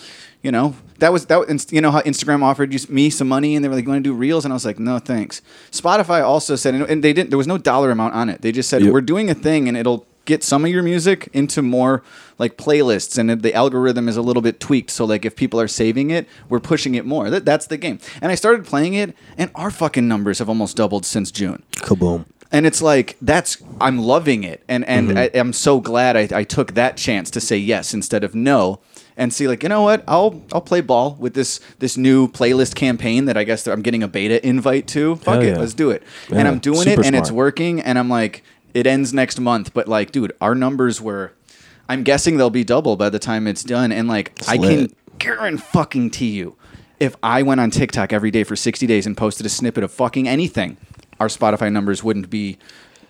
A: you know, that was that. was- You know how Instagram offered you, me some money, and they were like, "You want to do reels?" And I was like, "No, thanks." Spotify also said, and they didn't. There was no dollar amount on it. They just said,
C: Yep.
A: "We're doing a thing, and it'll get some of your music into more like playlists, and the algorithm is a little bit tweaked. So like, if people are saving it, we're pushing it more. That, that's the game." And I started playing it, and our fucking numbers have almost doubled since June
C: Kaboom.
A: And it's like that's I'm loving it, and and
C: Mm-hmm.
A: I, I'm so glad I, I took that chance to say yes instead of no, and see like you know what I'll I'll play ball with this this new playlist campaign that I guess that I'm getting a beta invite to. Fuck it,
C: yeah.
A: let's do it, and I'm doing it, and it's working, and I'm like it ends next month, but like dude, our numbers were, I'm guessing they'll be double by the time it's done, and like I can
C: lit.
A: guarantee fucking to you, if I went on TikTok every day for 60 days and posted a snippet of fucking anything, our Spotify numbers wouldn't be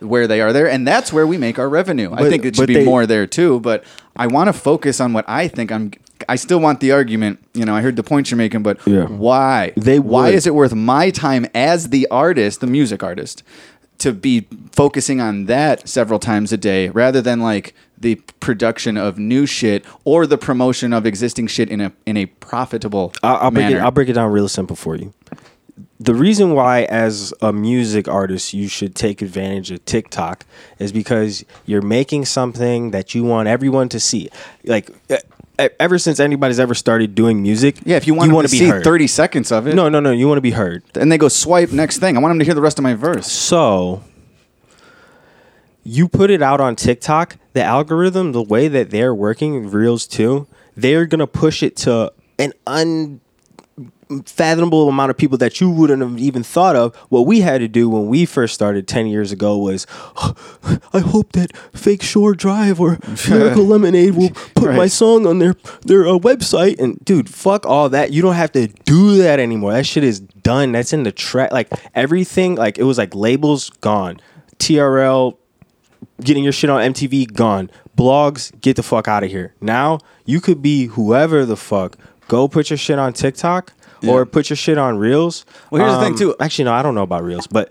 A: where they are there, and that's where we make our revenue. I think it should be
C: they-
A: more there too, but I want to focus on what I think I'm. I still want the argument. You know, I heard the point you're making, but
C: Yeah.
A: why?
C: They
A: why is it worth my time as the artist, the music artist, to be focusing on that several times a day rather than like the production of new shit or the promotion of existing shit in a in a profitable
C: I'll, I'll break it. I'll break it down real simple for you. The reason why, as a music artist, you should take advantage of TikTok is because you're making something that you want everyone to see. Like ever since anybody's ever started doing music,
A: yeah, if you want
C: wanna
A: to see
C: heard.
A: 30 seconds of it,
C: No, no, no. You want to be heard.
A: and they go swipe next thing. I want them to hear the rest of my verse.
C: So you put it out on TikTok, the algorithm, the way that they're working, Reels too, they're gonna push it to an unfathomable amount of people that you wouldn't have even thought of. What we had to do when we first started ten years ago was, I hope that Fake Shore Drive or Lyrical Lemonade will put my song on their their uh, website. And dude, fuck all that. You don't have to do that anymore. That shit is done. That's in the track. Like everything. Like it was like labels gone. TRL getting your shit on MTV gone. Blogs, get the fuck out of here. Now you could be whoever the fuck. Go put your shit on TikTok or put your shit on Reels.
A: Well, here's the thing,
C: Um,
A: too.
C: Actually, no, I don't know about Reels, but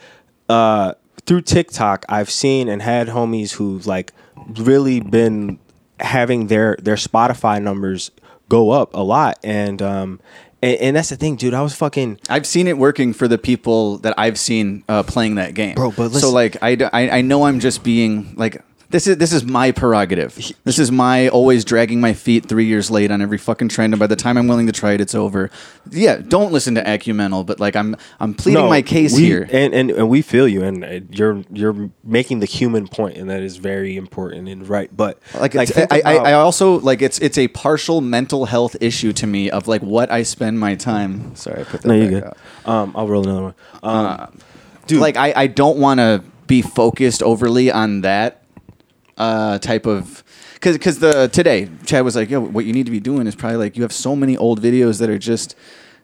C: uh, through TikTok, I've seen and had homies who've like really been having their their Spotify numbers go up a lot, and um, and, and that's the thing, dude. I was fucking
A: I've seen it working for the people that I've seen uh, playing that game.
C: Bro, but
A: so
C: listen-
A: I I know I'm just being like this is this is my prerogative. This is my always dragging my feet three years late on every fucking trend, and by the time I'm willing to try it, it's over. Yeah, don't listen to Ecumenal, but like I'm I'm pleading my case
C: we-
A: here.
C: and, and and we feel you, and uh, you're you're making the human point, and that is very important and right. But
A: like, it's,
C: think
A: I, I,
C: about-
A: I also like it's it's a partial mental health issue to me of like what I spend my time. Sorry, I put that.
C: no, you're
A: back
C: good.
A: out.
C: Um, I'll roll another one. Um,
A: dude like i, I don't want to be focused overly on that uh, type of because because the today chad was like yo what you need to be doing is probably like you have so many old videos that are just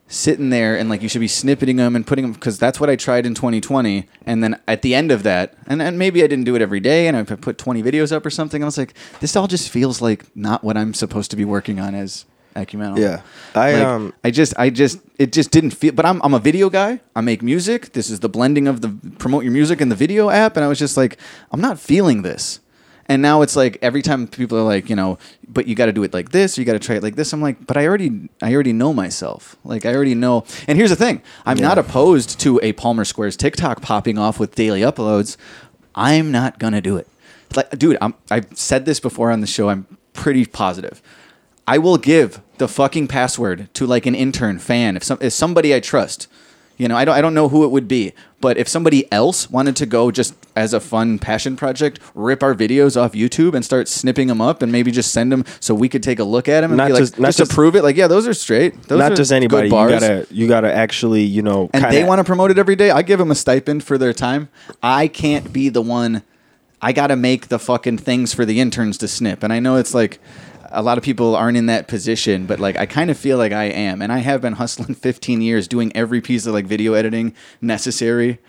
A: sitting there and like you should be snippeting them and putting them because that's what i tried in 2020 and then at the end of that and, and maybe i didn't do it every day and i put 20 videos up or something i was like this all just feels like not what i'm supposed to be working on as Ecumenal.
C: Yeah. I,
A: Like,
C: um,
A: I just, I just, it just didn't feel. But I'm, I'm a video guy. I make music. This is the blending of the promote your music in the video app, and I was just like, I'm not feeling this. And now it's like every time people are like, you know, but you got to do it like this, or you got to try it like this. I'm like, but I already, I already know myself. Like I already know. And here's the thing: I'm not opposed to a Palmer Squares TikTok popping off with daily uploads. I'm not gonna do it. Like, dude, I'm, I've said this before on the show. I'm pretty positive. I will give the fucking password to like an intern fan if some if somebody I trust. You know, I don't I don't know who it would be, but if somebody else wanted to go just as a fun passion project, rip our videos off YouTube and start snipping them up and maybe just send them so we could take a look at them and
C: Not
A: be like
C: just- not
A: just,
C: just-
A: to prove it like yeah, those are straight. Those
C: not
A: are
C: just
A: good
C: anybody. You
A: bars.
C: gotta you gotta actually you know
A: and
C: kinda-
A: they want to promote it every day. I give them a stipend for their time. I can't be the one. I got to make the fucking things for the interns to snip. And I know it's like a lot of people aren't in that position, but like I kind of feel like I am. And I have been hustling 15 years doing every piece of like video editing necessary.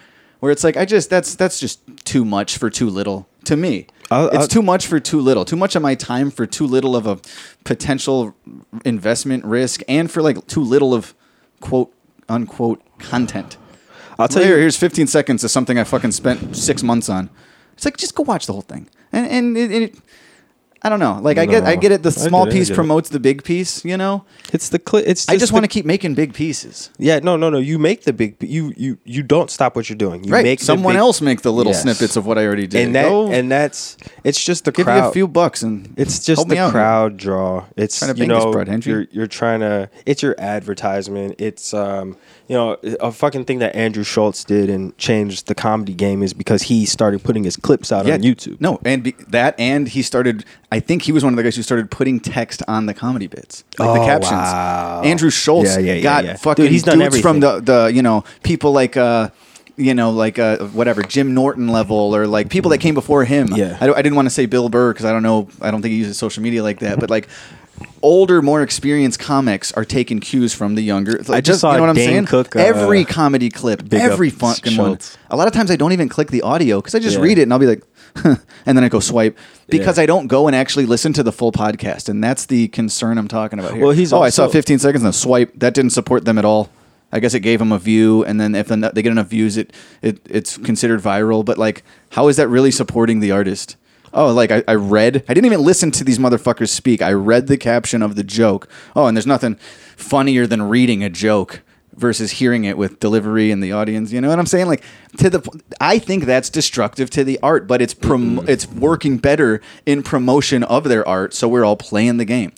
A: Where it's like I just that's that's just too much for too little to me.
C: I'll-
A: it's
C: I'll-
A: too much for too little. Too much of my time for too little of a potential investment risk, and for like too little of quote unquote content.
C: I'll tell
A: Here,
C: you
A: here's 15 seconds of something I fucking spent six months on. It's like just go watch the whole thing. And and it, it I don't know. Like I get I get it. The
C: I get
A: small
C: it, I
A: piece
C: get it.
A: promotes the big piece. You know.
C: It's the cli It's.
A: I just want to keep making big pieces.
C: Yeah, no, no, no. You make the big. You you you don't stop what you're doing. You
A: right.
C: make the
A: Someone
C: big-
A: else make the little
C: Yes.
A: snippets of what I already did.
C: and that
A: Go
C: and that's it's just the
A: give
C: crowd.
A: me a few bucks and
C: It's just
A: help me
C: the
A: out
C: crowd draw. It's
A: Trying to
C: you
A: this
C: know
A: bread,
C: you're you're trying to. It's your advertisement. It's um you know a fucking thing that Andrew Schulz did and changed the comedy game is because he started putting his clips out on YouTube.
A: No, and be, that and he started. I think he was one of the guys who started putting text on the comedy bits, like the
C: Oh,
A: captions.
C: wow.
A: Andrew Schulz
C: Yeah, yeah, yeah,
A: got
C: yeah.
A: fucking
C: Dude, he's done
A: dudes from the the you know people like uh you know like uh whatever Jim Norton level or like people that came before him.
C: Yeah.
A: I, I didn't want to say Bill Burr because I don't know. I don't think he uses social media like that, but like. Older, more experienced comics are taking cues from the younger. Like,
C: just saw
A: you know what I'm
C: Dane
A: saying.
C: Cook, uh,
A: every comedy clip, every fucking one. A lot of times I don't even click the audio because I just
C: Yeah.
A: read it and I'll be like, and then I go swipe because
C: Yeah.
A: I don't go and actually listen to the full podcast, and that's the concern I'm talking about here.
C: Well, he's
A: oh, I saw 15 seconds and a swipe that didn't support them at all. I guess it gave them a view, and then if they get enough views, it, it it's considered viral. But like, how is that really supporting the artist? Oh, like I, I read. I didn't even listen to these motherfuckers speak. I read the caption of the joke. Oh, and there's nothing funnier than reading a joke versus hearing it with delivery and the audience. You know what I'm saying? Like to the, I think that's destructive to the art, but it's prom- it's working better in promotion of their art. So we're all playing the game.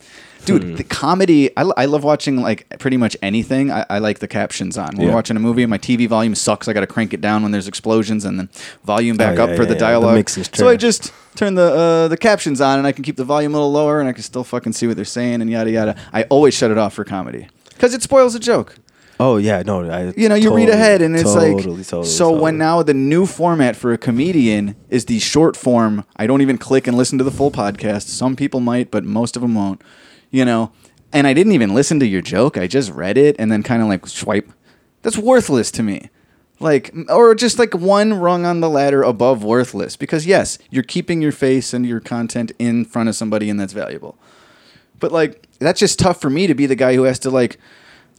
A: Dude, the comedy, I, I love watching like pretty much anything. I, I like the captions on. When
C: Yeah.
A: we're watching a movie and my TV volume sucks, I got to crank it down when there's explosions and then volume back
C: Oh,
A: up
C: yeah,
A: for
C: yeah,
A: the.
C: The
A: dialogue.
C: is
A: so I just turn the uh, the captions on and I can keep the volume a little lower and I can still fucking see what they're saying and yada yada. I always shut it off for comedy because it spoils a joke.
C: Oh yeah, no, I,
A: You know, you read ahead and it's
C: totally,
A: like
C: totally,
A: so
C: totally.
A: when now the new format for a comedian is the short form, I don't even click and listen to the full podcast. Some people might, but most of them won't. You know, and I didn't even listen to your joke. I just read it and then kind of like swipe. That's worthless to me. Like or just like one rung on the ladder above worthless because yes, you're keeping your face and your content in front of somebody and that's valuable. But like that's just tough for me to be the guy who has to like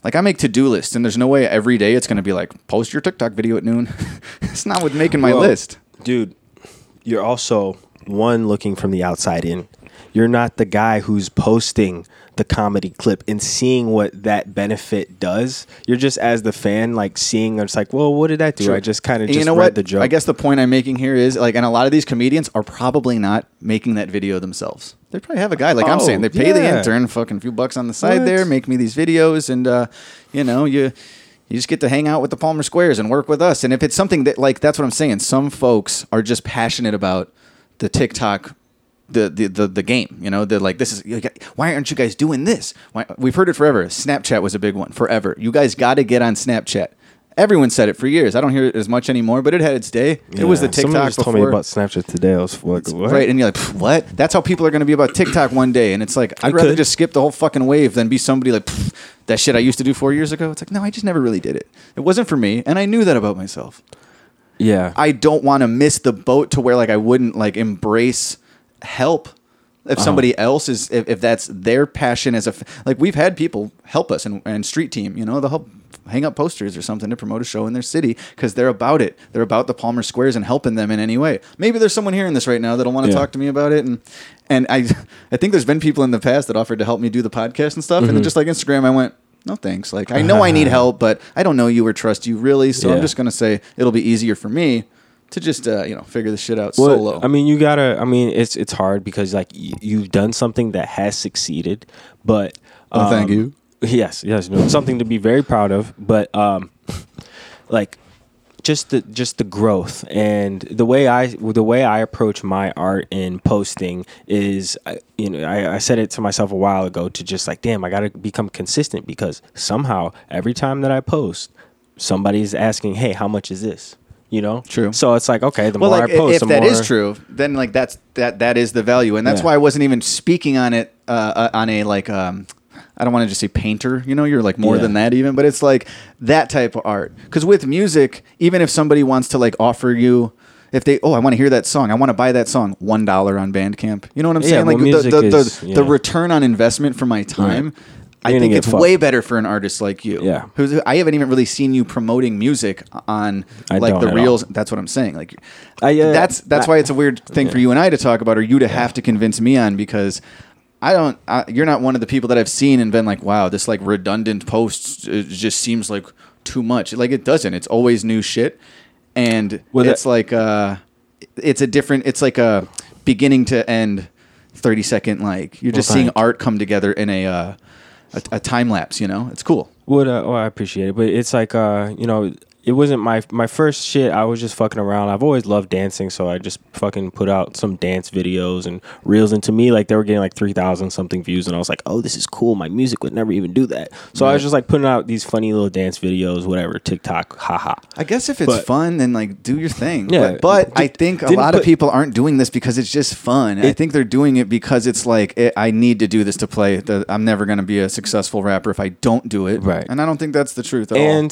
A: like I make to-do lists and there's no way every day it's going to be like post your TikTok video at noon. it's not with making my
C: Well,
A: list.
C: dude. You're also one looking from the outside in. You're not the guy who's posting the comedy clip and seeing what that benefit does. You're just as the fan, like seeing. It's like, well, what did that do? I just kind of just
A: you know
C: read
A: what?
C: the joke.
A: I guess the point I'm making here is like, and a lot of these comedians are probably not making that video themselves. They probably have a guy like I'm
C: Oh,
A: saying. They pay the intern fucking few bucks on the side
C: What?
A: there, make me these videos, and uh, you know you. You just get to hang out with the Palmer Squares and work with us. And if it's something that, like, that's what I'm saying. Some folks are just passionate about the TikTok the the the, the game. You know, they're like, this is why aren't you guys doing this? Why, we've heard it forever. Snapchat was a big one forever. You guys got to get on Snapchat. Everyone said it for years. I don't hear it as much anymore, but it had its day. It was the
C: Yeah. Someone
A: TikTok
C: just
A: before.
C: told me about Snapchat today. I was like, what?
A: Right, and you're like, what? That's how people are going to be about TikTok one day. And it's like, I'd
C: It
A: rather
C: could.
A: just skip the whole fucking wave than be somebody like, that shit I used to do four years ago. It's like, no, I just never really did it. It wasn't for me, and I knew that about myself.
C: Yeah.
A: I don't want to miss the boat to where like I wouldn't like embrace help
C: Uh-huh.
A: if somebody else is if, if that's their passion as a like we've had people help us and, and street team you know they'll help hang up posters or something to promote a show in their city because they're about it they're about the palmer squares and helping them in any way maybe there's someone hearing this right now that'll want to
C: Yeah.
A: talk to me about it and and i i think there's been people in the past that offered to help me do the podcast and stuff
C: Mm-hmm.
A: and then just like instagram i went no thanks like i know i need help but i don't know you or trust you really so i'm just going to say it'll be easier for me to just uh, you know figure this shit out
C: Well,
A: solo.
C: I mean, you gotta. I mean, it's it's hard because like y- you've done something that has succeeded, but
A: Oh, thank
C: um,
A: you.
C: Yes, yes, no, something to be very proud of. But um, like just the just the growth and the way I the way I approach my art in posting is you know I, I said it to myself a while ago to just like damn I got to become consistent because somehow every time that I post somebody's asking hey how much is this you know
A: True.
C: so it's like okay the
A: well,
C: more
A: like
C: I post
A: if
C: the
A: that
C: more
A: is true, then like that's that that is the value, and that's
C: Yeah.
A: why I wasn't even speaking on it uh, uh, on a like um. I don't want to just say painter, you know, you're like more
C: Yeah.
A: than that even, but it's like that type of art. Because with music, even if somebody wants to like offer you, if they, oh, I want to hear that song, I want to buy that song, one dollar on Bandcamp. You know what I'm
C: Yeah,
A: saying?
C: well,
A: like the the, the,
C: is-
A: the return on investment for my time. I think it's
C: fucked.
A: way better for an artist like you.
C: Yeah.
A: Who's, I haven't even really seen you promoting music on
C: I
A: like the reels.
C: all.
A: That's what I'm saying. Like,
C: I, uh,
A: that's that's
C: I-
A: why it's a weird thing for you and I to talk about, or you to have to convince me on because. I don't. You're not one of the people that I've seen and been like, "Wow, this like redundant post just seems like too much." Like it doesn't. It's always new shit, and
C: Well, that-
A: it's like uh, it's a different. It's like a beginning to end, thirty second. Like you're just
C: Well,
A: seeing art come together in a uh, a, a time lapse. You know, it's cool.
C: What? Uh, well, I appreciate it, but it's like, uh, you know, it wasn't my my first shit. I was just fucking around. I've always loved dancing, so I just fucking put out some dance videos and reels. And to me, like they were getting like three thousand something views, and I was like, oh, this is cool. My music would never even do that. So I was just like putting out these funny little dance videos, whatever, TikTok, haha.
A: I guess if it's
C: But-
A: fun, then like do your thing.
C: Yeah.
A: But, but I
C: Di-
A: think a lot of people aren't doing this because it's just fun. I think they're doing it because it's like eh, I need to do this to play. The, I'm never going to be a successful rapper if I don't do it.
C: Right.
A: And I don't think that's the truth at all.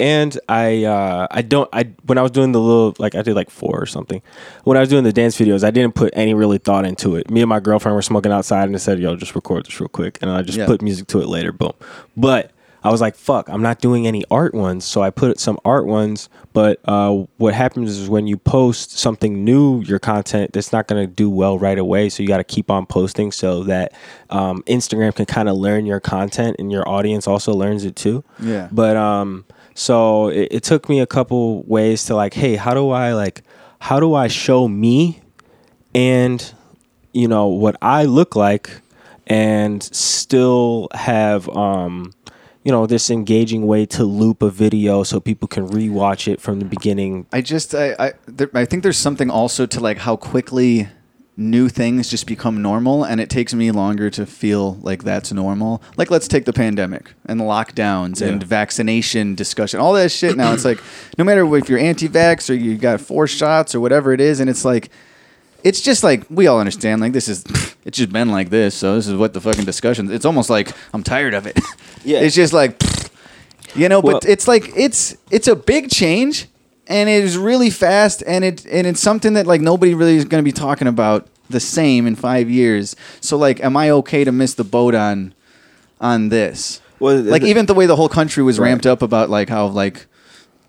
C: And I uh I don't I when I was doing the little like I did like four or something. When I was doing the dance videos, I didn't put any really thought into it. Me and my girlfriend were smoking outside and I said, "Yo, just record this real quick," and I just
A: Yeah.
C: put music to it later. Boom. But I was like, "Fuck, I'm not doing any art ones," so I put some art ones. But uh, what happens is when you post something new, your content that's not going to do well right away. So you got to keep on posting so that um, Instagram can kind of learn your content and your audience also learns it too.
A: Yeah.
C: But um, so it, it took me a couple ways to like, hey, how do I like, how do I show me, and you know what I look like, and still have um, you know, this engaging way to loop a video so people can rewatch it from the beginning.
A: I just I I, there, I think there's something also to like how quickly new things just become normal and it takes me longer to feel like that's normal. Like let's take the pandemic and lockdowns and vaccination discussion. All that shit now it's like no matter if you're anti-vax or you got four shots or whatever it is and it's like it's just like we all understand like this is it's just been like this so this is what the fucking discussion it's almost like i'm tired of it
C: Yeah.
A: it's just like you know but it's like it's it's a big change and it is really fast and it and it's something that like nobody really is going to be talking about the same in 5 years so like am i okay to miss the boat on on this
C: Well,
A: like
C: the-
A: even the way the whole country was
C: Right.
A: ramped up about like how like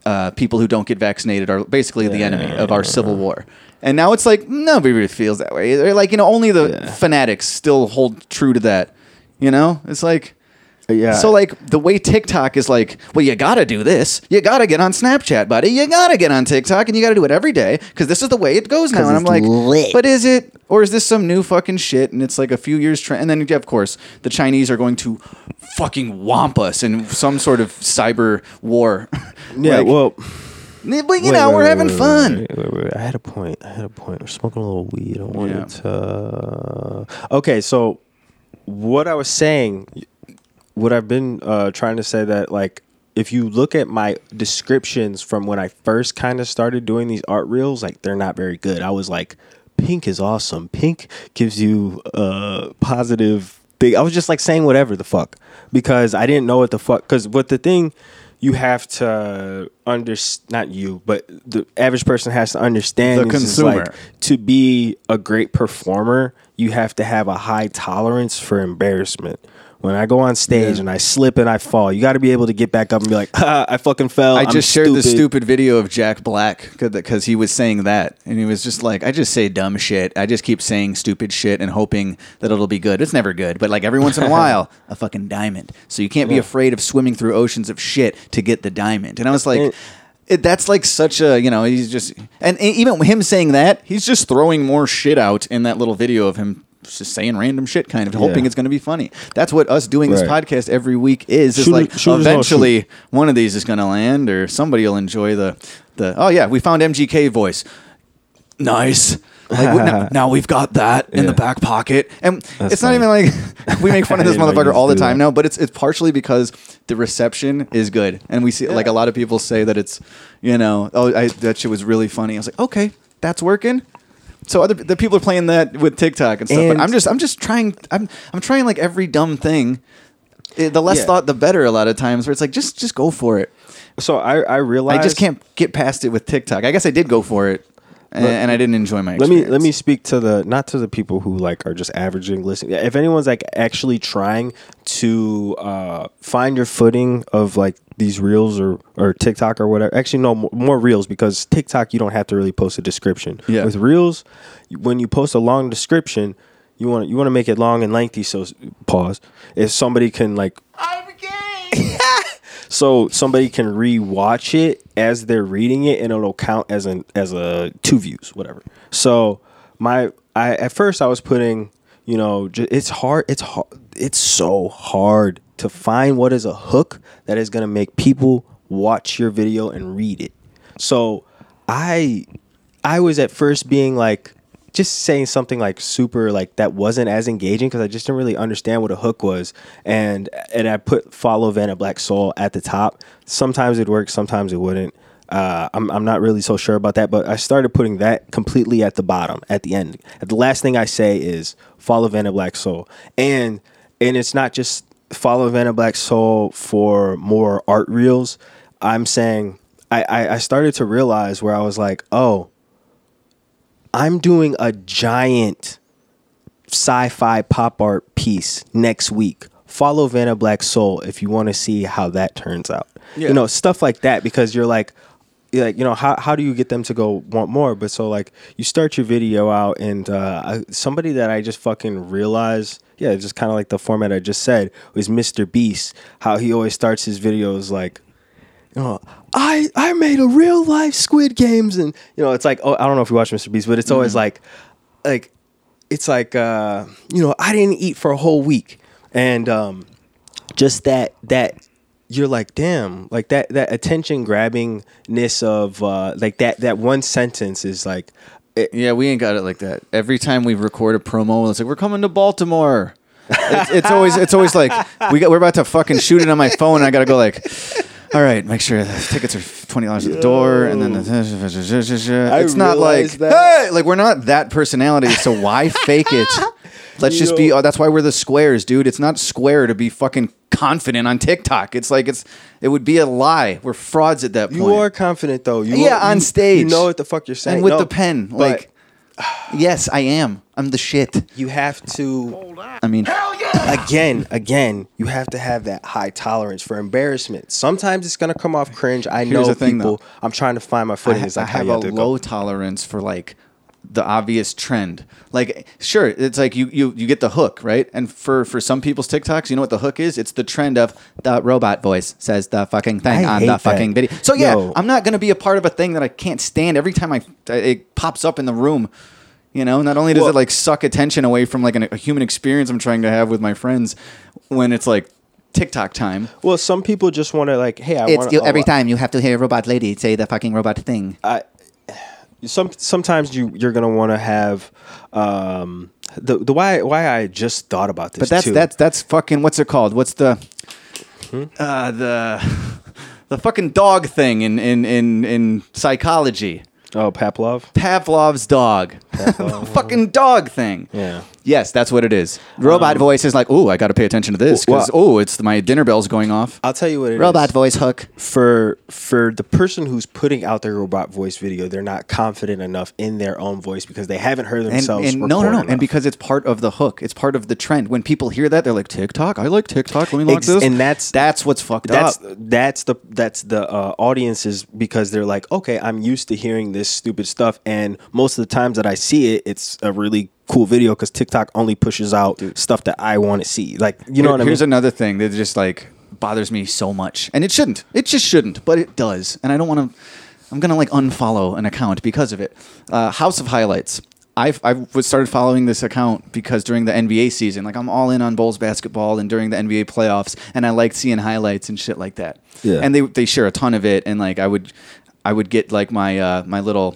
A: uh, people who don't get vaccinated are basically the enemy of our civil war. And now it's like nobody really feels that way. They're like you know only the
C: Yeah.
A: fanatics still hold true to that. You know, it's like
F: Yeah.
A: so like the way TikTok is like, well, you gotta do this. You gotta get on Snapchat, buddy. You gotta get on TikTok, and you gotta do it every day because this is the way it goes now. And I'm like, but is it, or is this some new fucking shit? And it's like a few years trend. And then yeah, of course the Chinese are going to fucking womp us in some sort of cyber war.
C: Yeah,
A: Like,
C: well,
A: but you
C: wait,
A: know
C: wait,
A: we're
C: wait,
A: having fun.
C: I had a point. I had a point. We're smoking a little weed. I wanted
A: Yeah.
C: to. Okay, so what I was saying, what I've been uh, trying to say that like. If you look at my descriptions from when I first kind of started doing these art reels, like they're not very good. I was like, pink is awesome. Pink gives you a positive thing. I was just like saying whatever the fuck because I didn't know what the fuck. Because what the thing you have to understand, not you, but the average person has to understand
A: The
C: is, is like
A: consumer.
C: to be a great performer, you have to have a high tolerance for embarrassment. When I go on stage
A: Yeah.
C: and I slip and I fall, you got to be able to get back up and be like, ha, ah, I fucking fell.
A: I
C: I'm
A: just shared the stupid video of Jack Black because he was saying that, and he was just like, "I just say dumb shit. I just keep saying stupid shit and hoping that it'll be good. It's never good, but like every once in a while, a fucking diamond. So you can't be afraid of swimming through oceans of shit to get the diamond." And I was like. It, that's like such a you know he's just and even him saying that he's just throwing more shit out in that little video of him just saying random shit kind of hoping
C: Yeah.
A: it's going to be funny that's what us doing this
C: Right.
A: podcast every week is is
C: Shoot-
A: like
C: shoot is all
A: eventually one of these is going to land or somebody will enjoy the the oh yeah we found mgk voice nice like we- now, now we've got that in the
C: Yeah.
A: back pocket and
C: That's
A: it's not
C: funny.
A: even like we make fun of
C: I
A: this
C: didn't know you
A: motherfucker all
C: to
A: the
C: do
A: time
C: that.
A: now but it's it's partially because the reception is good and we see like a lot of people say that it's you know oh I, that shit was really funny i was like okay that's working so other the people are playing that with TikTok and stuff, but I'm just I'm just trying I'm I'm trying like every dumb thing. Eh, the less
C: Yeah.
A: thought, the better. A lot of times, where it's like just just go for it.
C: So I, I realized
A: I just can't get past it with TikTok. I guess I did go for it. and, and I didn't enjoy my.
C: let me let me speak to the not to the people who like are just averaging listening. If anyone's like actually trying to uh, find your footing of like these reels or or TikTok or whatever. Actually, no, more, more reels because TikTok you don't have to really post a description.
A: Yeah.
C: With reels, when you post a long description, you want you want to make it long and lengthy. So pause. If somebody can like I'm gay. so somebody can re-watch it as they're reading it and it'll count as an as a two views whatever so my i at first i was putting you know it's hard it's hard it's so hard to find what is a hook that is going to make people watch your video and read it so i i was at first being like just saying something like super like that wasn't as engaging because I just didn't really understand what a hook was, and and I put follow Vanna Black Soul at the top. Sometimes it worked, sometimes it wouldn't. Uh, I'm I'm not really so sure about that, but I started putting that completely at the bottom, at the end. The last thing I say is follow Vanna Black Soul, and and it's not just follow Vanna Black Soul for more art reels. I'm saying I, I I started to realize where I was like, oh. I'm doing a giant sci-fi pop art piece next week. Follow Vanna Black Soul if you want to see how that turns out.
A: Yeah.
C: You know, stuff like that because you're like like, you know, how how do you get them to go want more? But so like you start your video out and uh I, somebody that I just fucking realized, yeah, just kind of like the format I just said was Mr. Beast, how he always starts his videos like you know, I I made a real life Squid Games, and you know, it's like oh, I don't know if you watch Mr. Beast, but it's always like, like, it's like uh, you know, I didn't eat for a whole week, and um, just that that you're like, damn, like that that attention grabbingness of uh, like that that one sentence is like, it,
A: Yeah, we ain't got it like that. Every time we record a promo, it's like we're coming to Baltimore. it's, it's always it's always like we got we're about to fucking shoot it on my phone, and I gotta go like, all right, make sure the tickets are twenty dollars at the door, and then the,
C: I
A: it's not like
C: that.
A: hey, like we're not that personality, so why fake it? Let's just be. Oh, that's why we're the squares, dude. It's not square to be fucking confident on TikTok. It's like it's it would be a lie. We're frauds at that point.
C: you are confident though. You
A: Yeah,
C: are-
A: on
C: you-
A: stage.
C: you know what the fuck you're saying
A: and with
C: No,
A: the pen,
C: but
A: like. Yes, I am. I'm the shit.
C: you have to.
A: I mean,
C: again, again, you have to have that high tolerance for embarrassment. Sometimes it's gonna come off cringe. I
A: Here's
C: know
A: the thing,
C: people.
A: though.
C: I'm trying to find my
A: I,
C: footing.
A: ha-
C: like
A: I have a low
C: go.
A: tolerance for like the obvious trend. Like, sure, it's like you you you get the hook, right? And for for some people's TikToks, you know what the hook is? It's the trend of the robot voice says the fucking thing
C: I
A: on the
C: that.
A: fucking video. So yeah,
C: Yo.
A: I'm not gonna be a part of a thing that I can't stand. Every time I it pops up in the room. You know, not only does
C: Well-
A: it like suck attention away from like an, a human experience I'm trying to have with my friends when it's like TikTok time.
C: Well, some people just want to like, hey, I
A: It's
C: want
A: every time you have to hear a robot lady say the fucking robot thing.
C: Some sometimes you you're gonna want to have um the the why why I just thought about this.
A: But that's
C: too.
A: that's that's fucking what's it called? What's the
C: Hmm?
A: uh, the the fucking dog thing in in in in psychology?
C: oh Pavlov.
A: Pavlov's dog. The fucking dog thing.
C: Yeah.
A: Yes, that's what it is. Robot voice is like, oh, I got to pay attention to this because
C: Well-
A: oh, it's my dinner bell's going off.
C: I'll tell you what it is.
A: Robot voice hook.
C: for for the person who's putting out their robot voice video, they're not confident enough in their own voice because they haven't heard
A: And,
C: themselves.
A: and no, no,
C: record
A: no,
C: enough.
A: and because it's part of the hook, it's part of the trend. When people hear that, they're like, TikTok. I like TikTok. Let me like
C: Ex-
A: this.
C: and that's-
A: that's what's fucked
C: that's
A: up.
C: that's the that's the uh, audiences because they're like, okay, I'm used to hearing this stupid stuff, and most of the times that I see it, it's a really cool video because TikTok only pushes out stuff that I want to see. Like, you know
A: Here-
C: what I mean?
A: Here's another thing that just like bothers me so much, and it shouldn't. It just shouldn't, but it does, and I don't want to. I'm gonna like unfollow an account because of it. Uh, House of Highlights. I've I was started following this account because during the NBA season, like I'm all in on Bulls basketball, and during the NBA playoffs, and I like seeing highlights and shit like that.
C: Yeah.
A: And they they share a ton of it, and like I would. I would get like my uh, my little,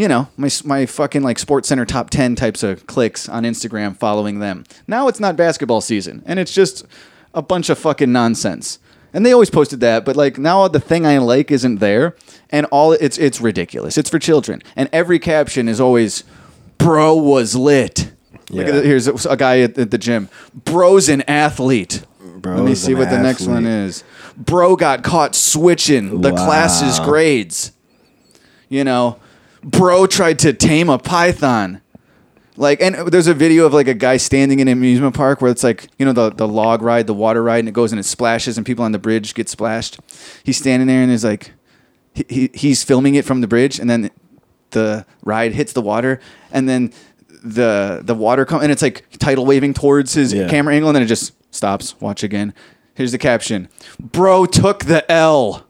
A: you know, my my fucking like Sports Center top ten types of clicks on Instagram following them. Now it's not basketball season, and it's just a bunch of fucking nonsense. And they always posted that, but like now the thing I like isn't there, and all it's it's ridiculous. It's for children, and every caption is always, "Bro was lit." Look at
C: Yeah.
A: Here's a, guy at, at the gym. Bro's an athlete. Let me see what the next one is. Bro got caught switching the
C: Wow.
A: class's grades. You know, bro tried to tame a python. Like, and there's a video of like a guy standing in an amusement park where it's like, you know, the, the log ride, the water ride, and it goes and it splashes, and people on the bridge get splashed. He's standing there and is like, he, he, he's filming it from the bridge, and then the ride hits the water, and then the the water comes, and it's like tidal waving towards his
C: Yeah.
A: camera angle, and then it just stops. Watch again. Here's the caption: Bro took the L.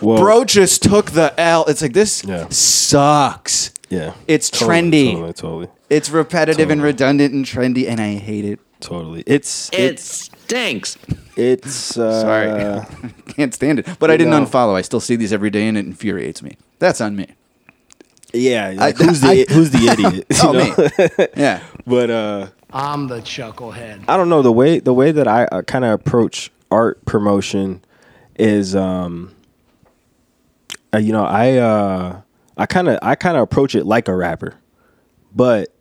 C: Whoa.
A: Bro just took the L. It's like this
C: Yeah.
A: sucks.
C: Yeah.
A: It's
C: Totally,
A: trendy.
C: Totally, totally.
A: It's repetitive and redundant and trendy, and I hate it.
C: Totally. It's
H: It
C: it's
H: stinks.
C: it's uh,
A: Sorry, I can't stand it. But I didn't
C: know.
A: unfollow. I still see these every day, and it infuriates me. That's on me.
C: Yeah, like,
A: I-
C: who's the
A: I-
C: who's the idiot?
A: Oh, me. Yeah.
C: But uh
I: I'm the chucklehead.
C: I don't know the way the way that I uh, kind of approach art promotion is um uh, you know I uh I kind of I kind of approach it like a rapper. But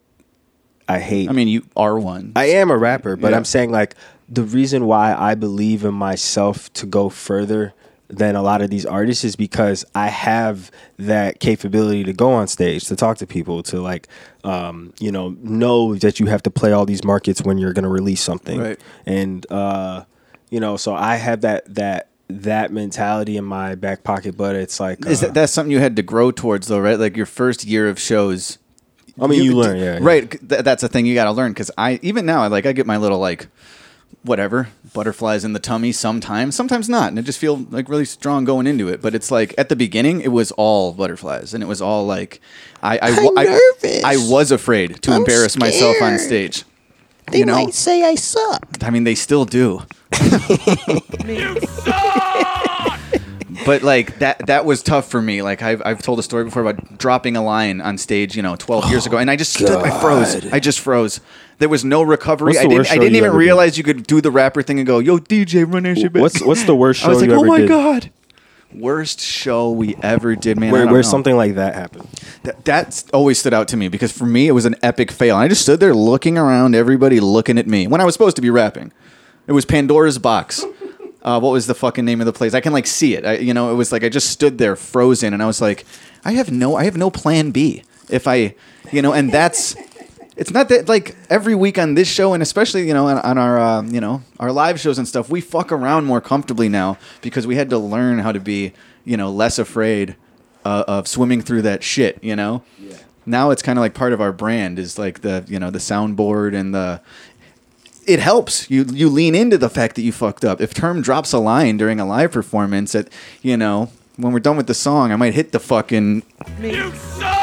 C: I hate
A: I mean, you are one.
C: I am a rapper, but
A: Yeah.
C: I'm saying like the reason why I believe in myself to go further than a lot of these artists is because I have that capability to go on stage, to talk to people, to like, um, you know, know that you have to play all these markets when you're going to release something,
A: Right.
C: and uh, you know, so I have that that that mentality in my back pocket. But it's like,
A: Is
C: uh,
A: that that's something you had to grow towards, though, right? Like your first year of shows.
C: I mean, you, learn, yeah,
A: right. Th- that's a thing you got to learn because I even now, I like I get my little like whatever butterflies in the tummy sometimes, sometimes not, and I just feel like really strong going into it. But it's like at the beginning, it was all butterflies, and it was all like I I, I,
J: nervous.
A: I was afraid to
J: I'm
A: embarrass myself on stage.
J: They
A: you know,
J: might say I suck.
A: I mean, they still do. but like that that was tough for me. Like I've I've told a story before about dropping a line on stage, you know, 12 years ago and I just stood I froze. I just froze. There was no recovery.
C: What's
A: I
C: the
A: didn't
C: worst
A: I
C: show
A: didn't
C: you
A: even
C: ever did?
A: realize you could do the rapper thing and go, "Yo DJ, run that shit back."
C: What's what's the worst show
A: I was like,
C: you
A: "Oh
C: ever
A: my
C: did?
A: god." Worst show we ever did, man.
C: Where, where something like that happened.
A: That, that's always stood out to me because for me it was an epic fail. I just stood there looking around, everybody looking at me when I was supposed to be rapping. It was Pandora's Box. Uh, what was the fucking name of the place? I can like see it. I, you know, it was like I just stood there frozen, and I was like, I have no, I have no plan B. If I, you know, and that's. It's not that like every week on this show, and especially you know on, on our uh, you know our live shows and stuff, we fuck around more comfortably now because we had to learn how to be you know less afraid uh, of swimming through that shit. You know, now it's kind of like part of our brand is like the you know the soundboard and the it helps you you lean into the fact that you fucked up. If Term drops a line during a live performance, that you know when we're done with the song, I might hit the fucking
E: You suck!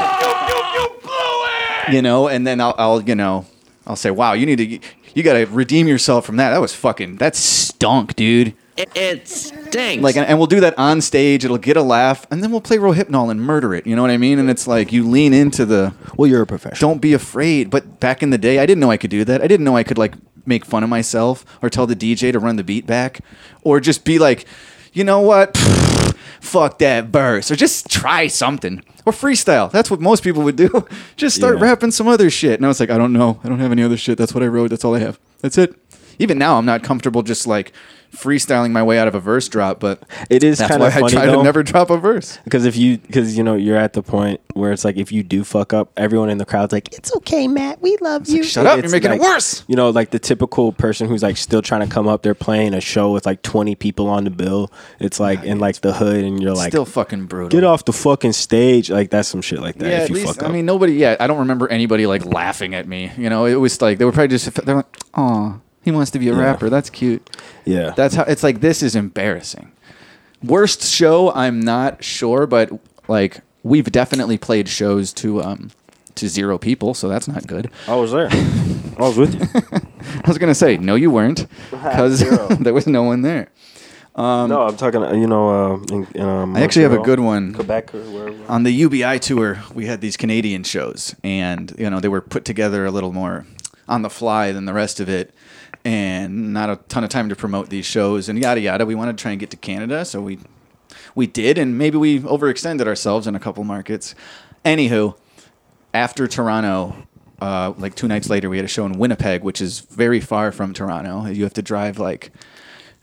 E: you
A: know, and then I'll, I'll you know I'll say, wow, you need to you got to redeem yourself from that. That was fucking that stunk, dude.
H: It, it stinks.
A: Like, and, and we'll do that on stage. It'll get a laugh, and then we'll play Rohypnol and murder it. You know what I mean? And it's like you lean into the
C: Well, you're a professional.
A: don't be afraid. But back in the day, I didn't know I could do that. I didn't know I could like make fun of myself or tell the DJ to run the beat back or just be like, you know what? Fuck that verse or just try something or freestyle. That's what most people would do. just start
C: Yeah.
A: rapping some other shit. And I was like, I don't know. I don't have any other shit. That's what I wrote. That's all I have. That's it. Even now, I'm not comfortable just like freestyling my way out of a verse drop, but
C: It is kind
A: why
C: of
A: I
C: funny
A: try
C: though,
A: to never drop a verse.
C: because if you because you know you're at the point where it's like if you do fuck up, everyone in the crowd's like it's
J: It's okay, Matt. We love you.
A: Shut up! You're making
C: like,
A: it worse.
C: You know, like the typical person who's like still trying to come up. They're playing a show with like 20 people on the bill. It's like in like the hood, and you're like,
A: Still fucking brutal.
C: get off the fucking stage. Like that's some shit like that.
A: Yeah,
C: if you
A: least
C: fuck up.
A: I mean nobody. Yeah, I don't remember anybody like laughing at me. You know, it was like they were probably just they're like, "Oh, he wants to be a
C: Yeah.
A: rapper. That's cute."
C: yeah,
A: That's how it's like. This is embarrassing. Worst show, I'm not sure, but like we've definitely played shows to um to zero people, so that's not good.
C: I was there. I was with you.
A: I was gonna say no, you weren't, because there was no one there.
C: no, I'm talking. You know, uh, in, in, um,
A: I actually have a good one.
C: Quebec or wherever.
A: on the UBI tour, we had these Canadian shows, and you know they were put together a little more on the fly than the rest of it, and not a ton of time to promote these shows and yada yada. We wanted to try and get to Canada, so we we did, and maybe we overextended ourselves in a couple markets. Anywho, after Toronto, uh, like two nights later, we had a show in Winnipeg, which is very far from Toronto. You have to drive like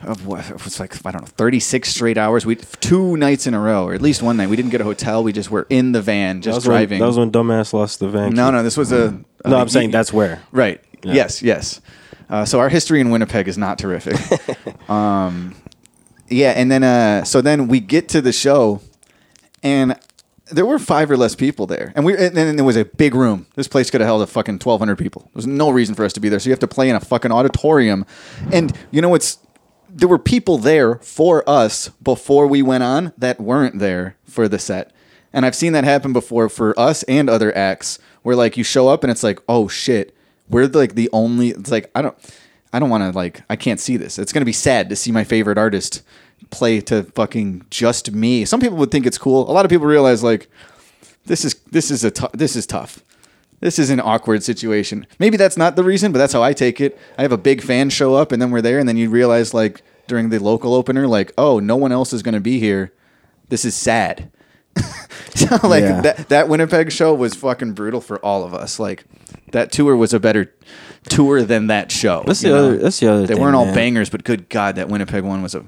A: of what it was like I don't know, 36 straight hours. We two nights in a row, or at least one night. We didn't get a hotel. We just were in the van,
C: That
A: just
C: when-
A: driving.
C: that was when dumbass lost the van.
A: no, no, this was a.
C: No, I'm saying that's where.
A: Right.
C: Yeah.
A: Yes, yes. Uh, so our history in Winnipeg is not terrific. um, yeah, and then uh, so then we get to the show, and there were five or less people there, and we and then there was a big room. This place could have held a fucking twelve hundred people. There was no reason for us to be there, so you have to play in a fucking auditorium, and you know it's there were people there for us before we went on that weren't there for the set. And I've seen that happen before for us and other acts where like you show up and it's like, "Oh shit, we're like the only it's like I don't I don't want to like I can't see this. It's going to be sad to see my favorite artist play to fucking just me. Some people would think it's cool. A lot of people realize like this is this is a this is tough. This is an awkward situation. Maybe that's not the reason, but that's how I take it. I have a big fan show up and then we're there and then you realize like during the local opener like, "Oh, no one else is going to be here. This is sad." so like
C: Yeah.
A: that that Winnipeg show was fucking brutal for all of us. Like that tour was a better tour than that show.
C: That's the
A: know?
C: other- that's the other
A: They
C: thing,
A: weren't all
C: man.
A: bangers, but good God, that Winnipeg one was a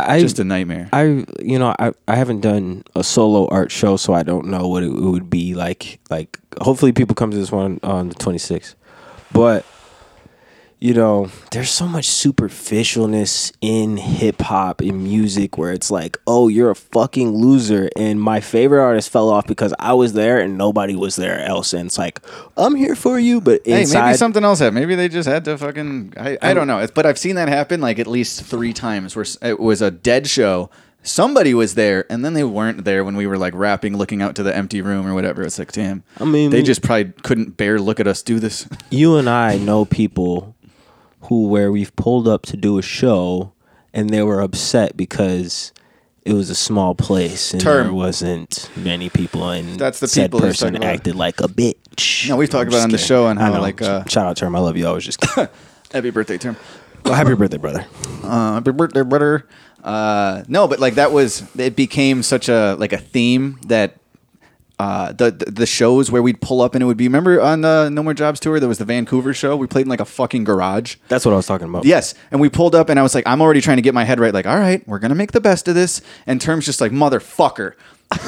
C: I,
A: just a nightmare.
C: I you know I I haven't done a solo art show, so I don't know what it, would be like. Like hopefully people come to this one on the 26th, but you know there's so much superficialness in hip hop and music where it's like, oh, you're a fucking loser, and my favorite artist fell off because I was there and nobody was there else, and it's like I'm here for you, but
A: Hey,
C: inside
A: maybe something else happened. Maybe they just had to fucking. I, I don't know. It's- But I've seen that happen like at least three times where it was a dead show. Somebody was there, and then they weren't there when we were like rapping, looking out to the empty room or whatever. It's like, damn.
C: I mean,
A: they just probably couldn't bear look at us do this.
C: you and I know people where we've pulled up to do a show and they were upset because it was a small place and
A: Term.
C: there wasn't many people and
A: That's the
C: said
A: people he's
C: person
A: talking about.
C: acted like a bitch.
A: No, we've talked
C: I'm
A: about
C: just
A: on the
C: kidding.
A: show on
C: I
A: how,
C: know.
A: like, uh,
C: shout out Term, I love you. I was just kidding.
A: Happy birthday, Term.
C: well, happy birthday, brother.
A: Uh, happy birthday, brother. Uh, no, but like that was it became such a like a theme that uh, the, the the shows where we'd pull up and it would be remember on the No More Jobs tour there was the Vancouver show we played in like a fucking garage.
C: That's what I was talking about.
A: Yes, and we pulled up and I was like I'm already trying to get my head right like all right we're gonna make the best of this and Term's just like motherfucker.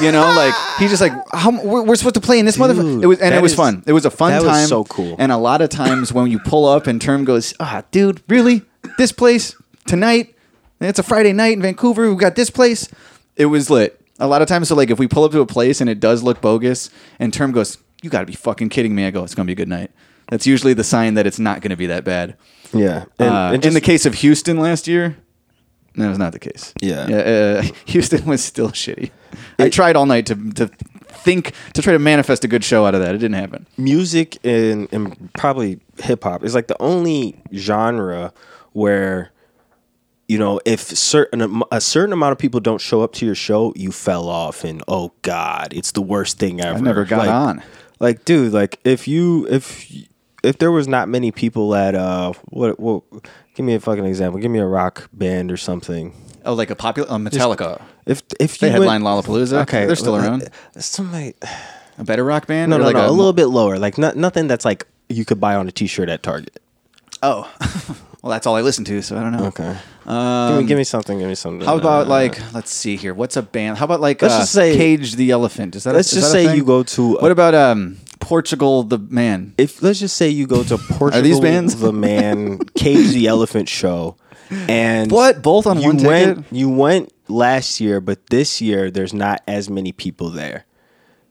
A: You know, like he's just like, how we're, we're supposed to play in this motherfucker. It was, and
C: that
A: it was
C: is-
A: fun. It was a fun
C: that was
A: time.
C: so cool.
A: And a lot of times when you pull up and Term goes, ah, dude, really? This place tonight? It's a Friday night in Vancouver. We got this place. It was lit. A lot of times, so like if we pull up to a place and it does look bogus, and Term goes, "You got to be fucking kidding me!" I go, "It's gonna be a good night." That's usually the sign that it's not gonna be that bad.
C: Yeah.
A: Uh,
C: And, and
A: in the case of Houston last year, that was not the case.
C: Yeah.
A: uh, Houston was still shitty. I tried all night to to think to try to manifest a good show out of that. It didn't happen.
C: music and, and probably hip hop is like the only genre where you know if certain a certain amount of people don't show up to your show, you fell off and oh god, it's the worst thing ever.
A: I never got
C: Like-
A: on.
C: Like, dude, like if you if if there was not many people at uh what what give me a fucking example. Give me a rock band or something.
A: Oh, like a popular uh, Metallica.
C: If if
A: They
C: you
A: headline
C: went,
A: Lollapalooza.
C: okay,
A: they're still
C: uh,
A: around.
C: Somebody
A: A better rock band?
C: no
A: Or
C: no
A: like
C: no a, little bit lower, like not, nothing that's like you could buy on a T-shirt at Target.
A: Oh, well, that's all I listen to, so I don't know.
C: Okay.
A: Um,
C: give, me, give me something. Give me something.
A: How about
C: uh,
A: like let's see here. What's a band? How about like
C: Let's
A: uh,
C: just say-
A: Cage the Elephant? Is that? a-
C: Let's
A: is
C: just
A: that a
C: say
A: thing?
C: you go to.
A: What about um Portugal the Man?
C: if let's just say you go to Portugal
A: bands?
C: the Man Cage the Elephant show, and
A: What? Both on
C: you
A: one
C: went,
A: ticket?
C: You went last year, but this year there's not as many people there.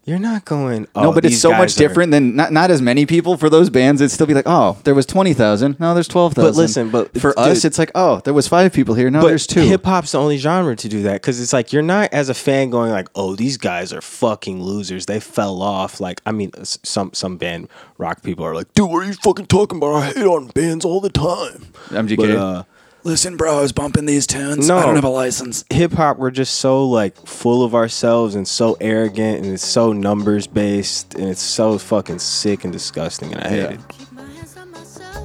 C: You're not going. Oh,
A: no, but it's so much
C: are-"
A: different than not not as many people for those bands. It'd still be like, oh, there was twenty thousand. No, there's twelve thousand.
C: But listen, but
A: for
C: dude-
A: us, it's like, oh, there was five people here. No,
C: But
A: there's two.
C: hip hop's the only genre to do that because it's like you're not as a fan going like, oh, these guys are fucking losers. They fell off. Like, I mean, some some band rock people are like, dude, what are you fucking talking about? I hate on bands all the time.
A: MGK.
C: But, uh,
A: Listen, bro, I was bumping these tunes.
C: No.
A: I don't have a license.
C: hip hop we're just so like full of ourselves and so arrogant and it's so numbers based and it's so fucking sick and disgusting and I hate
A: Yeah.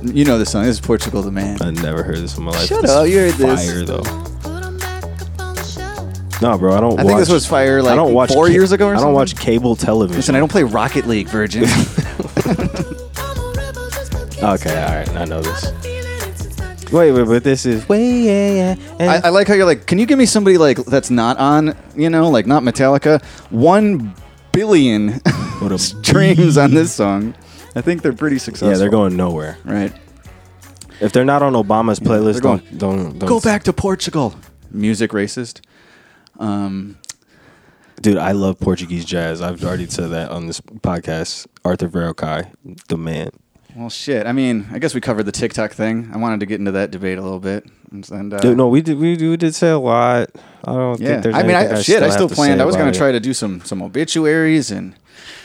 C: it.
A: You know this song. This is Portugal the Man.
C: I never heard this in my life.
A: Shut
C: This
A: up,
C: is
A: you heard this.
C: Fire though. No, bro, I don't.
A: I
C: watch,
A: think this was fire, like,
C: I don't watch
A: four years ago or
C: I don't watch cable television.
A: Listen, I don't play Rocket League, Virgin.
C: Okay, all right, I know this. Wait, wait, but this is way yeah yeah.
A: I, I like how you're like, can you give me somebody like that's not on, you know, like not Metallica? One billion
C: What a
A: streams on this song. I think they're pretty successful.
C: yeah, they're going nowhere.
A: right.
C: If they're not on Obama's playlist,
A: they're going,
C: don't, don't don't
A: Go back to Portugal. Music racist. Um,
C: dude. I love Portuguese jazz. I've already said that on this podcast. Arthur Verocai, the man.
A: Well, shit. I mean, I guess we covered the TikTok thing. I wanted to get into that debate a little bit. And, uh,
C: Dude, no, we did we, we did say a lot. I don't
A: Yeah,
C: think there's
A: I mean, I,
C: anything
A: shit. I still planned. I was going to
C: it.
A: try to do some some obituaries, and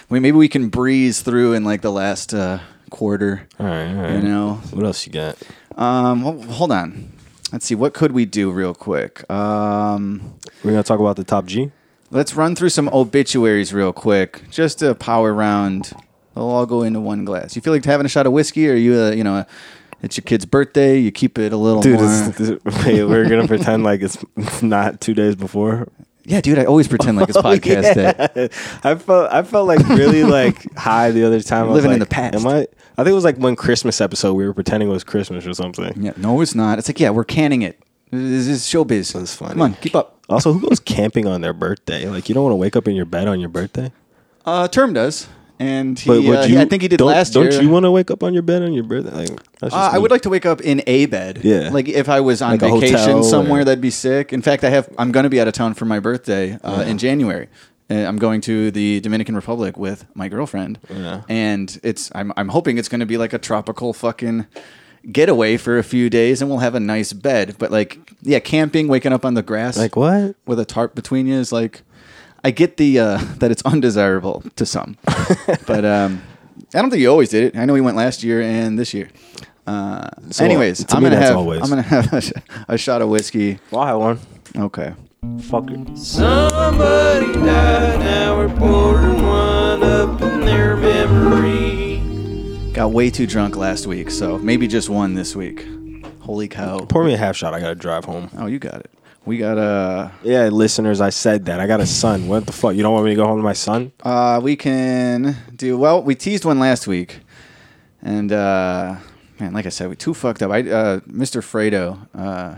A: we maybe we can breeze through in like the last uh, quarter.
C: All right, all right.
A: You know,
C: What else you got?
A: Um, well, hold on. Let's see. What could we do real quick? Um,
C: We're gonna talk about the top G.
A: let's run through some obituaries real quick, just a power round. They'll all go into one glass. You feel like having a shot of whiskey, or you, uh, you know, it's your kid's birthday. You keep it a little
C: Dude,
A: more.
C: this, this, wait, we're gonna pretend like it's it's not two days before.
A: yeah, dude. I always pretend like it's podcast day.
C: I felt I felt like really like high the other time. I was
A: Living in the past.
C: Am I? I think it was like one Christmas episode. We were pretending it was Christmas or something.
A: Yeah, no, it's not. It's like, yeah, we're canning it. This is showbiz.
C: That's funny.
A: Come on, keep up.
C: Also, who goes camping on their birthday? Like, you don't want to wake up in your bed on your birthday.
A: Uh, Term does, and he,
C: would
A: uh, he- I think he did
C: don't,
A: last
C: don't
A: year.
C: you want to wake up on your bed on your birthday? Like,
A: Uh, I would like to wake up in a bed.
C: Yeah.
A: Like if I was on
C: Like
A: vacation somewhere,
C: or-
A: that'd be sick. In fact, I have. I'm going to be out of town for my birthday uh, in January. Uh, I'm going to the Dominican Republic with my girlfriend,
C: Yeah.
A: and it's. I'm. I'm hoping it's going to be like a tropical fucking getaway for a few days, and we'll have a nice bed. But like, yeah, camping, waking up on the grass,
C: Like what?
A: with a tarp between you is like. I get the uh, that it's undesirable to some, but um, I don't think you always did it. I know he went last year and this year. Uh,
C: So,
A: anyways,
C: to
A: I'm
C: me,
A: gonna
C: that's
A: have
C: always.
A: I'm gonna have a, sh- a shot of whiskey.
C: Well, I have one.
A: Okay.
C: Fuck it.
K: Somebody died, now we're pouring one up in their memory.
A: Got way too drunk last week, so maybe just one this week. Holy cow!
C: Pour me a half shot. I gotta drive home.
A: Oh, you got it. We got uh
C: Yeah, listeners, I said that. I got a son. What the fuck? You don't want me to go home to my son?
A: uh we can do well. We teased one last week, and uh man, like I said, we too fucked up. I uh Mr. Fredo uh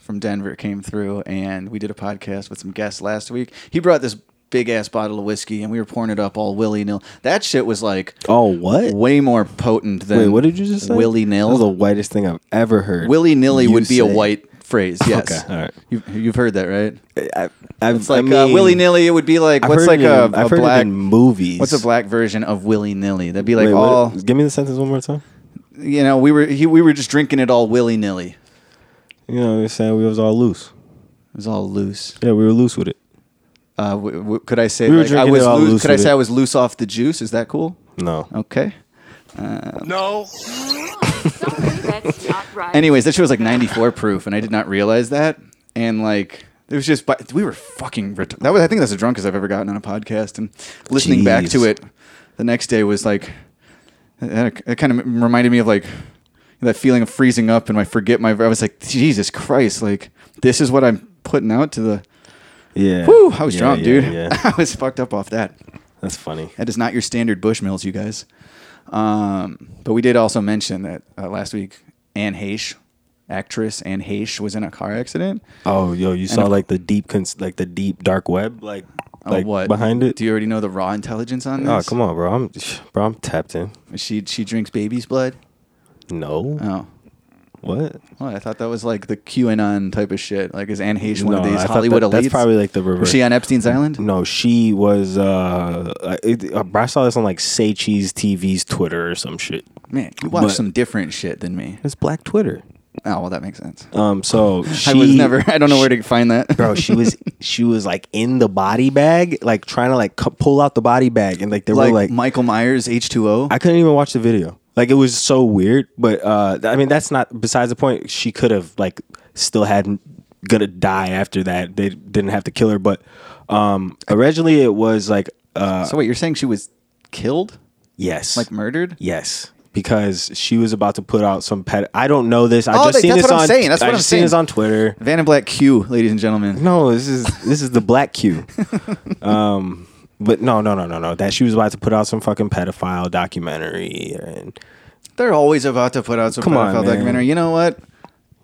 A: from Denver came through, and we did a podcast with some guests last week. He brought this big ass bottle of whiskey, and we were pouring it up all willy nil. That shit was like
C: Oh, what?
A: way more potent than
C: Wait, what did you just say?
A: willy
C: That was the whitest thing I've ever heard.
A: Willy nilly
C: you
A: would be a white phrase. Yes.
C: Okay, all right.
A: You've, you've heard that, right?
C: I, I've,
A: It's like
C: I
A: uh, willy nilly. It would be like
C: I've
A: what's like
C: it
A: a,
C: in-
A: a
C: I've heard
A: black
C: it in movies.
A: What's a black version of willy nilly? That'd be like
C: Wait, what-
A: all
C: give me the sentence one more time.
A: you know. We were he, we were just drinking it all willy nilly.
C: You know, you're saying we was all loose.
A: It was all loose.
C: Yeah, we were loose with it.
A: Uh, w- w- could I say
C: We
A: like, I was
C: it
A: loose?
C: loose
A: Could I say
C: it.
A: I was loose off the juice? Is that cool?
C: No.
A: Okay.
L: No.
M: That's not right.
A: Anyways, that shit was like 94 proof, and I did not realize that. And like, it was just, but we were fucking. Ret- that was, I think that's the drunkest I've ever gotten on a podcast. And listening back to it the next day was like, it, it kind of reminded me of like that feeling of freezing up, and I forget my. I was like, Jesus Christ, like this is what I'm putting out to the.
C: Yeah.
A: Whew, I was
C: Yeah,
A: drunk,
C: yeah,
A: dude.
C: Yeah.
A: I was fucked up off that.
C: That's funny.
A: That is not your standard Bushmills, you guys. Um, but we did also mention that uh, last week, Anne Heche, actress Anne Heche, was in a car accident.
C: Oh, yo, you saw
A: of-
C: like the deep, cons- like the deep dark web, like,
A: Oh,
C: like
A: what
C: behind it.
A: Do you already know the raw intelligence on this?
C: Oh, come on, bro. I'm, bro, I'm tapped in.
A: She she drinks baby's blood.
C: No.
A: Oh,
C: What?
A: well, I thought that was like the QAnon type of shit. Like, is Anne Heche one of these
C: I thought
A: Hollywood
C: that-
A: elites?
C: That's probably like the
A: was
C: reverse.
A: she on Epstein's Island?
C: No, she was. uh I- it, uh, I saw this on like Say Cheese TV's Twitter or some shit.
A: Man, you watch
C: But-
A: some different shit than me.
C: It's Black Twitter.
A: Oh, well, that makes sense.
C: Um, so she
A: I was never. I don't know where to find that,
C: bro. She was she was like in the body bag, like trying to like cu- pull out the body bag, and like they
A: like,
C: were like,
A: Michael Myers H two O.
C: I couldn't even watch the video. Like it was so weird. But uh I mean, that's not besides the point. She could have like still hadn't gonna die after that. They didn't have to kill her, but um originally it was like uh
A: So wait, you're saying she was killed,
C: yes,
A: like murdered?
C: Yes, because she was about to put out some pet. I don't know this. I
A: Oh,
C: just
A: like,
C: seen
A: that's
C: this
A: what I'm
C: on.
A: saying. That's
C: I
A: what I'm
C: just seen this on Twitter.
A: Van and Black Q, ladies and gentlemen.
C: No, this is this is the Black Q. um, but no, no, no, no, no. That she was about to put out some fucking pedophile documentary, and
A: They're always about to put out some
C: Come on,
A: pedophile
C: man.
A: documentary. You know what?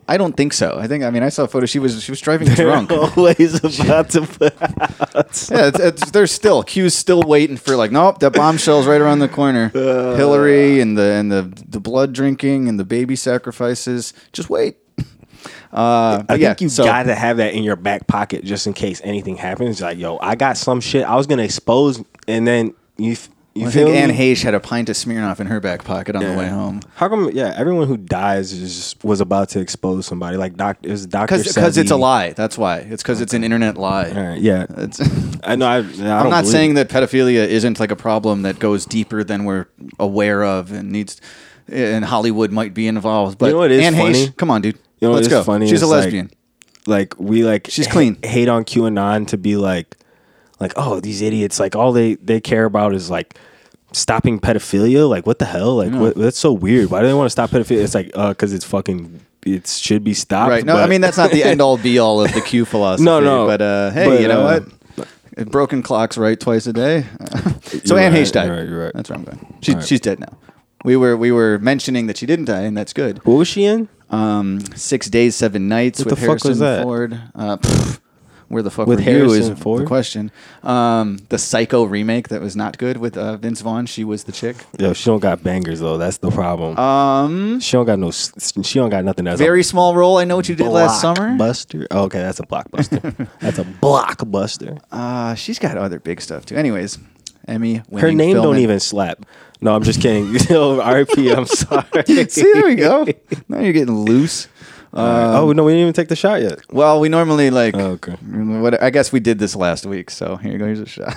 A: I don't think so. I think I mean I saw a photo. She was she was driving drunk.
C: Always about to put out.
A: yeah, it's, it's, there's still Q's still waiting for like nope that bombshell's right around the corner.
C: Uh.
A: Hillary and the and the the blood drinking and the baby sacrifices. Just wait. Uh,
C: I
A: but yeah,
C: think you
A: so-
C: got to have that in your back pocket just in case anything happens. Like, yo, I got some shit I was gonna expose, and then you f- you
A: I think
C: me?
A: Anne Heche had a pint of Smirnoff in her back pocket on the way home.
C: How come? Yeah, everyone who dies is was about to expose somebody. Like doc, is Doctor
A: Because it's a lie. That's why. It's because it's an internet lie.
C: All right, yeah,
A: It's,
C: I know. I, I
A: I'm
C: don't
A: saying
C: it.
A: that pedophilia isn't like a problem that goes deeper than we're aware of and needs. And Hollywood might be involved, but
C: know what is
A: Anne
C: funny?
A: Heche, come on, dude,
C: You know
A: let's go.
C: funny
A: She's a
C: is, like,
A: lesbian.
C: like we like
A: She's
C: ha-
A: clean.
C: hate on QAnon to be like like oh these idiots like all they they care about is like stopping pedophilia like what the hell like what, that's so weird why do they want to stop pedophilia it's like uh because it's fucking it should be stopped
A: Right. No, I
C: but-
A: mean that's not the end all be all of the Q philosophy.
C: No, no.
A: But uh, hey,
C: But,
A: you know
C: uh,
A: what? Broken clocks right twice a day. so
C: You're
A: Anne
C: right,
A: Heche died.
C: you're right, you're right.
A: That's where I'm going. She. She's dead now. We were we were mentioning that she didn't die, and that's good.
C: what was she in
A: Um, six days, seven nights
C: What
A: with Harrison? Ford. Uh, pff, where the fuck
C: With
A: were you? Is
C: Harrison
A: the question. Um, the Psycho remake that was not good with uh, Vince Vaughn. She was the chick.
C: yo she don't got bangers though that's the problem
A: Um,
C: she don't got no she don't got nothing that's
A: very small role. I know what you did last summer.
C: Buster. Oh, okay, that's a blockbuster. that's a blockbuster.
A: Uh, she's got other big stuff too. Anyways, Emmy.
C: Her name
A: film
C: don't
A: and-
C: even slap. No, I'm just kidding. RP. I'm sorry.
A: See, there we go. now you're getting loose.
C: oh no, we didn't even take the shot yet.
A: Well, we normally like.
C: Oh, okay.
A: What I guess we did this last week, so here you go. Here's a shot.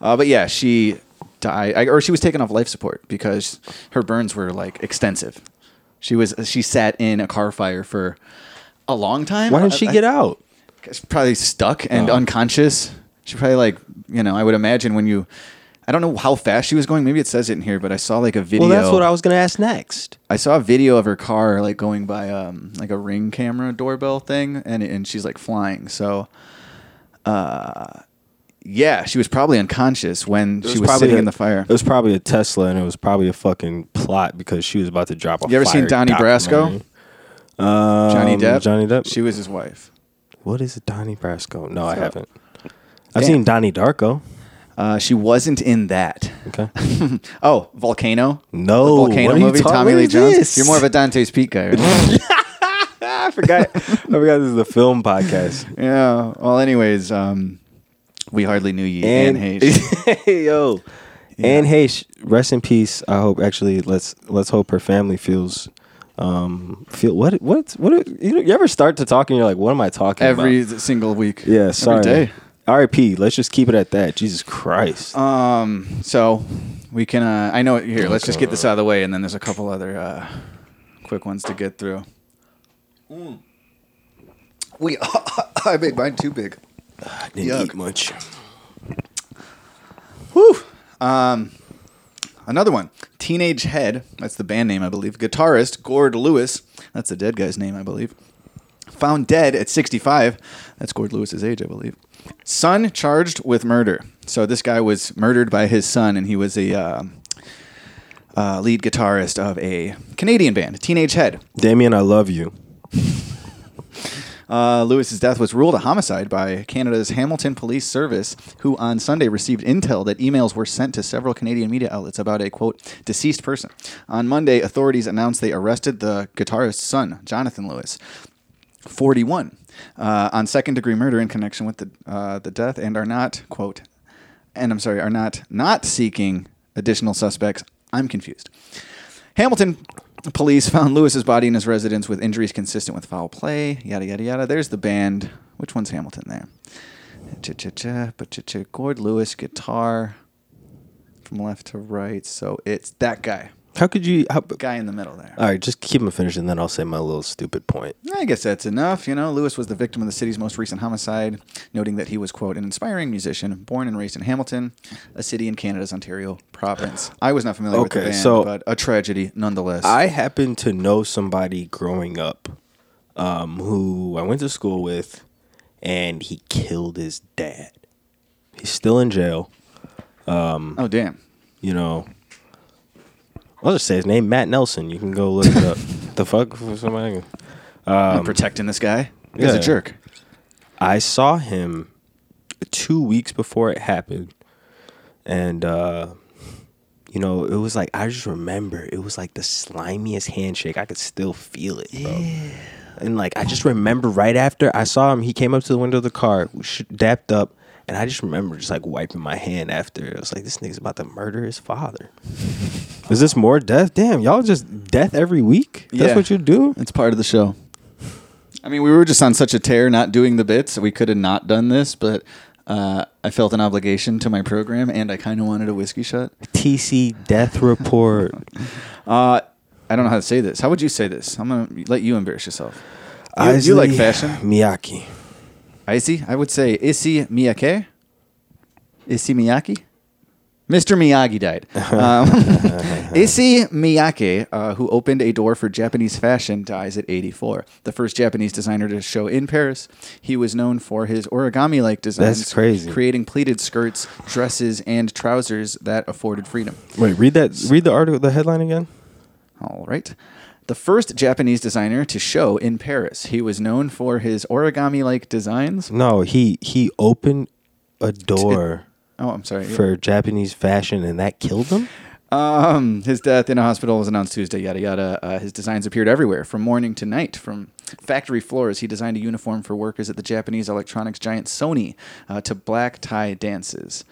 A: Uh, but yeah, she died, I, or she was taken off life support because her burns were like extensive. She was she sat in a car fire for a long time.
C: Why didn't she
A: I-
C: get out?
A: She's probably stuck and
C: Oh.
A: unconscious. She probably like you know. I would imagine when you. I don't know how fast she was going. Maybe it says it in here, but I saw like a video.
C: Well, that's what I was gonna ask next.
A: I saw a video of her car like going by um like a ring camera doorbell thing and and she's like flying. So uh yeah, she was probably unconscious when she was sitting
C: a-
A: in the fire.
C: It was probably a Tesla, and it was probably a fucking plot because she was about to drop a.
A: You ever seen
C: fire
A: Donnie Brasco?
C: Um,
A: Johnny Depp.
C: Johnny Depp.
A: She was his wife.
C: what is it, Donnie Brasco? No, I
A: So-
C: haven't. I've
A: Damn.
C: seen Donnie Darko.
A: Uh, she wasn't in that.
C: Okay.
A: Oh, Volcano.
C: No,
A: the Volcano
C: what are you
A: movie.
C: talking-
A: Tommy Lee Jones.
C: this?
A: You're more of a Dante's Peak guy. Right?
C: I forgot. I forgot this is the film podcast.
A: yeah. Well, anyways, um, we hardly knew you, Anne Heche.
C: yo, Anne Heche, rest in peace. I hope actually let's let's hope her family feels um feel what what what you know you ever start to talk and you're like what am I talking
A: Every
C: about?
A: single week.
C: Yeah, sorry.
A: Every day.
C: R.I.P. Let's just keep it at that. Jesus Christ.
A: Um, so we can. Uh, I know. It here, let's just get this out of the way, and then there's a couple other uh, quick ones to get through. We. I made mine too big.
C: Didn't
A: yuck.
C: eat much.
A: Whew. Um, another one. Teenage Head. That's the band name, I believe. Guitarist Gord Lewis. That's the dead guy's name, I believe. Found dead at 65. That's Gord Lewis's age, I believe. Son charged with murder. So this guy was murdered by his son, and he was a uh, uh, lead guitarist of a Canadian band, Teenage Head.
C: Damien, I love you.
A: Uh, Lewis's death was ruled a homicide by Canada's Hamilton Police Service, who on Sunday received intel that emails were sent to several Canadian media outlets about a quote deceased person. On Monday, authorities announced they arrested the guitarist's son, Jonathan Lewis, 41, uh, on second degree murder in connection with the uh, the death, and are not quote, and I'm sorry, are not not seeking additional suspects. I'm confused. Hamilton police found Lewis's body in his residence with injuries consistent with foul play. Yada yada yada. There's the band. Which one's Hamilton there? Cha cha cha. But cha cha. Gord Lewis guitar from left to right. So it's that guy.
C: How could you? How,
A: Guy in the middle there.
C: all right, just keep him finished, and then I'll say my little stupid point.
A: I guess that's enough. You know, Lewis was the victim of the city's most recent homicide, noting that he was, quote, an inspiring musician, born and raised in Hamilton, a city in Canada's Ontario province. I was not familiar with the
C: Okay,
A: band,
C: so-
A: but a tragedy nonetheless.
C: I happen to know somebody growing up um, who I went to school with, and he killed his dad. He's still in jail.
A: oh, damn.
C: You know, I'll just say his name, Matt Nelson. You can go look it up. the fuck for somebody.
A: I'm protecting this guy. He's
C: yeah.
A: a jerk.
C: I saw him two weeks before it happened, and uh, you know, it was like I just remember it was like the slimiest handshake. I could still feel it, bro. And like I just remember right after I saw him, he came up to the window of the car, dapped up, and I just remember just like wiping my hand after. It was like this nigga's about to murder his father. Is this more death? Damn, y'all just death every week. That's
A: Yeah.
C: what you do.
A: It's part of the show. I mean, we were just on such a tear not doing the bits. We could have not done this, but uh, I felt an obligation to my program, and I kind of wanted a whiskey shot.
C: TC Death Report.
A: Uh, I don't know how to say this. How would you say this? I'm gonna let you embarrass yourself. You, you like
C: Isley
A: fashion?
C: Miyake.
A: Icy? I would say Issey Miyake. Issey Miyake? Mr. Miyagi died. Um, Issey Miyake, uh, who opened a door for Japanese fashion, dies at 84. The first Japanese designer to show in Paris. He was known for his origami like designs.
C: That's crazy.
A: Creating pleated skirts, dresses, and trousers that afforded freedom.
C: Wait, read that. Read the article, the headline again.
A: All right. The first Japanese designer to show in Paris. He was known for his origami like designs.
C: No, he he opened a door
A: Oh, I'm sorry.
C: for Japanese fashion, and that killed him.
A: Um, his death in a hospital was announced Tuesday. Yada yada. Uh, his designs appeared everywhere, from morning to night. From factory floors, he designed a uniform for workers at the Japanese electronics giant Sony, uh, to black tie dances.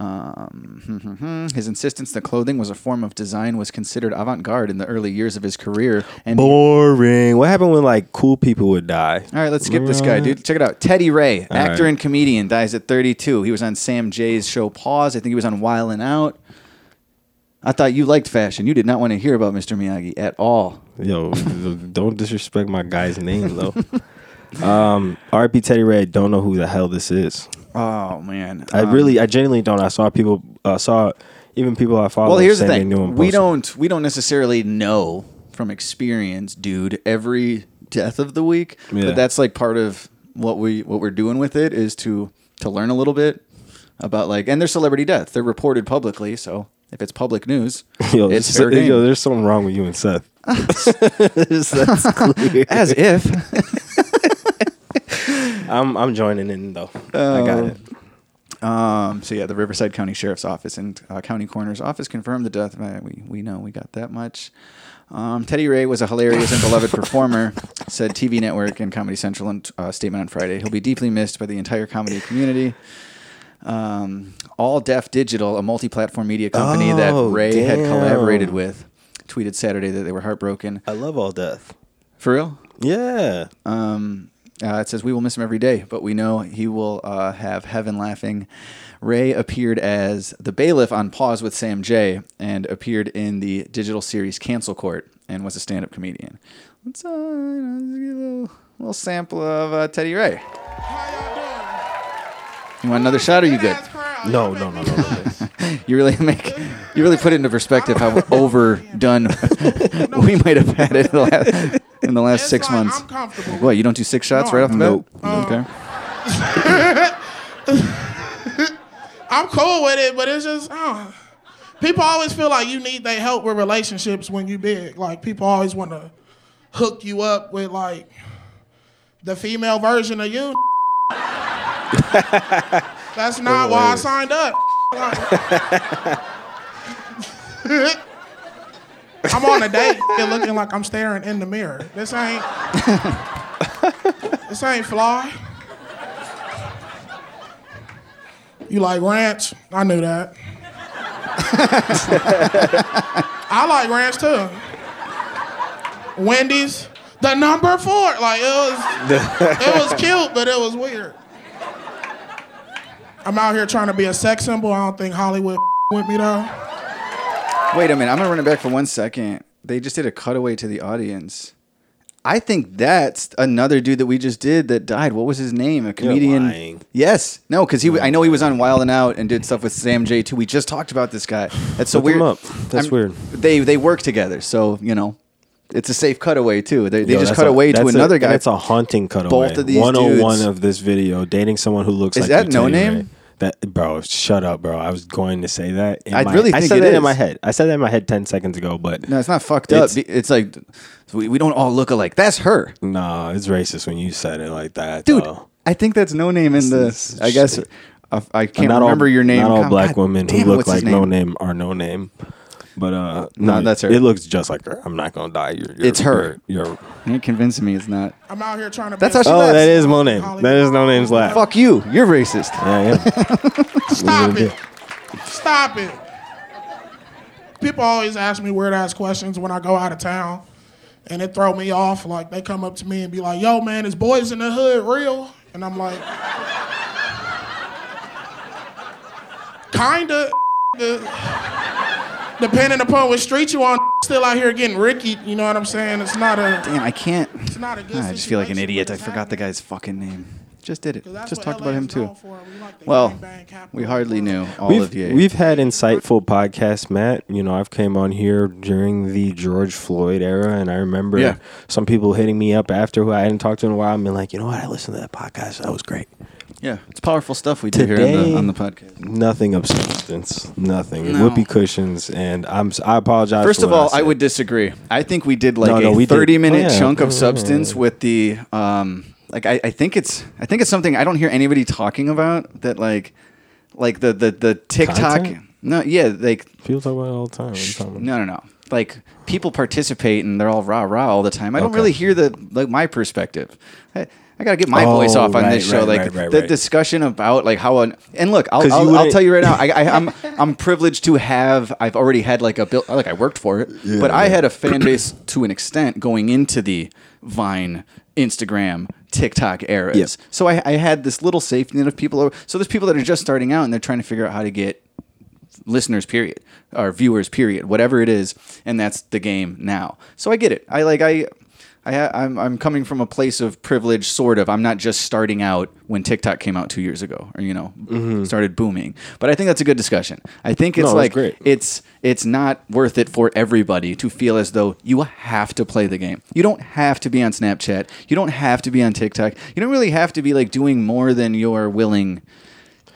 A: Um, his insistence that clothing was a form of design was considered avant-garde in the early years of his career. And
C: Boring. What happened when like cool people would die?
A: all right, let's skip this guy, dude. Check it out. Teddy Ray, actor
C: right.
A: and comedian, dies at 32. He was on Sam Jay's show Pause. I think he was on Wildin' Out. I thought you liked fashion. You did not want to hear about Mr. Miyagi at all.
C: Yo, don't disrespect my guy's name though. um, R.P. Teddy Ray. Don't know who the hell this is.
A: Oh man,
C: I
A: Um,
C: really, I genuinely don't. I saw people, uh, saw even people I follow.
A: Well, here's the thing:
C: knew him
A: we don't we don't necessarily know from experience, dude. Every death of the week,
C: Yeah.
A: but that's like part of what we what we're doing with it is to to learn a little bit about like and they're celebrity deaths. They're reported publicly, so if it's public news,
C: Yo,
A: it's
C: there's,
A: fair game.
C: yo, there's something wrong with you and Seth. That's clear.
A: As if.
C: I'm I'm joining in though. I got it.
A: Um, so yeah, the Riverside County Sheriff's Office and uh, County Coroner's Office confirmed the death. Uh, we we know we got that much. Um, Teddy Ray was a hilarious and beloved performer, said TV Network and Comedy Central in a statement on Friday. He'll be deeply missed by the entire comedy community. Um, All Def Digital, a multi-platform media company that
C: Oh,
A: Ray had
C: damn.
A: collaborated with, tweeted Saturday that they were heartbroken.
C: I love All Def.
A: For real?
C: Yeah.
A: Um, uh, it says we will miss him every day, but we know he will uh, have heaven laughing. Ray appeared as the bailiff on Pause with Sam Jay, and appeared in the digital series Cancel Court, and was a stand-up comedian. Let's uh, you know, let's get a little, little sample of uh, Teddy Ray. You want another shot? Or you good?
C: No, no, no, no. no.
A: You really make you really put it into perspective how overdone we might have had it in the last, in the last six
N: like,
A: months.
N: I'm
A: What you don't do six shots
N: No,
A: right off the
C: Nope.
A: bat? Okay.
N: Uh, I'm cool with it, but it's just oh. people always feel like you need their help with relationships when you big. Like people always want to hook you up with like the female version of you. That's not why I signed up. I'm on a date and looking like I'm staring in the mirror. This ain't this ain't fly. You like ranch? I knew that. I like ranch too. Wendy's, the number four. Like it was, it was cute, but it was weird. I'm out here trying to be a sex symbol. I don't think Hollywood with me though.
A: Wait a minute. I'm gonna run it back for one second. They just did a cutaway to the audience. I think that's another dude that we just did that died. What was his name? A comedian.
C: lying.
A: Yes. No, because he. w- I know he was on Wildin' Out and did stuff with Sam Jay too. We just talked about this guy. That's so
C: Look
A: weird.
C: him up. That's
A: I'm-
C: weird.
A: They they work together, so you know, it's a safe cutaway too. They, they
C: Yo,
A: just cut
C: a-
A: away to another
C: a,
A: guy.
C: That's a haunting cutaway.
A: Both of these
C: 101
A: dudes-
C: of this video, dating someone who looks
A: Is
C: like
A: that No
C: Teddy
A: Name?
C: Ray. That bro, shut up, bro. I was going to say that. in
A: I
C: my-
A: really
C: I said
A: it
C: that
A: is.
C: in my head. I said that in my head ten seconds ago, but
A: No, it's not fucked
C: It's-
A: up. It's like we, we don't all look alike. That's her,
C: nah, it's racist when you said it like that,
A: dude.
C: though.
A: I think that's no name in the.
C: This
A: I guess uh, I can't remember
C: all,
A: your name.
C: Not all
A: God-
C: black
A: God
C: women who look like no
A: name
C: are no name. But uh,
A: No,
C: no,
A: that's her.
C: It looks just like her. I'm not gonna die. You're, you're,
A: It's her.
C: You're, you're-
A: You're convincing me it's not.
N: I'm out here trying to.
A: That's
N: be
A: how
N: a-
A: she
C: oh,
A: laughs.
C: that is no name. That is no name's laugh.
A: Fuck you. You're racist.
C: Yeah, yeah.
N: Stop it. Stop it. People always ask me weird ass questions when I go out of town, and it throw me off. Like they come up to me and be like, "Yo, man, is boys in the hood real?" And I'm like, "Kinda." Depending upon what street you on, still out here getting Ricky. You know what I'm saying? It's not a.
A: Damn, I can't.
N: It's not a good.
A: I just feel like an idiot.
N: but
A: I
N: it's
A: forgot the guy's fucking name. Just did it. Just talked
N: LA
A: about him too.
N: We like
A: Well, we hardly knew all
C: we've,
A: of you.
C: We've had insightful podcasts, Matt. You know, I've came on here during the George Floyd era, and I remember
A: Yeah.
C: some people hitting me up after who I hadn't talked to in a while and being like, you know what, I listened to that podcast. That was great.
A: Yeah, it's powerful stuff we do here on the, on the podcast.
C: Nothing of substance. Nothing.
A: No.
C: Whoopee cushions, and I'm. I apologize.
A: First of all, I
C: said.
A: would disagree. I think we did like
C: No,
A: a
C: we
A: 30 minute
C: Oh, yeah.
A: chunk of
C: Mm,
A: substance with the um like I, I think it's I think it's something I don't hear anybody talking about that like like the the the TikTok
C: Content?
A: No, yeah, like
C: People talk about it all the time. What are you talking about?
A: no, no, no. Like people participate and they're all rah rah all the time. I don't really hear the like my perspective. I, I gotta get my
C: Oh,
A: voice off on
C: right,
A: this show.
C: right,
A: like
C: right,
A: the discussion about like how an and look, I'll, I'll, I'll tell you right now. I, I, I'm I'm privileged to have. I've already had like a bill. Like I worked for it, but I had a fan base to an extent going into the Vine, Instagram, TikTok eras.
C: Yep.
A: So I, I had this little safety net of people. So there's people that are just starting out and they're trying to figure out how to get listeners period or viewers period whatever it is and that's the game now so i get it i like i I, ha- I'm, I'm coming from a place of privilege, sort of. I'm not just starting out when TikTok came out two years ago, or you know, mm-hmm. started booming. But I think that's a good discussion. I think it's
C: No,
A: like it's it's not worth it for everybody to feel as though you have to play the game. You don't have to be on Snapchat. You don't have to be on TikTok. You don't really have to be like doing more than you're willing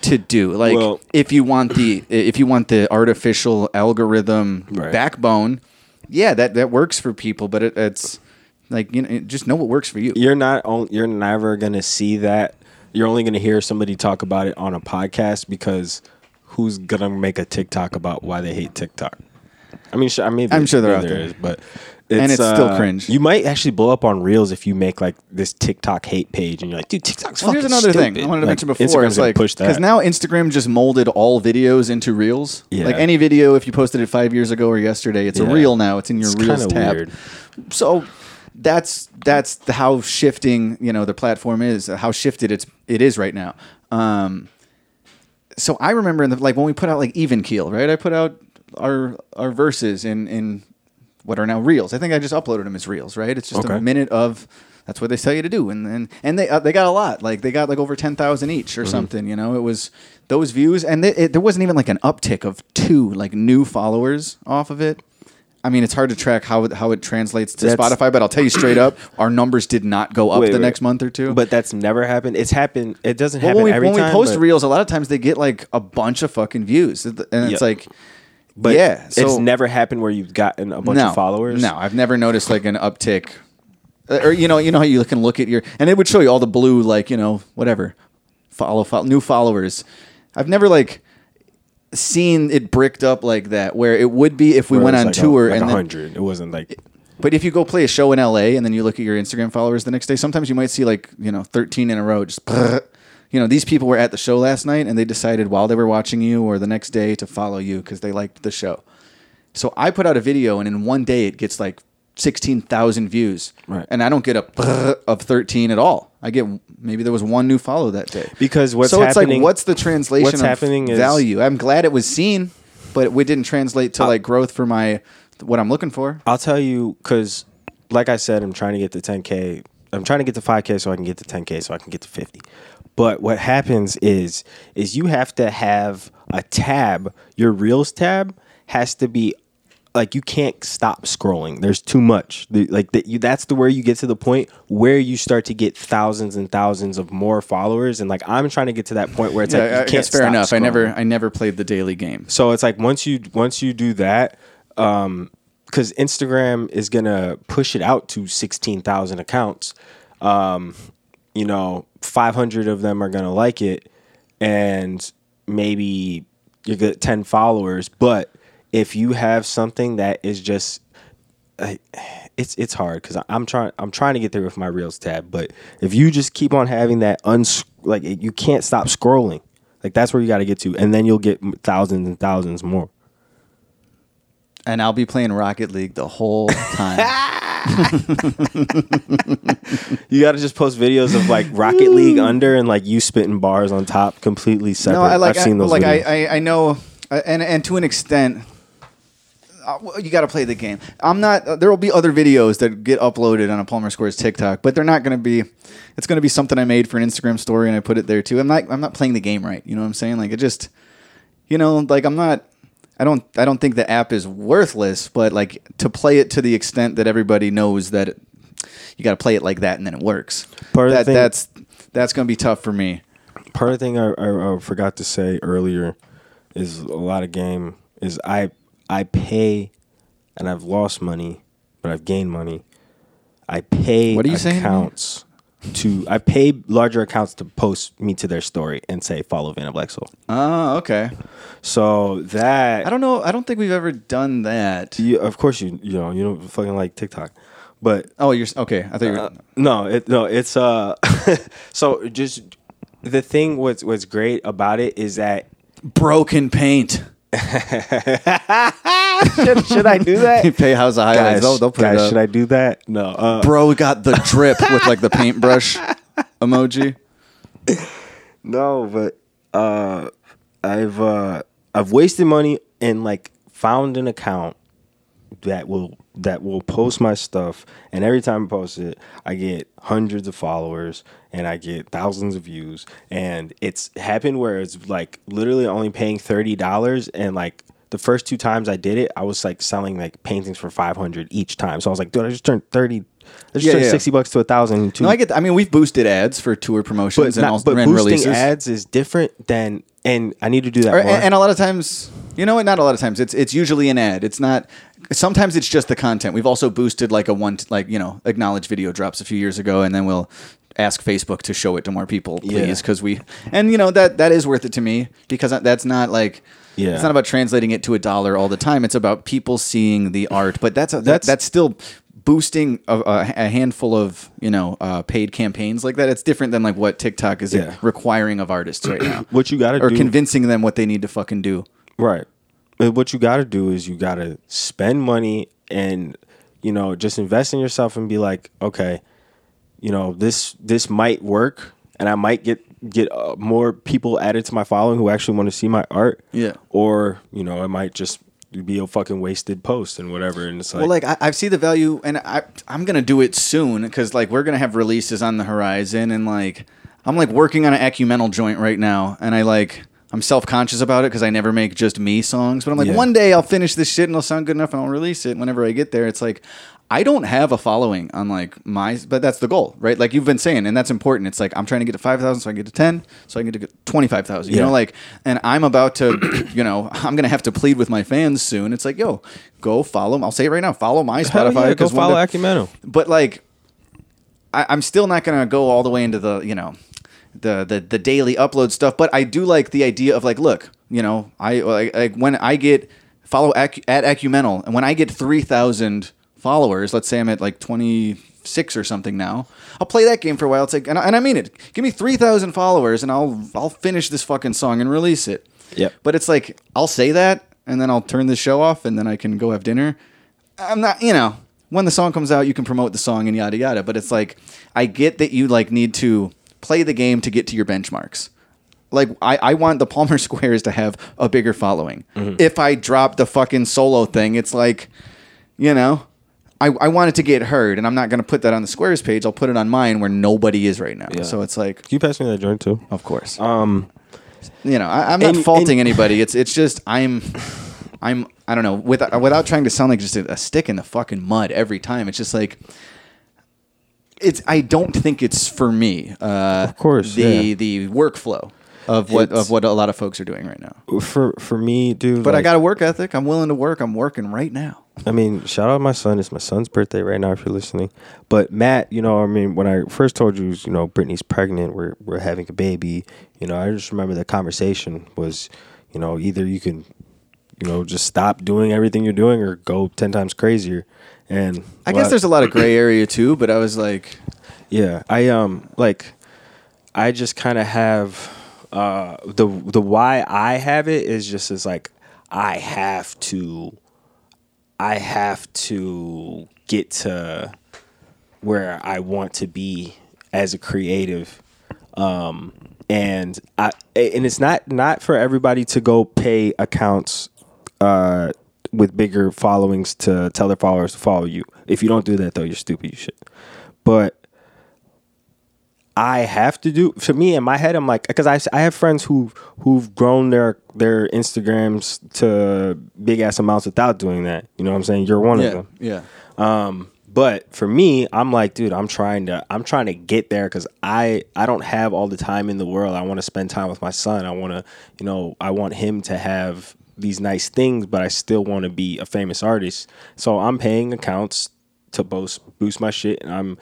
A: to do. Like
C: Well-
A: if you want the if you want the artificial algorithm
C: Right.
A: backbone, yeah, that that works for people. But it, it's like you know, just know what works for you.
C: You're not. On, you're never gonna see that. You're only gonna hear somebody talk about it on a podcast because who's gonna make a TikTok about why they hate TikTok? I mean, sure, I mean,
A: I'm sure they're
C: maybe
A: out there.
C: is, but
A: And it's still
C: uh,
A: cringe.
C: You might actually blow up on Reels if you make like this TikTok hate page, and you're like, dude, TikTok's
A: Well,
C: fucking
A: here's another
C: stupid.
A: thing I wanted to
C: Like,
A: mention before.
C: Instagram's
A: It's like
C: push that
A: because now Instagram just molded all videos into reels.
C: Yeah.
A: Like any video, if you posted it five years ago or yesterday, it's a reel now. It's in your
C: It's
A: reels tab.
C: weird.
A: So that's that's the, how shifting you know the platform is. How shifted it's it is right now. Um, so I remember in the, like when we put out like even keel, right? I put out our our verses in in what are now reels. I think I just uploaded them as reels, right? It's just a minute of that's what they tell you to do, and and and they uh, they got a lot. Like they got like over ten thousand each or
C: Mm-hmm.
A: something. You know, it was those views, and they, it, there wasn't even like an uptick of two like new followers off of it. I mean, it's hard to track how it, how it translates to
C: That's-
A: Spotify, but I'll tell you straight up, our numbers did not go up
C: Wait,
A: the
C: wait.
A: next month or two.
C: But that's never happened. It's happened. It doesn't happen
A: when we,
C: every
A: when
C: time.
A: we post
C: but,
A: reels, a lot of times they get like a bunch of fucking views, and it's like,
C: but
A: yeah, so
C: it's never happened where you've gotten a bunch of followers.
A: No, I've never noticed like an uptick, Uh, or you know, you know how you can look at your and it would show you all the blue, like you know, whatever, follow, follow new followers. I've never like seen it bricked up like that, where it would be if we
C: Where
A: went
C: it's
A: on
C: like a-
A: tour
C: like
A: and then,
C: hundred. It wasn't like
A: but if you go play a show in LA and then you look at your Instagram followers the next day, sometimes you might see like, you know, 13 in a row. Just, you know, these people were at the show last night and they decided while they were watching you or the next day to follow you because they liked the show. So I put out a video and in one day it gets like 16,000 views.
C: Right.
A: And I don't get a of 13 at all. I get maybe there was one new follow that day.
C: Because what's
A: so it's like what's the translation
C: what's
A: of
C: happening is-
A: value? I'm glad it was seen, but we didn't translate to like growth for my what I'm looking for.
C: I'll tell you because, like I said, I'm trying to get to 10k. I'm trying to get to 5k so I can get to 10k so I can get to 50. But what happens is is you have to have a tab. Your Reels tab has to be like you can't stop scrolling. There's too much. The- like that you that's the where you get to the point where you start to get thousands and thousands of more followers and like I'm trying to get to that point where it's
A: Yeah,
C: like you
A: I
C: can't
A: fair enough. I never I never played the daily game.
C: So it's like once you once you do that, um, because Instagram is gonna push it out to sixteen thousand accounts. Um, you know, five hundred of them are gonna like it, and maybe you get ten followers. But if you have something that is just uh, it's it's hard because I'm trying I'm trying to get there with my reels tab, but if you just keep on having that uns like you can't stop scrolling, like that's where you got to get to, and then you'll get thousands and thousands more.
A: And I'll be playing Rocket League the whole time.
C: You got to just post videos of like Rocket League under and like you spitting bars on top, completely separate.
A: No, I like.
C: I've seen those.
A: like
C: videos.
A: I, I, I know, uh, and and to an extent, you got to play the game. I'm not. Uh, there will be other videos that get uploaded on a Palmer Squares TikTok, but they're not going to be. It's going to be something I made for an Instagram story, and I put it there too. I'm not. I'm not playing the game right. You know what I'm saying? Like it just, you know, like I'm not. I don't. I don't think the app is worthless, but like to play it to the extent that everybody knows that it, you got to play it like that, and then it works.
C: Part of the thing-
A: that's that's going to be tough for me.
C: part of the thing I, I, I forgot to say earlier is a lot of game is I I pay and I've lost money, but I've gained money. I pay
A: What are you saying?
C: accounts to I pay larger accounts to post me to their story and say follow Black Soul.
A: Oh, okay.
C: So that
A: I don't know. I don't think we've ever done that.
C: you, of course you you know you don't fucking like TikTok, but
A: Oh, you're okay. I thought you were.
C: Uh, no, it no, it's uh so just the thing what's what's great about it is that
A: broken paint.
C: should, should I do that?
A: You pay House of Highlights.
C: Guys,
A: put
C: guys, should I do that? No. Uh,
A: Bro got the drip with like the paintbrush emoji.
C: No, but uh, I've uh, I've wasted money and like found an account that will that will post my stuff, and every time I post it, I get hundreds of followers and I get thousands of views, and it's happened where it's like literally only paying thirty dollars, and like the first two times I did it, I was like selling like paintings for five hundred each time. So I was like, dude, I just turned thirty. I just
A: Yeah,
C: turned
A: yeah.
C: sixty bucks to a thousand.
A: No, I get. I mean, we've boosted ads for tour promotions
C: but,
A: and
C: not,
A: also
C: but boosting
A: releases.
C: ads is different than, and I need to do that
A: Or- and a lot of times, you know what? Not a lot of times. It's it's usually an ad. It's not. Sometimes it's just the content. We've also boosted like a one like you know acknowledged video drops a few years ago, and then we'll ask Facebook to show it to more people, please, because we and you know that that is worth it to me because that's not like.
C: Yeah.
A: It's not about translating it to a dollar all the time. It's about people seeing the art. But that's a, that's
C: That's-
A: that's still boosting a, a a handful of you know uh, paid campaigns like that. It's different than like what TikTok is
C: Yeah.
A: requiring of artists right now
C: what you got to do.
A: or
C: do,
A: convincing them what they need to fucking do.
C: right? But what you got to do is you got to spend money and you know just invest in yourself and be like, okay, you know this this might work, and I might get get uh, more people added to my following who actually want to see my art.
A: Yeah.
C: Or you know it might just be a fucking wasted post and whatever. And it's like,
A: well, like I, I see the value, and I I'm gonna do it soon because like we're gonna have releases on the horizon, and like I'm like working on an ecumenal joint right now, and I like I'm self conscious about it because I never make just me songs, but I'm like
C: Yeah.
A: one day I'll finish this shit and it'll sound good enough, and I'll release it. Whenever I get there, it's like. I don't have a following on like my, but that's the goal, right? Like you've been saying, and that's important. It's like I'm trying to get to five thousand, so I can get to ten, so I can get to twenty five thousand. You
C: Yeah.
A: know, like, and I'm about to, you know, I'm gonna have to plead with my fans soon. It's like, yo, go follow. I'll say it right now. Follow my Spotify.
C: yeah, go follow
A: day-
C: Ecumeno.
A: But like, I, I'm still not gonna go all the way into the, you know, the the the daily upload stuff. But I do like the idea of like, look, you know, I like, like when I get follow Ac- at Ecumenal, and when I get three thousand followers, let's say I'm at like twenty six or something now. I'll play that game for a while. It's like, and I, and I mean it. Give me three thousand followers, and I'll I'll finish this fucking song and release it.
C: Yep.
A: But it's like I'll say that, and then I'll turn the show off, and then I can go have dinner. I'm not, you know, when the song comes out, you can promote the song and yada yada. But it's like I get that you like need to play the game to get to your benchmarks. Like I, I want the Palmer Squares to have a bigger following. If I drop the fucking solo thing, it's like, you know, I, I want it to get heard, and I'm not gonna put that on the Squares page. I'll put it on mine where nobody is right now. So it's like,
C: Can you pass me that joint too?
A: of course,
C: Um,
A: you know, I, I'm not
C: and-
A: faulting
C: and-
A: anybody. It's it's just I'm I'm I don't know without without trying to sound like just a, a stick in the fucking mud every time. It's just like it's I don't think it's for me. Uh, of
C: course,
A: the
C: yeah.
A: the workflow of what
C: It's-
A: of what a lot of folks are doing right now.
C: For for me, dude.
A: But I got a work ethic. I'm willing to work. I'm working right now.
C: I mean, shout out my son. It's my son's birthday right now. If you're listening, but Matt, you know, I mean, when I first told you, you know, Brittany's pregnant, we're we're having a baby. You know, I just remember the conversation was, you know, either you can, you know, just stop doing everything you're doing or go ten times crazier. And
A: I guess there's a lot of gray area too. But I was like,
C: yeah, I um like I just kind of have uh the the why I have it is just as like I have to I have to get to where I want to be as a creative um and I and it's not not for everybody to go pay accounts uh with bigger followings to tell their followers to follow you. If you don't do that though, you're stupid, you should. But I have to do for me in my head. I'm like because I, I have friends who who've grown their their Instagrams to big ass amounts without doing that. You know what I'm saying? You're one
A: yeah,
C: of them.
A: yeah.
C: Um, but for me, I'm like, dude, I'm trying to I'm trying to get there because I I don't have all the time in the world. I want to spend time with my son. I want to you know I want him to have these nice things, but I still want to be a famous artist. So I'm paying accounts to boost boost my shit, and I'm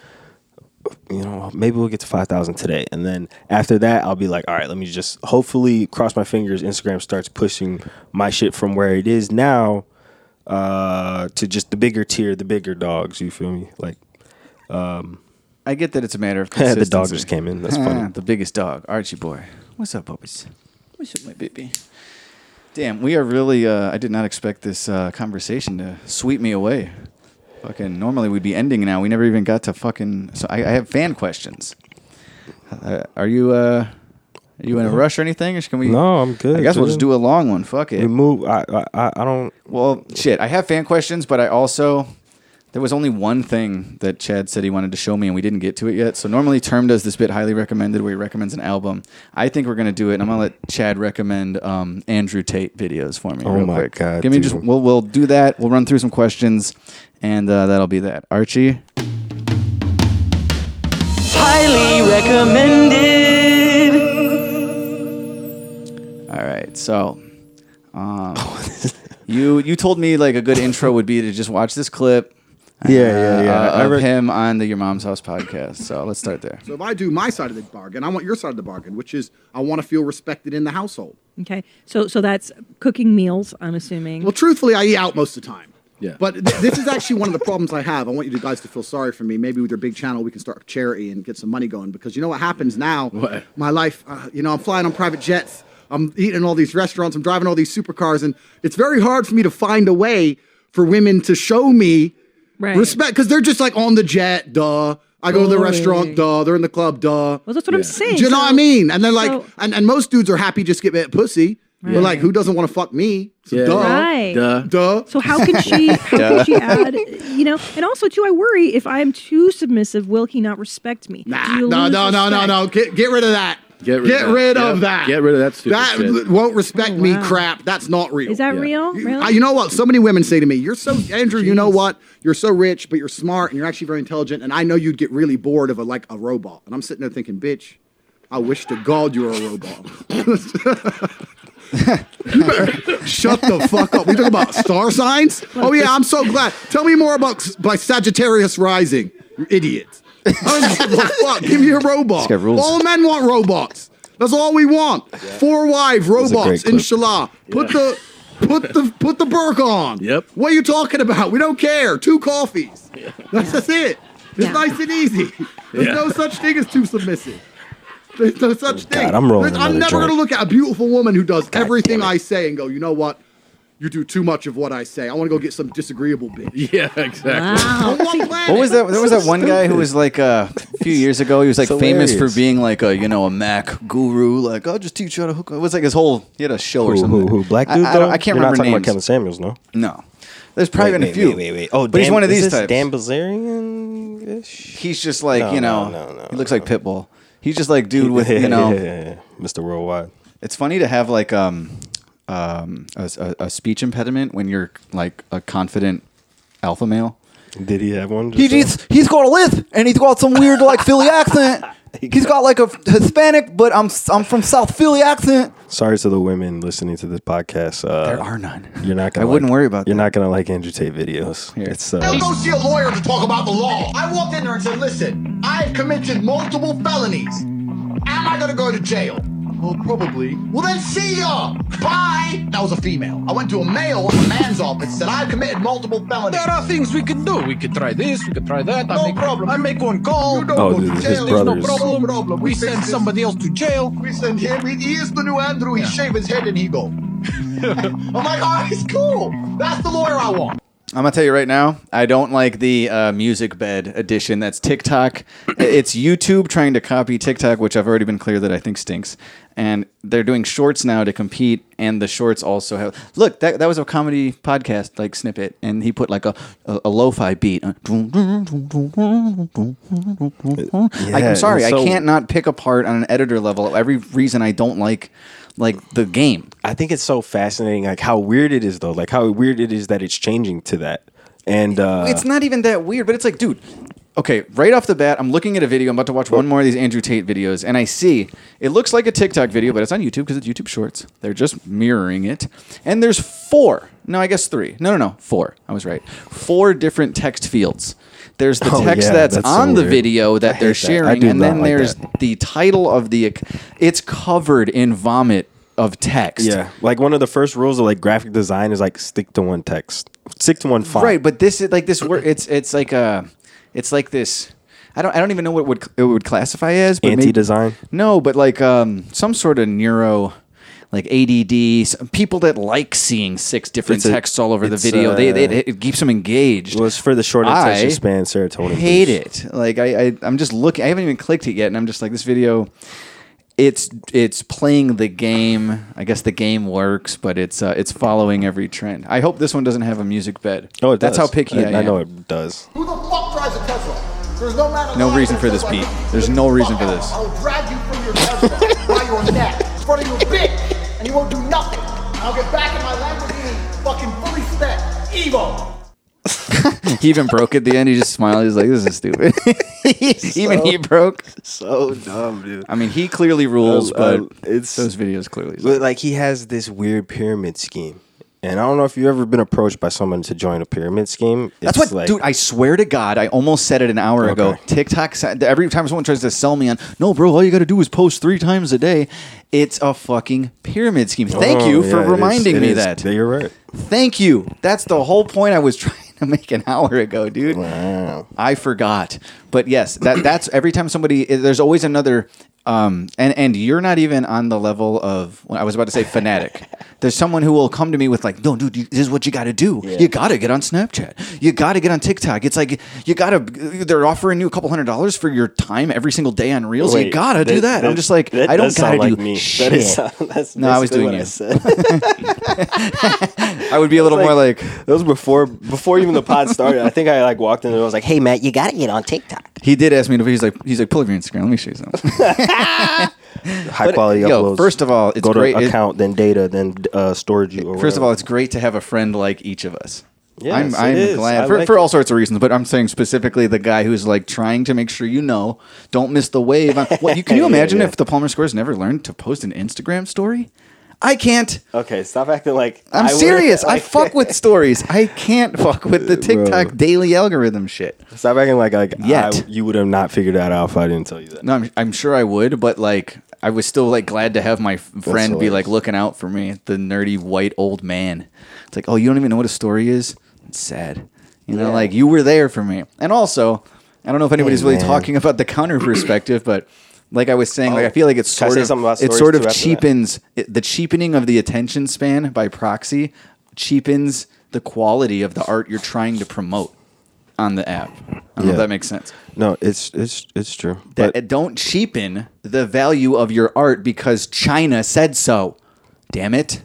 C: you know, maybe we'll get to 5,000 today. And then after that, I'll be like, all right, let me just hopefully cross my fingers. Instagram starts pushing my shit from where it is now uh, to just the bigger tier, the bigger dogs. You feel me? Like, um,
A: I get that it's a matter of
C: The
A: consistency.
C: dog just came in. That's funny.
A: the biggest dog, Archie boy. What's up, puppies? What's up, my baby? Damn, we are really. Uh, I did not expect this uh, conversation to sweep me away. Fucking. Normally we'd be ending now. We never even got to fucking. So I, I have fan questions. Uh, are you? Uh, are you in a rush or anything? Or can we?
C: No, I'm good,
A: I guess we'll just do a long one. Fuck it.
C: we move. I, I, I don't.
A: Well, shit. I have fan questions, but I also there was only one thing that Chad said he wanted to show me, and we didn't get to it yet. So normally Term does this bit highly recommended, where he recommends an album. I think we're gonna do it, and I'm gonna let Chad recommend um, Andrew Tate videos for me.
C: Oh
A: real
C: my
A: quick.
C: God,
A: Give me
C: dude.
A: just. We'll we'll do that. We'll run through some questions, and uh, that'll be that. Archie.
O: Highly recommended.
A: All right, so. Um, you you told me like a good intro would be to just watch this clip.
C: Yeah, yeah, yeah.
A: uh,
C: I
A: of
C: rec-
A: him on the Your Mom's House podcast. So let's start there.
P: So if I do my side of the bargain, I want your side of the bargain, which is I want to feel respected in the household.
Q: Okay, so so that's cooking meals. I'm assuming.
P: Well, truthfully, I eat out most of the time.
R: Yeah.
P: But th- this is actually one of the problems I have. I want you guys to feel sorry for me. Maybe with your big channel, we can start a charity and get some money going. Because you know what happens now?
R: What?
P: My life, uh, you know, I'm flying on private jets. I'm eating in all these restaurants. I'm driving all these supercars, and it's very hard for me to find a way for women to show me
Q: Right.
P: respect because they're just like on the jet, duh. I go to the
Q: Totally.
P: restaurant, duh. They're in the club, duh.
Q: Well, that's what I'm saying.
P: Do you know what I mean? And they're like,
Q: so-
P: and, and most dudes are happy just get bit pussy. But like, who doesn't want to fuck me? So
R: Yeah.
P: duh.
Q: Right.
R: Duh.
P: Duh.
Q: So how can she? How can she add? You know, and also too, I worry if I'm too submissive, will he not respect me?
P: Nah,
Q: Do you
P: no,
Q: lose
P: no, no, no,
Q: respect?
P: no. Get, get rid of that.
R: Get rid of that.
P: rid
R: Yep.
P: of that.
R: Get rid of that stupid
P: That
R: shit.
P: won't respect
Q: Oh,
P: me crap. That's not real.
Q: Is that
R: Yeah.
Q: real?
P: You,
Q: Really?
P: I- you know what? So many women say to me, "You're so Andrew. You know what? You're so rich, but you're smart, and you're actually very intelligent. And I know you'd get really bored of a like a robot." And I'm sitting there thinking, "Bitch, I wish to God you were a robot." you better shut the fuck up. We talking about star signs? Oh yeah, I'm so glad. Tell me more about by Sagittarius rising. You idiot. I don't give a fuck. Give me a robot.
A: got rules.
P: All men want robots. That's all we want. Four wives,
C: a great
P: robots,
C: clip.
P: inshallah. Put the put the put the burk on.
R: Yep.
P: What are you talking about? We don't care. Two coffees. That's, that's it. It's
Q: Yeah.
P: nice and easy. There's
R: Yeah.
P: no such thing as too submissive. There's no such oh, thing.
C: God, I'm rolling
P: There's- I'm
C: another
P: never
C: joint.
P: gonna look at a beautiful woman who does everything I say and go, you know what? You do too much of what I say. I want to go get some disagreeable bitch.
R: Yeah, exactly.
Q: Wow.
P: What
A: was that? There was that one guy who was like uh, a few years ago. He was like famous for being like a you know a Mac guru. Like I'll just teach you how to hook. It was like his whole. He had a show or
C: Who,
A: something.
C: who, who? Black dude,
A: I,
C: though?
A: don't- I can't
C: You're
A: remember
C: not talking
A: names.
C: about Kevin Samuels, no?
A: No, there's probably
C: wait,
A: been a
C: wait,
A: few.
C: Wait, wait, wait. Oh,
A: but he's one of
C: is
A: these
C: this
A: types.
C: Dan Bilzerian-ish?
A: He's just like
C: No,
A: you know.
C: no, no, no,
A: he looks like Pitbull. He's just like dude with you know.
C: Mr. Worldwide.
A: It's funny to have like um um, a, a, a speech impediment when you're like a confident alpha male.
C: Did he have one?
A: He, he's, he's got a lisp and he's got some weird like Philly accent. He's got like a Hispanic, but I'm I'm from South Philly accent.
C: Sorry to the women listening to this podcast. Uh,
A: There are none.
C: You're not gonna.
A: I wouldn't
C: like-
A: worry about
C: You're not gonna like Andrew Tate videos. It's uh,
P: Don't go see a lawyer to talk about the law. I walked in there and said, listen, I've committed multiple felonies. Am I gonna go to jail? Well, probably. Well, then see ya! Bye! That was a female. I went to a male, a man's office, said I've committed multiple felonies.
R: There are things we can do. We could try this. We could try that. I
P: No
R: make,
P: problem.
R: I make one call.
P: You don't
C: Oh,
P: go
C: dude,
P: to jail.
R: There's no problem.
P: No problem.
R: We
P: We
R: send
P: this.
R: somebody else to jail.
P: We send him. He, he is the new Andrew. He shave his head and he go. I'm like, all right, it's cool. That's the lawyer I want.
A: I'm gonna tell you right now, I don't like the uh, music bed edition. That's TikTok. it's YouTube trying to copy TikTok, which I've already been clear that I think stinks. And they're doing shorts now to compete, and the shorts also have. Look, that, that was a comedy podcast like snippet, and he put like a a, a lo-fi beat. Uh, I, I'm sorry,
C: so-
A: I can't not pick apart on an editor level every reason I don't like like the game.
C: I think it's so fascinating, like how weird it is, though. Like how weird it is that it's changing to that. And uh,
A: it's not even that weird, but it's like, dude. Okay, right off the bat, I'm looking at a video. I'm about to watch one more of these Andrew Tate videos, and I see it looks like a TikTok video, but it's on YouTube because it's YouTube Shorts. They're just mirroring it. And there's four. No, I guess three. No, no, no, four. I was right. Four different text fields. There's the
C: Oh,
A: text
C: yeah,
A: that's,
C: that's so
A: on the video that they're sharing,
C: do
A: and then
C: like
A: there's
C: that.
A: the title of the. It's covered in vomit of text.
C: yeah, like one of the first rules of like graphic design is like stick to one text, stick to one font.
A: Right, but this is like this word. It's it's like a, it's like this. I don't I don't even know what it would it would classify as. But maybe-
C: Anti-design?
A: No, but like um some sort of neuro. Like ADD, s- people that like seeing six different
C: It's a-
A: texts all over the
C: it's,
A: video, they, they
C: uh,
A: it keeps them engaged.
C: Well, it's for the short attention
A: I
C: span serotonin.
A: I hate
C: boost.
A: it. Like I, I, I'm just looking. I haven't even clicked it yet, and I'm just like, this video. It's it's playing the game. I guess the game works, but it's uh, it's following every trend. I hope this one doesn't have a music bed.
C: Oh, it does.
A: That's
C: does.
A: how picky I,
C: I,
A: am.
C: know it does.
P: Who the fuck drives a Tesla? There's no man
A: No reason for this
P: says
A: beat. There's no reason for this.
P: I'll drag you from your Tesla by your neck in front of your bitch, and you won't do nothing. I'll get back in my Lamborghini, fucking fully spec, Evo.
A: he even broke at the end. He just smiled. He's like, "This is stupid." even he broke.
C: So dumb, dude.
A: I mean, he clearly rules,
C: Uh,
A: but
C: uh, it's
A: those videos clearly.
C: But like he has this weird pyramid scheme, and I don't know if you've ever been approached by someone to join a pyramid scheme.
A: That's what,
C: like,
A: dude. I swear to God, I almost said it an hour ago. TikTok. Every time someone tries to sell me on, no, bro, all you got to do is post three times a day. It's a fucking pyramid scheme. Thank
C: Oh,
A: you for
C: yeah, it is.
A: reminding
C: It
A: me
C: is.
A: that.
C: You're right.
A: Thank you. That's the whole point I was trying to make an hour ago, dude.
C: Wow.
A: I forgot. But yes, that that's every time somebody there's always another um and and you're not even on the level of well, I was about to say fanatic. There's someone who will come to me with like, "No, dude, this is what you got to do. You got to get on Snapchat. You got to get on TikTok. It's like you got to they're offering you a couple hundred dollars for your time every single day on Reels. you got to do that. I'm just like,
C: that
A: I don't got to
C: sound
A: do
C: like me.
A: shit.
C: That is, that's
A: no, I was doing
C: what
A: you.
C: I said.
A: I would be a little more like
C: that was before before even the pod started. I think I like walked in and I was like, "Hey, Matt, you gotta get on TikTok."
A: he did ask me to. He's like, he's like, pull up your Instagram. Let me show you something.
C: High
A: But,
C: quality
A: yo,
C: uploads.
A: first of all, it's
C: go
A: great-
C: to account, then data, then uh, storage. You. Or
A: First of all, it's great to have a friend like each of us.
C: Yes,
A: I'm, I'm glad for,
C: like
A: for all sorts of reasons, but I'm saying specifically the guy who's like trying to make sure you know, don't miss the wave. On, what you can you
C: Yeah,
A: imagine
C: yeah.
A: if the Palmer Squares never learned to post an Instagram story? I can't.
C: Okay, stop acting like
A: I'm
C: I
A: serious. I fuck with stories. I can't fuck with the TikTok
C: Bro.
A: daily algorithm shit.
C: Stop acting like like
A: Yet.
C: I, you would have not figured that out if I didn't tell you that.
A: No, I'm, I'm sure I would, but like I was still like glad to have my friend be like looking out for me, the nerdy white old man. It's like, oh, you don't even know what a story is. It's sad, you know.
C: Yeah.
A: Like you were there for me, and also, I don't know if anybody's really
C: man.
A: talking about the counter perspective, but like I was saying, like
C: Oh,
A: I feel like it's sort of it sort of
C: too after that?
A: cheapens it, the cheapening of the attention span by proxy cheapens the quality of the art you're trying to promote on the app. I don't know if that makes sense
C: No, it's it's it's true.
A: that
C: But
A: don't cheapen the value of your art because China said so. Damn it.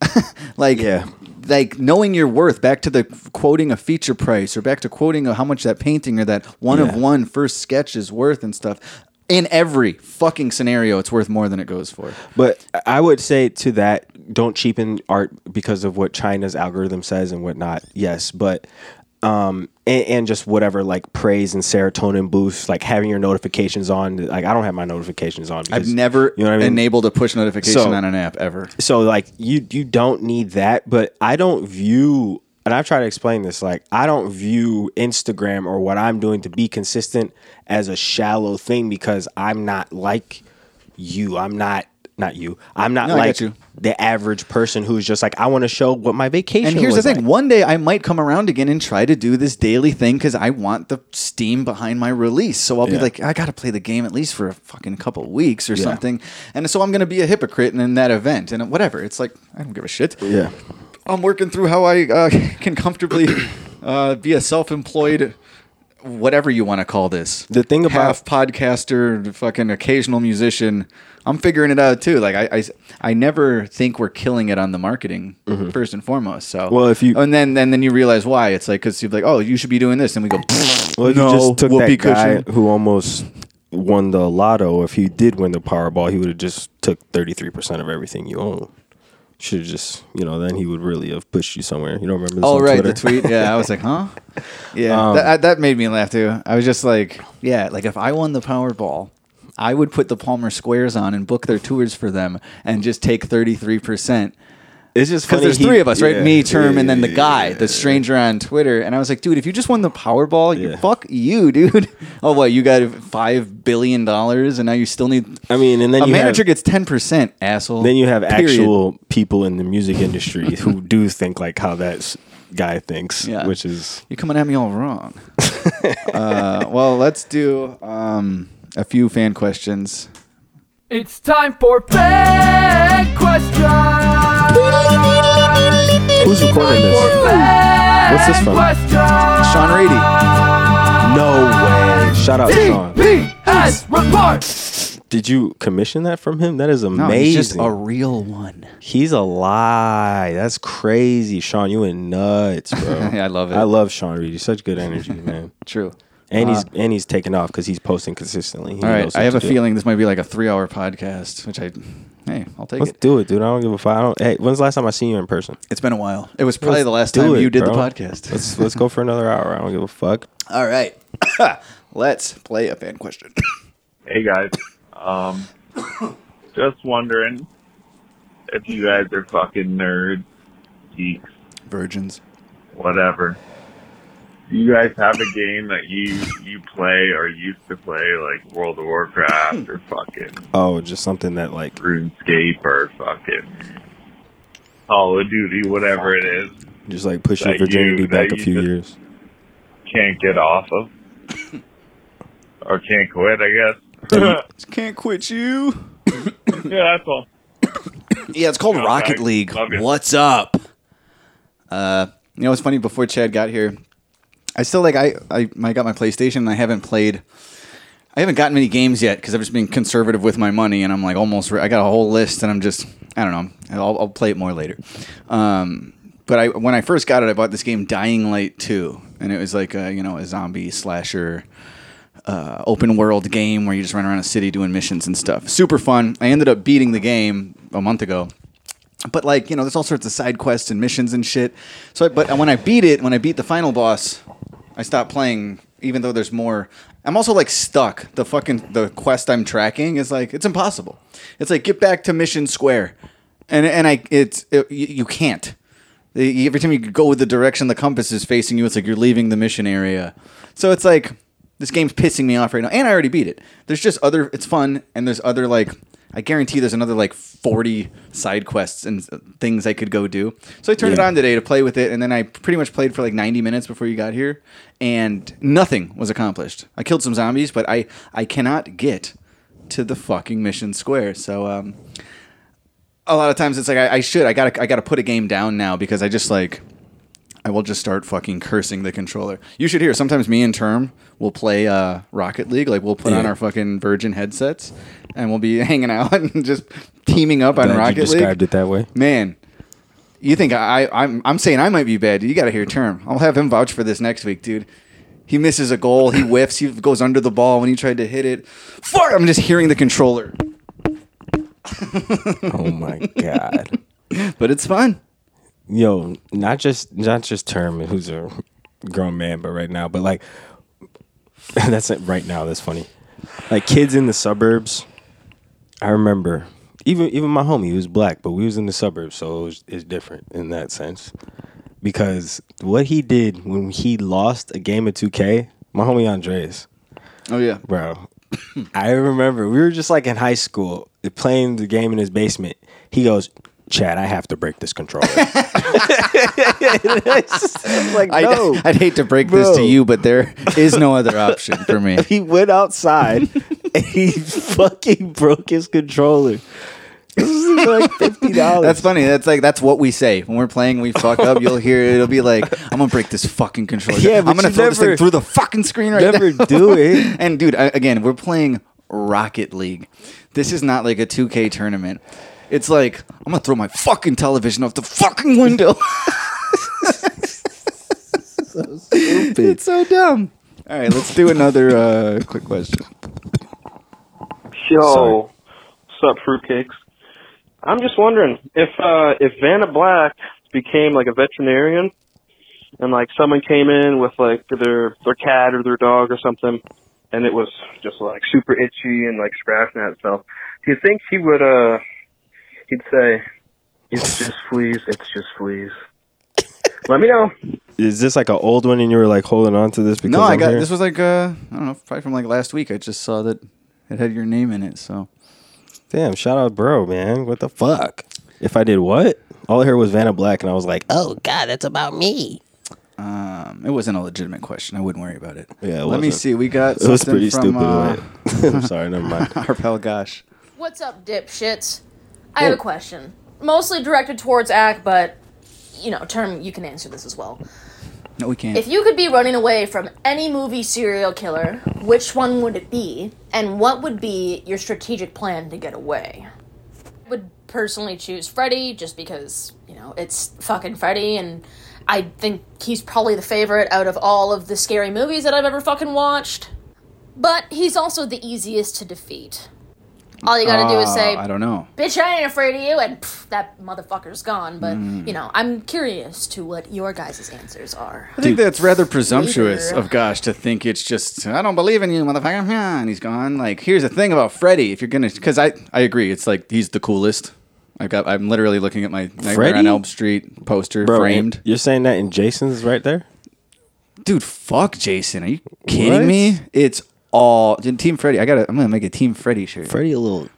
A: like
C: Yeah.
A: like knowing your worth back to the quoting a feature price or back to quoting how much that painting or that one of one first sketch is worth and stuff. In every fucking scenario, it's worth more than it goes for.
C: But I would say to that, don't cheapen art because of what China's algorithm says and whatnot. Yes, but um, and, and just whatever like praise and serotonin boosts, like having your notifications on. Like I don't have my notifications on.
A: I've never
C: you know I mean?
A: enabled a push notification
C: So-
A: on an app ever.
C: So like you you don't need that, but I don't view and I've tried to explain this like I don't view Instagram or what I'm doing to be consistent as a shallow thing because I'm not like you. I'm not not you. I'm not
A: No,
C: like the average person who's just like I want to show what my vacation
A: And here's the thing:
C: like.
A: one day I might come around again and try to do this daily thing because I want the steam behind my release. So I'll be like, I got to play the game at least for a fucking couple weeks or
C: Yeah.
A: something. And so I'm going to be a hypocrite in that event and whatever. It's like I don't give a shit.
C: Yeah.
A: I'm working through how I uh, can comfortably uh, be a self-employed, whatever you want to call this.
C: The thing about-
A: half podcaster, fucking occasional musician. I'm figuring it out too. Like I, I, I never think we're killing it on the marketing first and foremost. So
C: Mm-hmm. Well, if you-
A: and then and then you realize why it's like because you're like, oh, you should be doing this, and we go,
C: Well,
A: no,
C: you just took
A: whoopee
C: that guy
A: cushion.
C: who almost won the lotto. If he did win the Powerball, he would have just took 33% of everything you own. Should have just, you know, then he would really have pushed you somewhere. You don't remember this
A: Oh right,
C: Twitter?
A: the tweet. Yeah, I was like, huh? Yeah,
C: Um,
A: that, that made me laugh too. I was just like, yeah, like if I won the Powerball, I would put the Palmer Squares on and book their tours for them and just take thirty three percent.
C: It's just
A: because there's
C: he-
A: three of us, right?
C: yeah,
A: Me, Term, and then the
C: yeah,
A: guy, the stranger on Twitter. And I was like, dude, if you just won the Powerball, you
C: Yeah.
A: fuck you, dude. Oh, what? You got five billion dollars, and now you still need.
C: I mean, and then
A: a
C: you
A: manager
C: have-
A: gets ten percent, asshole.
C: Then you have
A: Period.
C: actual people in the music industry who do think like how that guy thinks,
A: Yeah.
C: which is
A: You're coming at me all wrong. uh, well, let's do um, a few fan questions.
F: It's time for fan questions.
C: Who's recording this? What's this from?
A: Sean Rady.
C: No way! Shout out to Sean. Did you commission that from him? That is amazing.
A: No, he's just a real one.
C: He's a lie. That's crazy, Sean. You went nuts, bro.
A: Yeah, I love it.
C: I love Sean Reed. He's such good energy, man.
A: True.
C: And he's
A: Uh,
C: and he's taking off because he's posting consistently. He
A: All right, I have a
C: do.
A: feeling this might be like a three-hour podcast, which I, hey, I'll take it.
C: Let's
A: it.
C: do it, dude. I don't give a fuck. I don't, hey, when's the last time I seen you in person?
A: It's been a while. It was probably
C: Let's
A: the last
C: do
A: time
C: it,
A: you did the podcast.
C: Let's let's go for another hour. I don't give a fuck.
A: All right, let's play a fan question.
S: Hey guys, um, just wondering if you guys are fucking nerds, geeks,
A: Virgins.
S: whatever. Do you guys have a game that you you play or used to play, like World of Warcraft or fucking
C: Oh, just something that like
S: RuneScape or fucking Call of Duty, whatever it is,
C: just like push your
S: That
C: virginity
S: you-
C: back a
S: you
C: few
S: just-
C: years.
S: can't get off of, or can't quit, I guess.
A: Can't quit you.
S: yeah, that's all.
A: Yeah, it's called
S: Okay.
A: Rocket League.
S: Love you.
A: What's up? Uh, you know what's funny? Before Chad got here, I still like I I, I got my PlayStation and I haven't played. I haven't gotten many games yet because I've just been conservative with my money and I'm like almost. Re- I got a whole list and I'm just I don't know. I'll, I'll play it more later. Um, but I when I first got it, I bought this game Dying Light Two, and it was like a you know a zombie slasher uh, open world game where you just run around a city doing missions and stuff. Super fun. I ended up beating the game a month ago. But like, you know, there's all sorts of side quests and missions and shit. So but when I beat it, when I beat the final boss, I stopped playing even though there's more. I'm also like stuck. The fucking the quest I'm tracking is like it's impossible. It's like get back to mission square. And and I it's it, you, can't. Every time you go with the direction the compass is facing you, it's like you're leaving the mission area. So it's like this game's pissing me off right now, and I already beat it. There's just other. It's fun, and there's other like. I guarantee there's another like 40 side quests and things I could go do. So I turned it on today to play with it, and then I pretty much played for like 90 minutes before you got here, and nothing was accomplished. I killed some zombies, but I I cannot get to the fucking mission square. So um, a lot of times it's like I, I should I gotta I gotta put a game down now because I just like I will just start fucking cursing the controller. You should hear. Sometimes me and Term will play uh, Rocket League. Like we'll put on our fucking Virgin headsets and we'll be hanging out and just teaming up on
C: Glad you
A: Rocket League.
C: described it that way.
A: Man, you think I, I'm I'm saying I might be bad? You got to hear Term. I'll have him vouch for this next week, dude. He misses a goal. He whiffs. He goes under the ball when he tried to hit it. Fuck! I'm just hearing the controller.
C: oh my god.
A: But it's fun.
C: Yo, not just not just Term, who's a grown man, but right now, but like that's it right now. That's funny. Like kids in the suburbs. I remember even even my homie, he was black, but we was in the suburbs, so it was, it's different in that sense. Because what he did when he lost a game of 2K, my homie Andres,
A: Oh yeah.
C: bro. I remember we were just like in high school playing the game in his basement. He goes, Chad, I have to break this controller. like,
A: I,
C: no.
A: I'd hate to break this to you, but there is no other option for me.
C: he went outside and he fucking broke his controller. This is like fifty dollars.
A: That's funny. That's like that's what we say when we're playing. We fuck up. You'll hear it. It'll be like, "I'm gonna break this fucking controller.
C: Yeah, but
A: I'm gonna
C: you
A: throw this thing through the fucking screen right there.
C: never
A: now."
C: do it.
A: and dude, I, again, we're playing Rocket League. This is not like a 2K tournament. It's like I'm gonna throw my fucking television off the fucking window. It's so dumb. All right, let's do another uh, quick question.
T: Yo, what's up, fruitcakes? I'm just wondering if uh if Vanna Black became like a veterinarian, and like someone came in with like their their cat or their dog or something, and it was just like super itchy and like scratching at itself. Do you think she would uh he'd say, "It's just fleas. It's just fleas." Let me know.
C: Is this like an old one and you were like holding on to this because
A: No, I
C: I'm
A: got
C: here?
A: this was like uh, I don't know, probably from like last week. I just saw that it had your name in it. So
C: Damn, shout out bro, man. What the fuck? If I did what? All I heard was Vanna Black and I was like, oh god, that's about me.
A: um, it wasn't a legitimate question. I wouldn't worry about it.
C: Yeah, it
A: Let me
C: wasn't.
A: see. We got
C: It was
A: something
C: pretty
A: from,
C: stupid,
A: Uh,
C: wait. I'm sorry, never mind.
A: Our pal Gosh.
U: What's up, dipshits? I have
A: Oh.
U: a question. Mostly directed towards Ack, but, you know, term, you can answer this as well.
A: No, we can't.
U: If you could be running away from any movie serial killer, which one would it be? And what would be your strategic plan to get away? I would personally choose Freddy just because, you know, it's fucking Freddy and I think he's probably the favorite out of all of the scary movies that I've ever fucking watched. But he's also the easiest to defeat. All you gotta do is
A: Uh,
U: say,
A: I don't know.
U: bitch, I ain't afraid of you, and pff, that motherfucker's gone. But,
A: Mm.
U: you know, I'm curious to what your guys' answers are.
A: I think that's rather presumptuous
U: Later.
A: of Gosh to think it's just I don't believe in you, motherfucker. And he's gone. Like, here's the thing about Freddy. If you're gonna, because I I agree, it's like he's the coolest. I got. I'm literally looking at my Nightmare
C: Freddy?
A: on Elm Street poster
C: Bro,
A: framed.
C: You're saying that in Jason's right there?
A: Dude, fuck Jason. Are you kidding
C: What?
A: me? It's all Team Freddy. I gotta. I'm gonna make a Team Freddy shirt.
C: Freddy a little.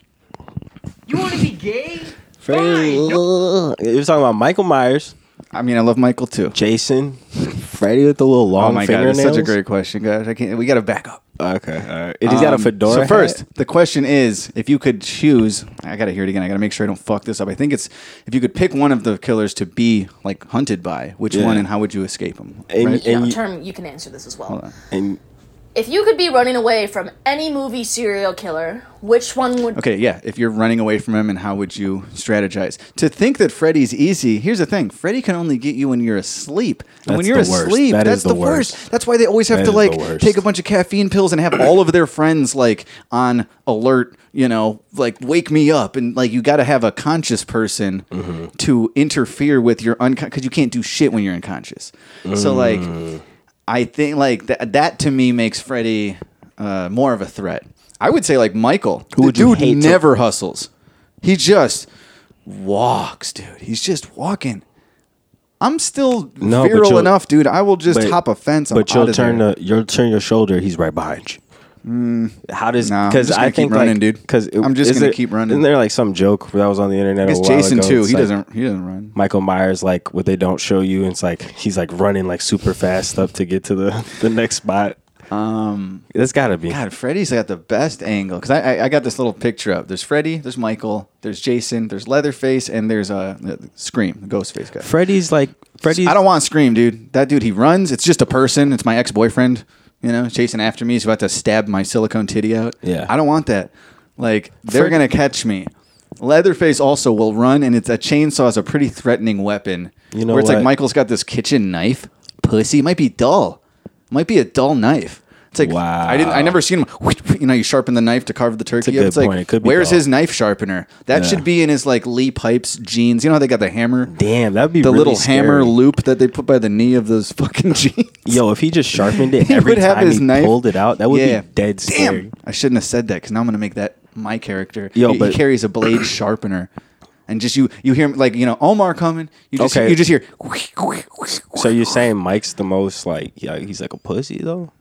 V: You want to be gay?
C: Freddy. You're talking about Michael Myers.
A: I mean, I love Michael too.
C: Jason, Freddy with the little long
A: oh my god,
C: fingernails.
A: it's such a great question, guys. I can't. We gotta back up.
C: Okay, all right. And he's got a
A: Um,
C: fedora.
A: So
C: hat?
A: first, the question is, if you could choose, I gotta hear it again. I gotta make sure I don't fuck this up. I think it's if you could pick one of the killers to be like hunted by, which
C: Yeah.
A: one, and how would you escape them?
C: And-
A: right?
U: You know,
C: and you-
U: term, you can answer this as well.
A: Hold on.
C: And
U: If you could be running away from any movie serial killer, which one would
A: Okay, yeah. If you're running away from him, and how would you strategize? To think that Freddy's easy. Here's the thing: Freddy can only get you when you're asleep. And when
C: That's
A: you're
C: the worst.
A: asleep,
C: That
A: that's
C: is the
A: the worst.
C: worst.
A: That's why they always have
C: That
A: to
C: is
A: like
C: worst.
A: take a bunch of caffeine pills and have all of their friends like on alert. You know, like wake me up, and like you got to have a conscious person
C: Mm-hmm.
A: to interfere with your unconscious because you can't do shit when you're unconscious. So like,
C: Mm.
A: I think like that. That to me makes Freddy uh, more of a threat. I would say like Michael.
C: Who
A: the dude
C: hate to-
A: never hustles. He just walks, dude. He's just walking. I'm still
C: No,
A: virile enough, dude. I will just
C: but-
A: hop a fence.
C: But you'll turn the you'll turn your shoulder. He's right behind you. How does
A: Nah, I'm
C: because
A: just
C: I
A: keep
C: think
A: running,
C: like,
A: dude.
C: Because
A: I'm just gonna keep running.
C: Isn't there like some joke that was on the internet?
A: I
C: a
A: guess
C: while
A: Jason
C: ago?
A: too.
C: It's
A: He
C: like
A: doesn't. He doesn't run.
C: Michael Myers like what they don't show you. and It's like he's like running like super fast up to get to the the next spot.
A: Um,
C: That's got to be.
A: God, Freddy's got the best angle because I, I I got this little picture up. There's Freddy, there's Michael, there's Jason, there's Leatherface, and there's uh, Scream, the Ghostface guy.
C: Freddy's like Freddy's.
A: I don't want Scream, dude. That dude, he runs. It's just a person. It's my ex boyfriend. You know, chasing after me. He's about to stab my silicone titty out.
C: Yeah.
A: I don't want that. Like they're
C: Fred-
A: gonna catch me. Leatherface also will run, and it's a chainsaw is a pretty threatening weapon.
C: You know
A: where it's
C: what?
A: like Michael's got this kitchen knife. Pussy might be dull. Might be a dull knife. It's like I didn't. I never seen him. You know, you sharpen the knife to carve the turkey.
C: a good
A: it's like,
C: point. It could be
A: where's
C: dull.
A: his knife sharpener? That
C: Yeah.
A: should be in his like Lee Pipes jeans. You know how they got the hammer?
C: Damn, that'd be
A: the
C: really
A: little hammer loop that they put by the knee of those fucking jeans.
C: Yo, if he just sharpened it
A: He
C: every
A: would have
C: time
A: his
C: he
A: knife.
C: pulled it out, that would
A: Yeah.
C: be dead scary.
A: Damn, I shouldn't have said that because now I'm gonna make that my character.
C: Yo,
A: he,
C: but-
A: he carries a blade sharpener, and just you you hear like you know Omar coming. You just
C: Okay.
A: you just hear.
C: So you're saying Mike's the most like yeah, he's like a pussy though?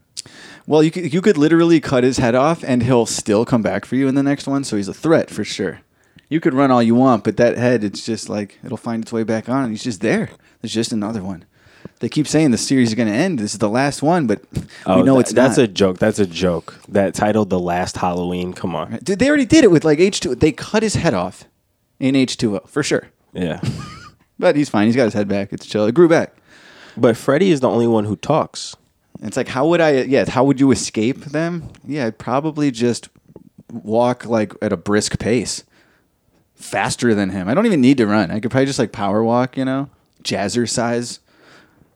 A: Well, you could, you could literally cut his head off, and he'll still come back for you in the next one. So he's a threat for sure. You could run all you want, but that head, it's just like it'll find its way back on, and he's just there. There's just another one. They keep saying the series is going to end. This is the last one, but we oh, know
C: tha-
A: it's
C: Oh, that's
A: not.
C: a joke. That's a joke. That titled The Last Halloween. Come on.
A: Dude, they already did it with like H two. They cut his head off in H two O for sure.
C: Yeah.
A: But he's fine. He's got his head back. It's chill. It grew back.
C: But Freddy is the only one who talks.
A: It's like, how would I? Yeah, how would you escape them? Yeah, I'd probably just walk like at a brisk pace, faster than him. I don't even need to run. I could probably just like power walk, you know, jazzercise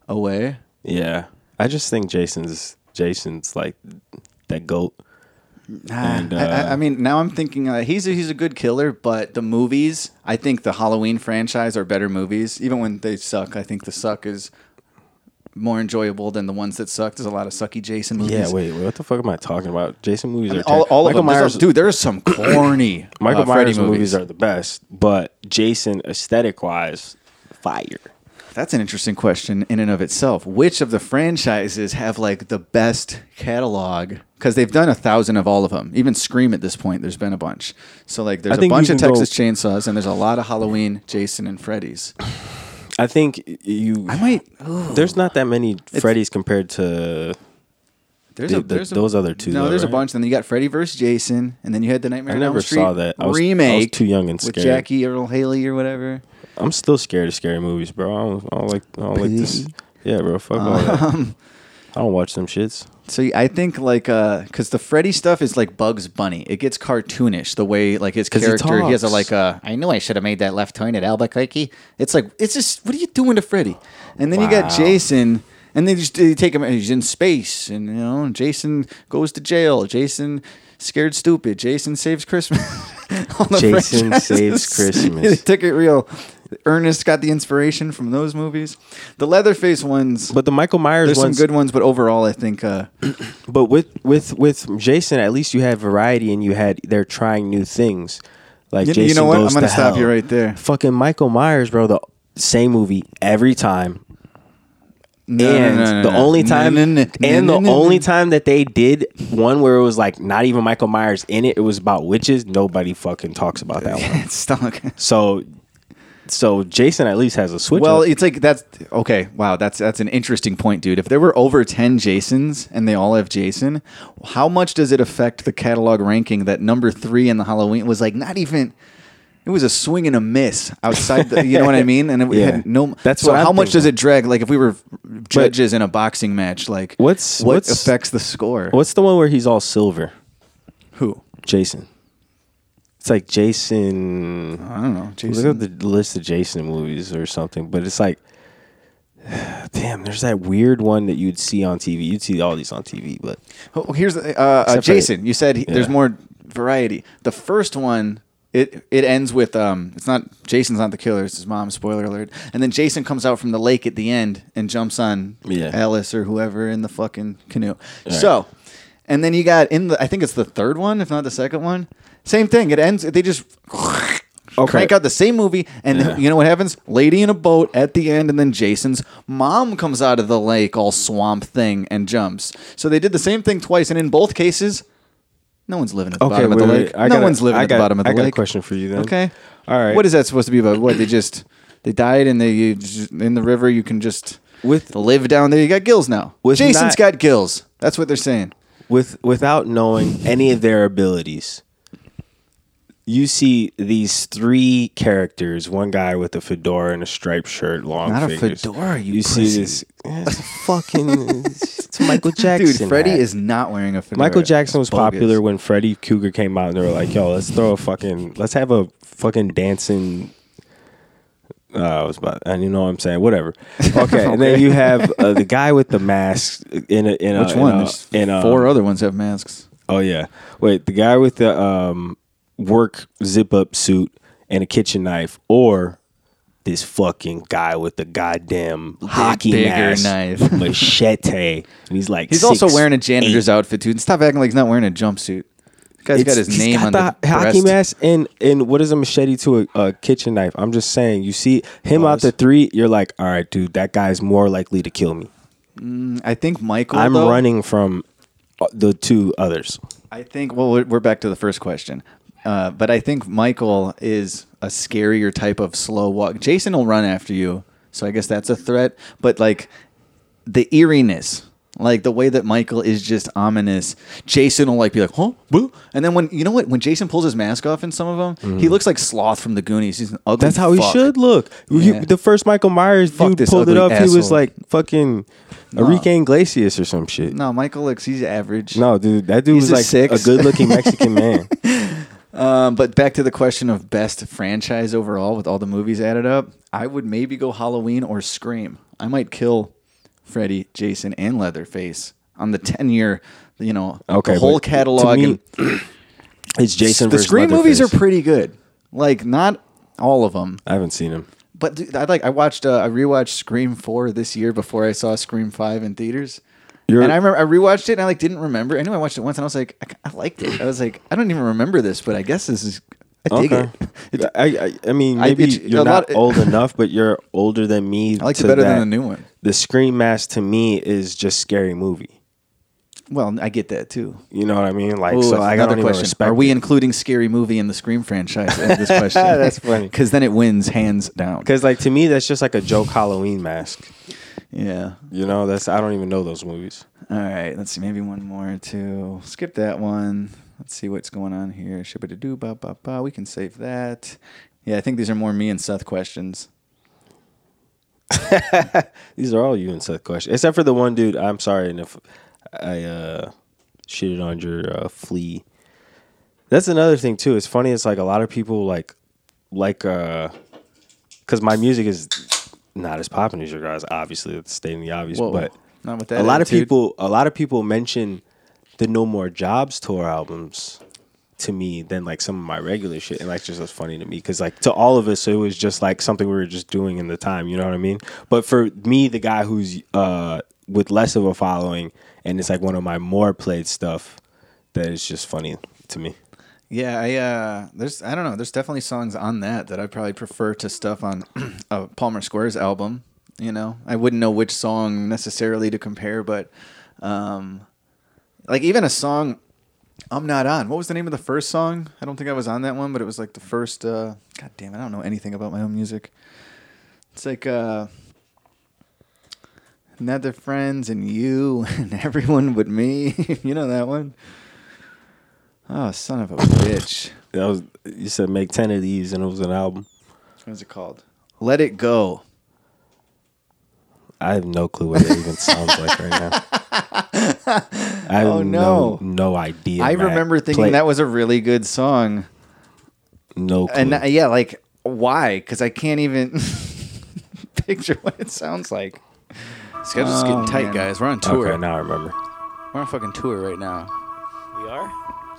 A: away.
C: Yeah. I just think Jason's Jason's like that goat. And,
A: I, I,
C: uh,
A: I mean, now I'm thinking uh, he's a, he's a good killer, but the movies, I think the Halloween franchise are better movies. Even when they suck, I think the suck is more enjoyable than the ones that suck. There's a lot of sucky Jason movies.
C: Yeah, wait, what the fuck am I talking about? Jason movies
A: I mean,
C: are
A: all, all of them. There's
C: Myers,
A: dude, there are some corny
C: Michael
A: uh, Freddy
C: Myers movies. are the best, but Jason aesthetic wise, fire.
A: That's an interesting question in and of itself. Which of the franchises have like the best catalog? Because they've done a thousand of all of them. Even Scream at this point, there's been a bunch. So like, there's a bunch of
C: can go-
A: Texas Chainsaws, and there's a lot of Halloween, Jason, and Freddy's.
C: I think you.
A: I might.
C: There's not that many Freddys compared to.
A: There's
C: the-
A: a,
C: the-
A: a-
C: those other two.
A: No,
C: though,
A: there's a
C: right?
A: bunch. Then you got Freddy versus Jason, and then you had the Nightmare
C: I
A: on Elm
C: never
A: Street
C: saw that. I was- I was
A: remake.
C: too young and
A: with
C: scared.
A: Jackie Earle Haley or whatever.
C: I'm still scared of scary movies, bro. I don't, I don't like. I don't like this. Yeah, bro. Fuck all that.
A: Um,
C: I don't watch them shits.
A: So I think like uh because the Freddy stuff is like Bugs Bunny. It gets cartoonish the way like his
C: 'Cause he
A: character. He, has a
C: talks.
A: like a. I knew I should have made that left turn at Albuquerque. It's like it's just what are you doing to Freddy? And then you got
C: Wow.
A: Jason. And they just they take him. He's in space, and you know, Jason goes to jail. Jason scared stupid. Jason saves Christmas. All the
C: Jason
A: franchises.
C: Saves Christmas.
A: they took it real. Ernest got the inspiration from those movies. The Leatherface ones,
C: But the Michael Myers
A: there's
C: ones,
A: some good ones, but overall, I think uh,
C: But with with with Jason, at least you had variety and you had they're trying new things. Like
A: You-
C: Jason
A: you know what?
C: Goes
A: I'm gonna
C: to
A: stop you
C: Hell.
A: right there.
C: Fucking Michael Myers, bro. The same movie every time.
A: No,
C: and
A: no, no,
C: the only time, and the only time that they did one where it was like not even Michael Myers in it, it was about witches. Nobody fucking talks about that one.
A: it's stunk.
C: So, so Jason at least has a switch.
A: Well,
C: up.
A: it's like that's okay. Wow, that's that's an interesting point, dude. If there were over ten Jasons and they all have Jason, how much does it affect the catalog ranking that number three in the Halloween was like not even? It was a swing and a miss outside. The, you know what I mean? And it
C: Yeah.
A: had no.
C: That's
A: so.
C: what I'm
A: how much does it drag? Like if we were judges in a boxing match, like
C: What's
A: what
C: what's,
A: affects the score?
C: What's the one where he's all silver?
A: Who?
C: Jason. It's like Jason.
A: I don't know. Jason.
C: Look at the list of Jason movies or something, but it's like, damn, there's that weird one that you'd see on TV. You'd see all these on TV, but
A: Oh, here's the- uh, uh, Jason. You said he- there's more variety. The first one, it it ends with um, it's not Jason's not the killer. It's his mom. Spoiler alert. And then Jason comes out from the lake at the end and jumps on
C: Yeah.
A: Alice or whoever in the fucking canoe.
C: Right.
A: So, and then you got in the I think it's the third one, if not the second one. Same thing. It ends. They just. Crank out the same movie, and
C: Yeah.
A: you know what happens? Lady in a boat at the end, and then Jason's mom comes out of the lake, all swamp thing, and jumps. So they did the same thing twice, and in both cases, no one's living at the
C: Okay,
A: bottom
C: wait,
A: of the
C: wait,
A: lake. No
C: got a-
A: one's living
C: I
A: at
C: got-
A: the bottom of the lake.
C: I got a question for you then.
A: Okay.
C: All right.
A: What is that supposed to be about? What they just they died and they just, in the river. You can just
C: with
A: live down there. You got gills now. Jason's
C: not-
A: got gills. That's what they're saying.
C: with without knowing any of their abilities, you see these three characters. One guy with a fedora and a striped shirt, long
A: Not a fedora, you
C: see
A: pussy.
C: this? It's fucking. It's Michael Jackson.
A: Dude, Freddie
C: hat.
A: is not wearing a fedora.
C: Michael Jackson was
A: bogus.
C: popular when Freddy Krueger came out, and they were like, "Yo, let's throw a fucking, let's have a fucking dancing Uh, I was about, and you know what I'm saying. Whatever. Okay, and then you have uh, the guy with the mask in a in a
A: Which
C: in
A: one?
C: a- in a-
A: four other ones have masks.
C: Oh yeah. Wait, the guy with the um work zip up suit and a kitchen knife, or this fucking guy with the goddamn hockey mask,
A: knife.
C: machete, and he's like
A: He's also wearing a janitor's
C: eight.
A: outfit, dude. Stop acting like he's not wearing a jumpsuit. This guy's got
C: It's-
A: his
C: he's
A: name
C: got
A: on the,
C: hockey
A: breast.
C: mask and and what is a machete to a, a kitchen knife? I'm just saying, you see him out the three, you're like, all right, dude, that guy's more likely to kill me.
A: Mm, I think Michael.
C: I'm
A: though-
C: running from uh, the two others.
A: I think. Well, we're back to the first question, uh, but I think Michael is a scarier type of slow walk. Jason will run after you, so I guess that's a threat. But like the eeriness, like the way that Michael is just ominous. Jason will like be like, huh, Boo?" and then when you know what, when Jason pulls his mask off in some of them, he looks like Sloth from the Goonies. He's an ugly.
C: Mm-hmm. That's how he
A: fuck.
C: should look.
A: Yeah.
C: the first Michael Myers
A: Fuck
C: dude
A: this
C: pulled it
A: ugly
C: up. He was
A: asshole.
C: like fucking
A: No.
C: Enrique Iglesias or some shit.
A: No, Michael looks. He's average.
C: No, dude, that dude
A: He's
C: was
A: a
C: like
A: six.
C: a good-looking Mexican man.
A: Um, but back to the question of best franchise overall with all the movies added up, I would maybe go Halloween or Scream. I might kill Freddy, Jason, and Leatherface on the ten year, you know,
C: Okay,
A: the whole catalog.
C: me,
A: and
C: it's Jason
A: The Scream movies are pretty good. Like not all of them,
C: I haven't seen them.
A: but dude, I like. I watched. Uh, I rewatched Scream four this year before I saw Scream five in theaters.
C: You're-
A: and I remember I rewatched it and I like didn't remember. I knew I watched it once and I was like, I, I liked it. I was like, I don't even remember this, but I guess this is. I dig
C: Okay.
A: it.
C: I, I I mean
A: I-
C: maybe
A: it's-
C: you're not
A: lot-
C: old enough, but you're older than me.
A: I like it better than
C: that.
A: the new one.
C: The Scream Mask to me is just scary movie.
A: Well, I get that too.
C: You know what I mean? Like
A: Ooh,
C: so, I don't
A: question. Are we
C: it.
A: including Scary Movie in the Scream franchise? this question.
C: That's funny.
A: Because then it wins hands down.
C: Because like to me, that's just like a joke Halloween mask.
A: Yeah.
C: You know, that's I don't even know those movies.
A: All right. Let's see. Maybe one more too. Skip that one. Let's see what's going on here. Shibba do ba ba ba. We can save that. Yeah, I think these are more me and Seth questions.
C: These are all you and Seth questions, except for the one dude. I'm sorry, and if I uh, shitted on your uh, flea, that's another thing too. It's funny. It's like a lot of people like like uh, because my music is not as popping as your guys. Obviously, it's stating the obvious,
A: Whoa.
C: but
A: Not with that
C: a lot of people a lot of people mention the No More Jobs tour albums to me than like some of my regular shit and like just was funny to me because like to all of us it was just like something we were just doing in the time you know what i mean but for me the guy who's uh with less of a following and it's like one of my more played stuff that is just funny to me
A: Yeah, I uh there's I don't know, there's definitely songs on that that I probably prefer to stuff on a Palmer Squares album, you know. I wouldn't know which song necessarily to compare, but um like even a song I'm not on. What was the name of the first song? I don't think I was on that one, but it was like the first uh god damn, it, I don't know anything about my own music. It's like uh Netherfriends and you and everyone but me. you know that one? Oh, son of a bitch.
C: that was you said make 10 of these and it was an album
A: What is it called? Let It Go.
C: i have no clue what it even sounds like right now i have
A: Oh,
C: no
A: no.
C: no idea
A: I
C: Matt.
A: remember thinking
C: Play-
A: that was a really good song.
C: no clue.
A: And uh, yeah, like, why? Because I can't even picture what it sounds like. Schedule's
C: Oh,
A: getting tight,
C: man.
A: guys. We're on tour.
C: Okay, now I remember.
A: We're on fucking tour right now.
W: We are?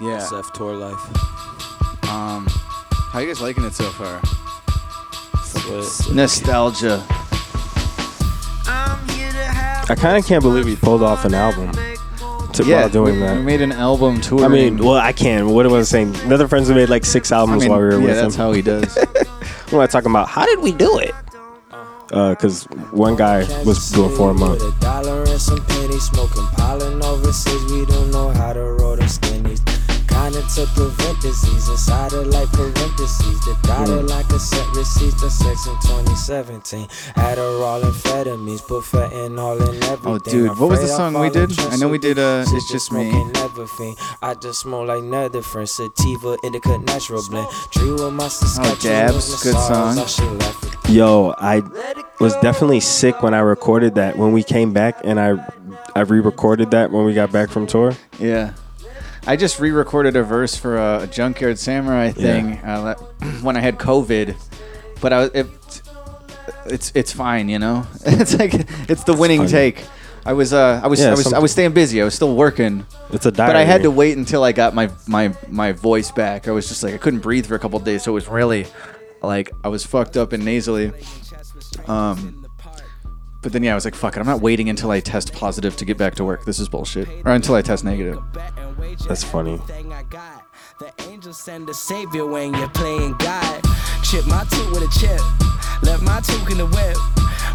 A: Yeah.
W: SF tour life.
A: Um, how you guys liking it so far?
W: Sweat.
A: Nostalgia.
C: I kind of can't believe we pulled off an album to,
A: yeah,
C: while doing
A: we,
C: that.
A: we made an album tour.
C: I mean, well, I can. What am I saying? Another friends who made like six albums while we were
A: yeah,
C: with
A: that's how he does.
C: What am I talking about? How did we do it? Because one guy was doing four a month.
X: With a dollar and some pennies, smoking pollen overseas. We don't know how to roll them skinnies. Kinda to prevent disease inside of like parentheses. The dotted
C: Mm.
X: line cassette receipts, the sex in 2017. Adderall, amphetamines, put fentanyl in everything.
A: Oh, dude, what was the song we did? I know we did, uh, It's
X: sick
A: Just Me.
X: smoking never. I just smoke like nether friend, sativa, indica, natural blend. Tree with my
A: Oh, Dabs, good song.
C: Yo, I was definitely sick when I recorded that. When we came back and I, I re-recorded that when we got back from tour.
A: Yeah. I just re-recorded a verse for a, Junkyard Samurai thing uh, when I had COVID, but I was it, it's it's fine, you know. It's like it's the winning take. I was uh I was
C: Yeah,
A: I was I was staying busy. I was still working.
C: It's a diary.
A: But I had to wait until I got my my my voice back. I was just like I couldn't breathe for a couple of days, so it was really like I was fucked up and nasally. Um but then yeah, I was like, fuck it, I'm not waiting until I test positive to get back to work. This is bullshit. Or until I test negative.
C: That's funny.
O: Angels send a savior when you're playing God. Chip my tooth with a chip. Left my tooth in the whip.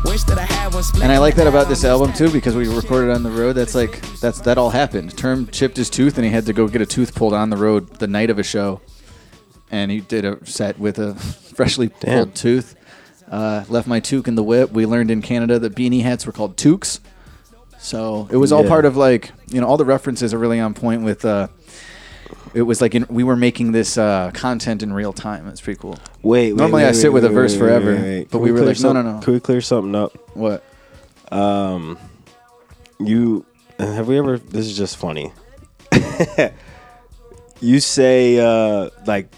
O: Wish that I had one split.
A: And I like that about this album too because we recorded on the road. That's like that's that all happened. Term chipped his tooth and he had to go get a tooth pulled on the road the night of a show. And he did a set with a freshly
C: Damn.
A: pulled tooth. Uh, left my toque in the whip. We learned in Canada that beanie hats were called toques. So it was all
C: Yeah.
A: part of like you know all the references are really on point with. Uh, it was like in, we were making this uh, content in real time. It's pretty cool.
C: Wait, wait,
A: Normally
C: wait,
A: I sit
C: wait,
A: with a verse
C: wait,
A: forever,
C: wait, wait.
A: but
C: Can
A: we were
C: clear
A: like, no, no, no.
C: Can we clear something up?
A: What?
C: Um, you have we ever? This is just funny. you say uh like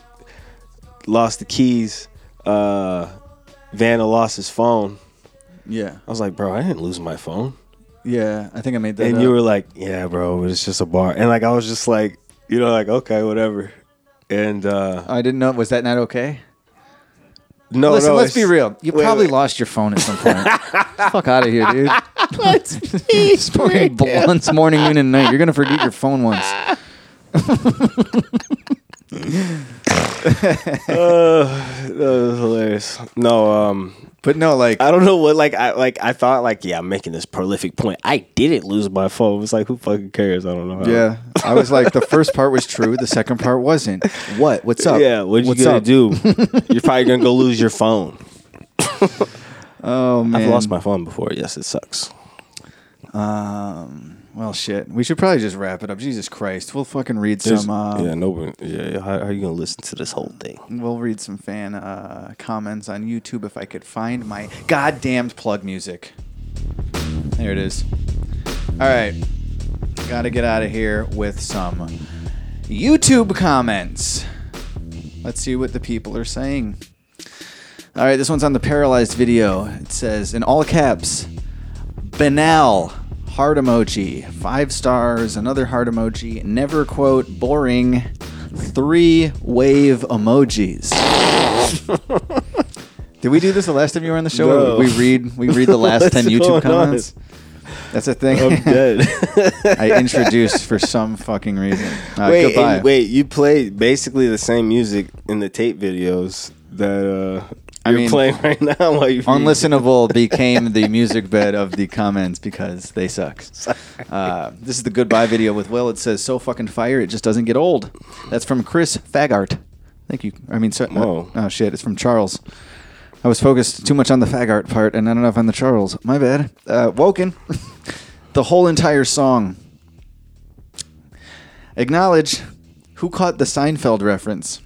C: lost the keys. Uh, Vanna lost his phone.
A: Yeah.
C: I was like, bro, I didn't lose my phone.
A: Yeah, I think I made that.
C: and
A: up.
C: you were like, yeah, bro, it's just a bar. And like I was just like, you know, like okay, whatever. And uh
A: I didn't know. Was that not okay?
C: no,
A: Listen,
C: no,
A: let's be real. You
C: wait,
A: probably
C: wait.
A: lost your phone at some point. Fuck out of here, dude.
C: Let's be
A: Smoking blunts morning, noon, and night. You're gonna forget your phone once.
C: Uh, that was hilarious. No, um,
A: but no, like
C: I don't know what, like I like I thought, like yeah, I'm making this prolific point. I didn't lose my phone. It's like who fucking cares? I don't know. How.
A: Yeah, I was like, the first part was true. The second part wasn't. What? What's up?
C: Yeah, what you
A: What's
C: gonna
A: up?
C: do? You're probably gonna go lose your phone.
A: Oh man,
C: I've lost my phone before. Yes, it sucks.
A: Um. Well, shit. We should probably just wrap it up. Jesus Christ. We'll fucking read
C: There's-
A: some. Uh,
C: yeah, no, one- yeah. How, how are you gonna listen to this whole thing?
A: We'll read some fan uh, comments on YouTube if I could find my goddamned plug music. There it is. All right. Got to get out of here with some YouTube comments. Let's see what the people are saying. All right, this one's on the paralyzed video. It says in all caps, banal, heart emoji, five stars, another heart emoji, never quote, boring, three wave emojis. Did we do this the last time you were on the show?
C: No.
A: We read we read the last ten YouTube
C: going on?
A: comments. That's a thing.
C: I'm dead.
A: I introduced for some fucking reason. Uh,
C: wait,
A: goodbye.
C: wait. You play basically the same music in the tape videos that uh,
A: I
C: you're
A: mean,
C: playing right now. While you
A: Unlistenable became the music bed of the comments because they suck. Uh, this is the goodbye video with Will. It says, "So fucking fire, it just doesn't get old." That's from Chris Fagart. Thank you. I mean, so, uh, oh shit, it's from Charles. I was focused too much on the Fagart part and not enough on the Charles. My bad. Uh, Woken. the whole entire song. Acknowledge who caught the Seinfeld reference.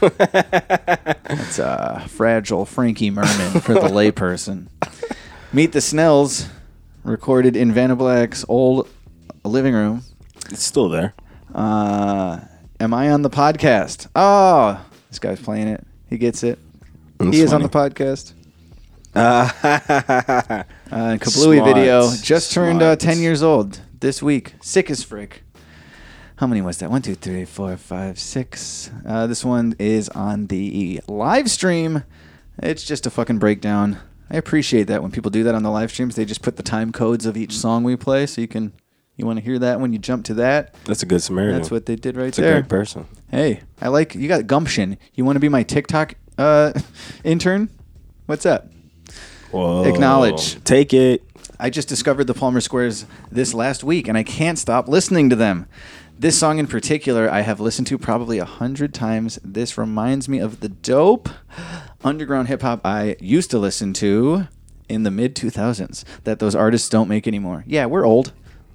A: That's uh, fragile Frankie Merman for the layperson. Meet the Snells, recorded in Vanna Black's old living room.
C: It's still there.
A: Uh, am I on the podcast? Oh, this guy's playing it. He gets it.
C: That's
A: he is on the podcast.
C: Uh,
A: Uh, Kablooey
C: Smart.
A: video just turned uh, 10 years old this week. Sick as frick. How many was that? One, two, three, four, five, six. Uh, this one is on the live stream. It's just a fucking breakdown. I appreciate that when people do that on the live streams. They just put the time codes of each song we play, so you can you want to hear that when you jump to that.
C: That's a good Samaritan.
A: That's what they did right
C: It's
A: there.
C: a great person.
A: Hey, I like you got gumption. You want to be my TikTok uh, intern? What's up?
C: Whoa.
A: Acknowledge.
C: Take it.
A: I just discovered the Palmer Squares this last week, and I can't stop listening to them. This song in particular, I have listened to probably a hundred times. This reminds me of the dope underground hip hop I used to listen to in the mid 2000s that those artists don't make anymore. Yeah, we're old.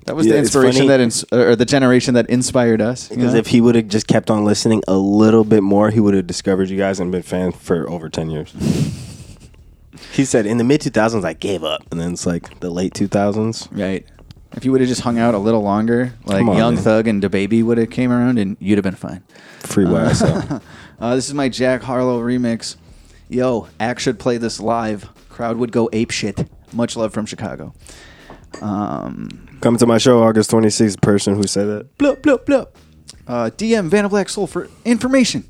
A: That was
C: Yeah,
A: the inspiration that ins- or the generation that inspired us. you know?
C: if he would have just kept on listening a little bit more, he would have discovered you guys and been fan for over ten years. he said in the mid 2000s I gave up, and then it's like the late 2000s.
A: Right. If you would have just hung out a little longer, like
C: Come on,
A: Young
C: man.
A: Thug and DaBaby would have came around, and you'd have been fine.
C: Free
A: Uh,
C: YSL.
A: uh, this is my Jack Harlow remix. Yo, Ack should play this live. Crowd would go ape shit. Much love from Chicago. Um,
C: Come to my show August 26th. Person who said that.
A: blup, blup, blup. Uh, DM Vanna Black Soul for information.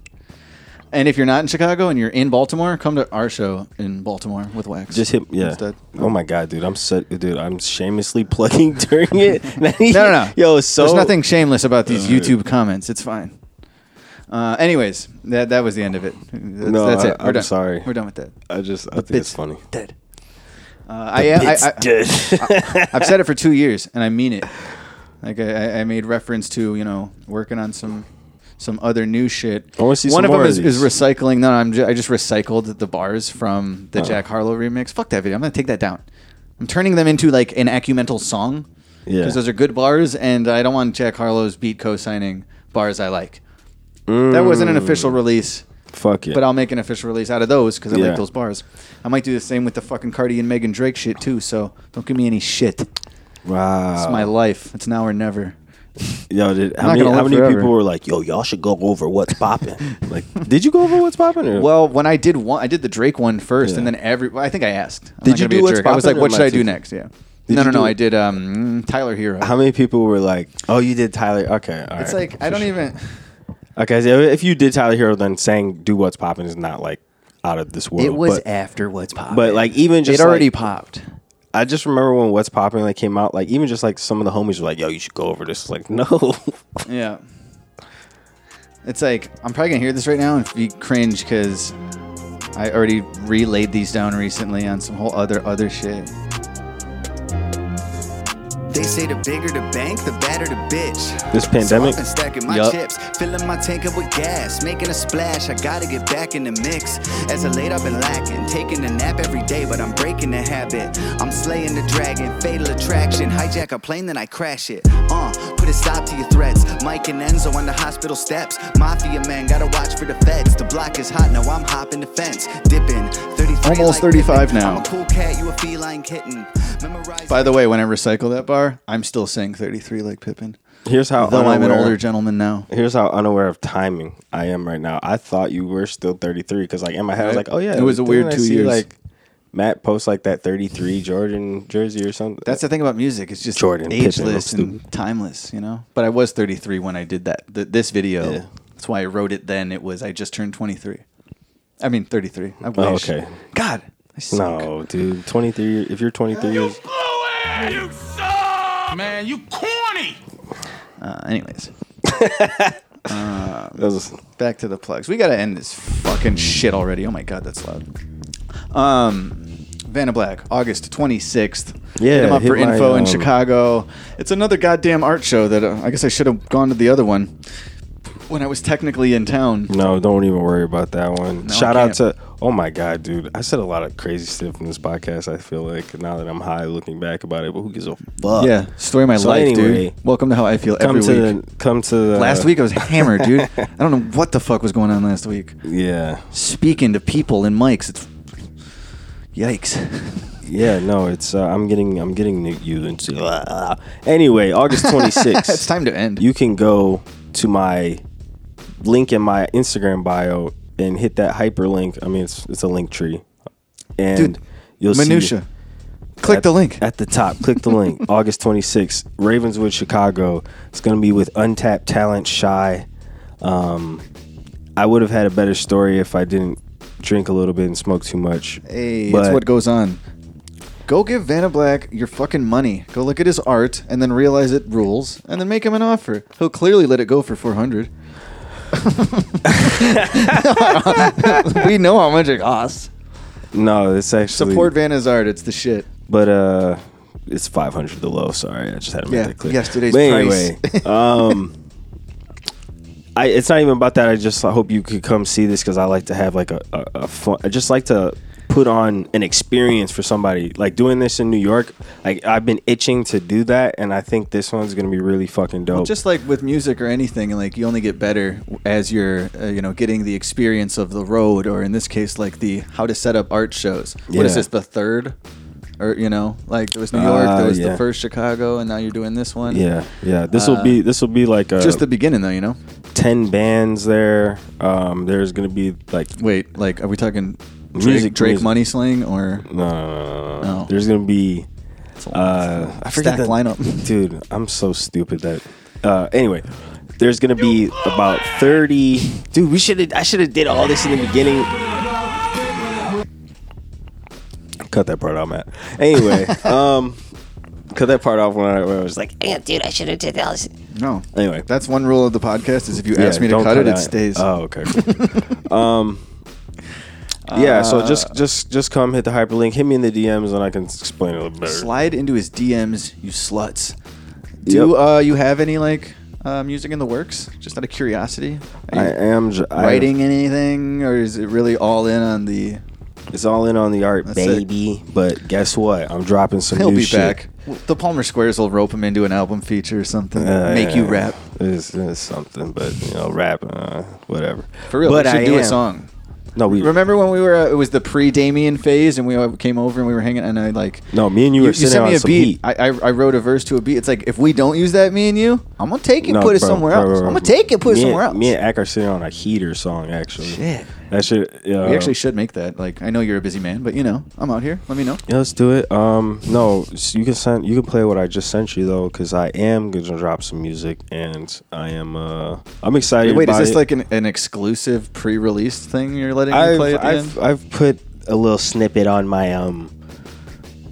A: And if you're not in Chicago and you're in Baltimore, come to our show in Baltimore with Wax.
C: Just hit yeah.
A: Instead.
C: Oh my god, dude! I'm so dude. I'm shamelessly plugging during it.
A: no, no, no.
C: Yo, so
A: There's nothing shameless about these YouTube comments. It's fine. Uh, anyways, that that was the end of it. That's,
C: No,
A: that's
C: I,
A: it. We're
C: I'm
A: done.
C: sorry.
A: We're done with that.
C: I just I
A: The
C: think it's funny.
A: Dead. Uh, I, I, I,
C: dead.
A: I've said it for two years, and I mean it. Like I, I- I made reference to you know working on some some other new shit.
C: I wanna see
A: One
C: some
A: of them
C: more
A: is,
C: of
A: is
C: these.
A: recycling. No, I'm ju- I just recycled the bars from the
C: Oh.
A: Jack Harlow remix. Fuck that video. I'm gonna take that down. I'm turning them into like an acumental song.
C: Yeah.
A: Because those are good bars, and I don't want Jack Harlow's beat co-signing bars I like. That wasn't an official mm. release.
C: Fuck it.
A: But I'll make an official release out of those because I
C: Yeah.
A: like those bars. I might do the same with the fucking Cardi and Megan Drake shit too. So don't give me any shit.
C: Wow.
A: It's my life. It's now or never.
C: Yo, did, how many, how many
A: forever.
C: people were like, "Yo, y'all should go over what's popping"? like, did you go over what's popping? Or?
A: Well, when I did one, I did the Drake one first,
C: Yeah.
A: and then every. well, I think I asked. I'm
C: Did you do What's
A: jerk. I was like, what should
C: I
A: do next? Yeah.
C: Did
A: no, no, no. I did um, Tyler Herro.
C: how many people were like, "Oh, you did Tyler"? Okay, all
A: It's
C: right.
A: like I don't even.
C: Okay, so if you did Tyler Herro, then saying "Do What's Popping" is not like out of this world.
A: It was
C: but,
A: after What's popping.
C: But like even just
A: it already
C: like-
A: popped.
C: I just remember when What's Popping like came out. Like even just like some of the homies were like, "Yo, you should go over this." It's like, no.
A: Yeah. It's like I'm probably gonna hear this right now and be cringe because I already relayed these down recently on some whole other other shit.
O: They say the bigger the bank, the better the bitch.
C: This pandemic?
O: So I've been stacking my
C: Yup.
O: chips, filling my tank up with gas, making a splash. I gotta get back in the mix. As of late, I've been lacking, taking a nap every day, but I'm breaking the habit. I'm slaying the dragon, fatal attraction. Hijack a plane, then I crash it. Uh, put a stop to your threats. Mike and Enzo on the hospital steps. Mafia man, gotta watch for the feds. The block is hot, now I'm hopping the fence. Dipping, 33
A: Almost
O: like
A: 35
O: Pippen.
A: now.
O: I'm a cool cat, you a feline kitten. Memorize
A: By the way, when I recycle that bar, I'm still saying 33 like Pippen.
C: Here's how
A: Though I'm an
C: unaware-
A: older gentleman now.
C: Here's how unaware of timing I am right now. I thought you were still 33 because like in my head I was
A: Right.
C: like, oh yeah,
A: It was a
C: didn't
A: weird
C: I
A: two
C: see,
A: years.
C: Like Matt posts like that 33 Jordan jersey or something.
A: That's the thing about music. It's just
C: Jordan, Pippen,
A: ageless
C: I'm
A: and timeless, you know? But I was 33 when I did that. Th- this video,
C: Yeah.
A: that's why I wrote it then. It was, I just turned 23. I mean, 33. I oh, wish.
C: Oh, okay.
A: God. I suck.
C: No, dude, 23. If you're 23 years,
E: You suck! Man, you corny!
A: Uh, anyways. uh,
C: That was-
A: back to the plugs. We got to end this fucking shit already. Oh my God, that's loud. Um, Vanna Black, August 26th.
C: Yeah,
A: Hit him up
C: hit
A: for
C: my,
A: info in
C: um,
A: Chicago. It's another goddamn art show that uh, I guess I should have gone to the other one when I was technically in town.
C: no, don't even worry about that one.
A: No, I
C: Shout out to oh my god, dude. I said a lot of crazy stuff in this podcast. I feel like now that I'm high, looking back about it, but who gives a fuck?
A: Yeah, story of my
C: So
A: life,
C: anyway,
A: dude. Welcome to how I feel
C: come
A: every
C: to
A: week.
C: the come to the
A: last week I was hammered, dude. I don't know what the fuck was going on last week.
C: Yeah.
A: Speaking to people in mics, it's yikes.
C: Yeah, no, it's uh, I'm getting I'm getting you into. Anyway, August 26th.
A: It's time to end.
C: You can go to my link in my Instagram bio and hit that hyperlink. I mean, it's it's a link tree, and
A: Dude,
C: you'll
A: minutia.
C: see
A: Click
C: at-
A: the link.
C: at the top. Click the link. August 26th, Ravenswood, Chicago. It's going to be with Untapped Talent Shy. Um, I would have had a better story if I didn't drink a little bit and smoke too much.
A: Hey,
C: But-
A: it's what goes on. Go give Vanna Black your fucking money. Go look at his art and then realize it rules and then make him an offer. He'll clearly let it go for 400. We know how much it costs.
C: No, it's actually
A: Support Vanna's art. It's the shit.
C: But uh, it's five hundred the low. Sorry, I just had to make
A: Yeah,
C: that clear.
A: yesterday's
C: but anyway,
A: price.
C: um, I it's not even about that. I just I hope you could come see this because I like to have like a, a, a fun. I just like to put on an experience for somebody. Like doing this in New York, like I've been itching to do that, and I think this one's gonna be really fucking dope.
A: Well, just like with music or anything, like you only get better as you're, uh, you know, getting the experience of the road, or in this case, like the how to set up art shows. What is
C: Yeah.
A: this? The third, or you know, like there was New York,
C: Uh,
A: there was
C: yeah.
A: the first Chicago, and now you're doing this one.
C: yeah, yeah. This will
A: Uh,
C: be this will be like a,
A: just the beginning, though. You know.
C: ten bands there. Um, there's gonna be like
A: Wait, like are we talking Drake,
C: Music-
A: Drake
C: music.
A: money sling or
C: No, no, no, no. There's gonna be. Uh, I forget the
A: lineup.
C: dude. I'm so stupid that. Uh, anyway, there's gonna be about thirty. Dude, we should have. I should have did all this in the beginning. Cut that part out, Matt. Anyway, um, cut that part off when I, when I was like,
Y: Yeah, dude, I should have did all this.
A: no.
C: anyway.
A: That's one rule of the podcast is if you
C: Yeah,
A: ask me to
C: don't
A: cut, it, it
C: out.
A: stays.
C: Oh, okay. um, yeah. So
A: Uh,
C: just just just come hit the hyperlink. Hit me in the DMs, and I can explain it a little better.
A: Slide into his DMs, you sluts. Do uh, you have any like uh, music in the works? Just out of curiosity. Are
C: I
A: you
C: am j- I-
A: writing anything, or is it really all in on the?
C: It's all in on the art,
A: That's it.
C: baby. But guess what? I'm dropping some
A: He'll
C: new
A: be
C: shit.
A: back. The Palmer Squares will rope him into an album feature or something.
C: Uh,
A: Make you
C: yeah,
A: rap.
C: It's, it's something, but you know, rap, uh, whatever.
A: For real,
C: but
A: we should
C: I
A: do a
C: am-
A: song.
C: No, we
A: Remember when we were? Uh, it was the pre-Damien phase, and we all came over and we were hanging, and I like.
C: No, me and you were sitting
A: sent me
C: on
A: a
C: some
A: beat.
C: heat.
A: I, I I wrote a verse to a beat. It's like if we don't use that, me and you, I'm gonna take it, and
C: No,
A: put it
C: bro,
A: somewhere
C: bro,
A: else.
C: bro,
A: I'm gonna take it, put it
C: me
A: somewhere
C: and,
A: else.
C: Me and Ack are sitting on a heater song, actually.
A: Shit.
C: That should. Uh,
A: we actually should make that. Like I know you're a busy man, but you know I'm out here. Let me know.
C: Yeah, let's do it. Um, no, you can send. You can play what I just sent you though, because I am gonna drop some music, and I am. Uh, I'm excited.
A: Wait, is this
C: it.
A: like an, an exclusive pre-release thing you're letting me play at
C: I've,
A: the
C: I've,
A: end?
C: I've put a little snippet on my um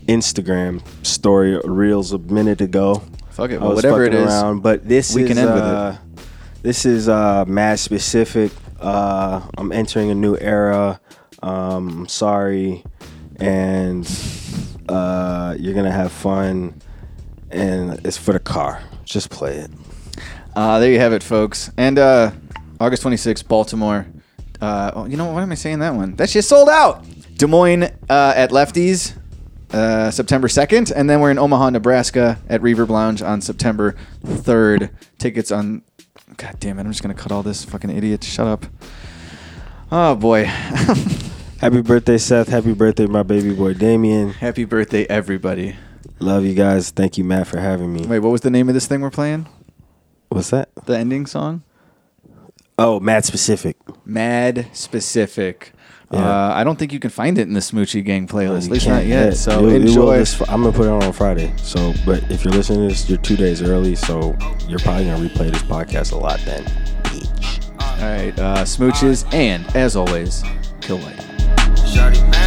C: Instagram story reels a minute ago.
A: Fuck it, well, whatever it is.
C: around, but this
A: we
C: is
A: can end with it.
C: uh, this is uh mad specific. Uh, I'm entering a new era. Um, I'm sorry, and uh, you're gonna have fun, and it's for the car. Just play it.
A: Uh, there you have it, folks. And uh, August 26th, Baltimore. Uh, oh, you know what am I saying that one? That shit sold out. Des Moines uh, at Lefties, uh, September 2nd, and then we're in Omaha, Nebraska at Reverb Lounge on September 3rd. Tickets on. God damn it! I'm just gonna cut all this fucking idiot. Shut up. Oh boy.
C: Happy birthday, Seth. Happy birthday, my baby boy Damien.
A: Happy birthday, everybody.
C: Love you guys. Thank you, Matt, for having me.
A: Wait, what was the name of this thing we're playing?
C: What's that?
A: The ending song?
C: Oh, Mad Specific.
A: Mad Specific.
C: Yeah.
A: Uh, I don't think you can find it in the Smoochie Gang playlist. At least
C: can't
A: yet.
C: yet.
A: So
C: It will- it will
A: enjoy.
C: this I'm gonna put it on on Friday. So, but if you're listening to this, you're two days early. So you're probably gonna replay this podcast a lot then.
A: All right, uh, smooches, and as always, kill light.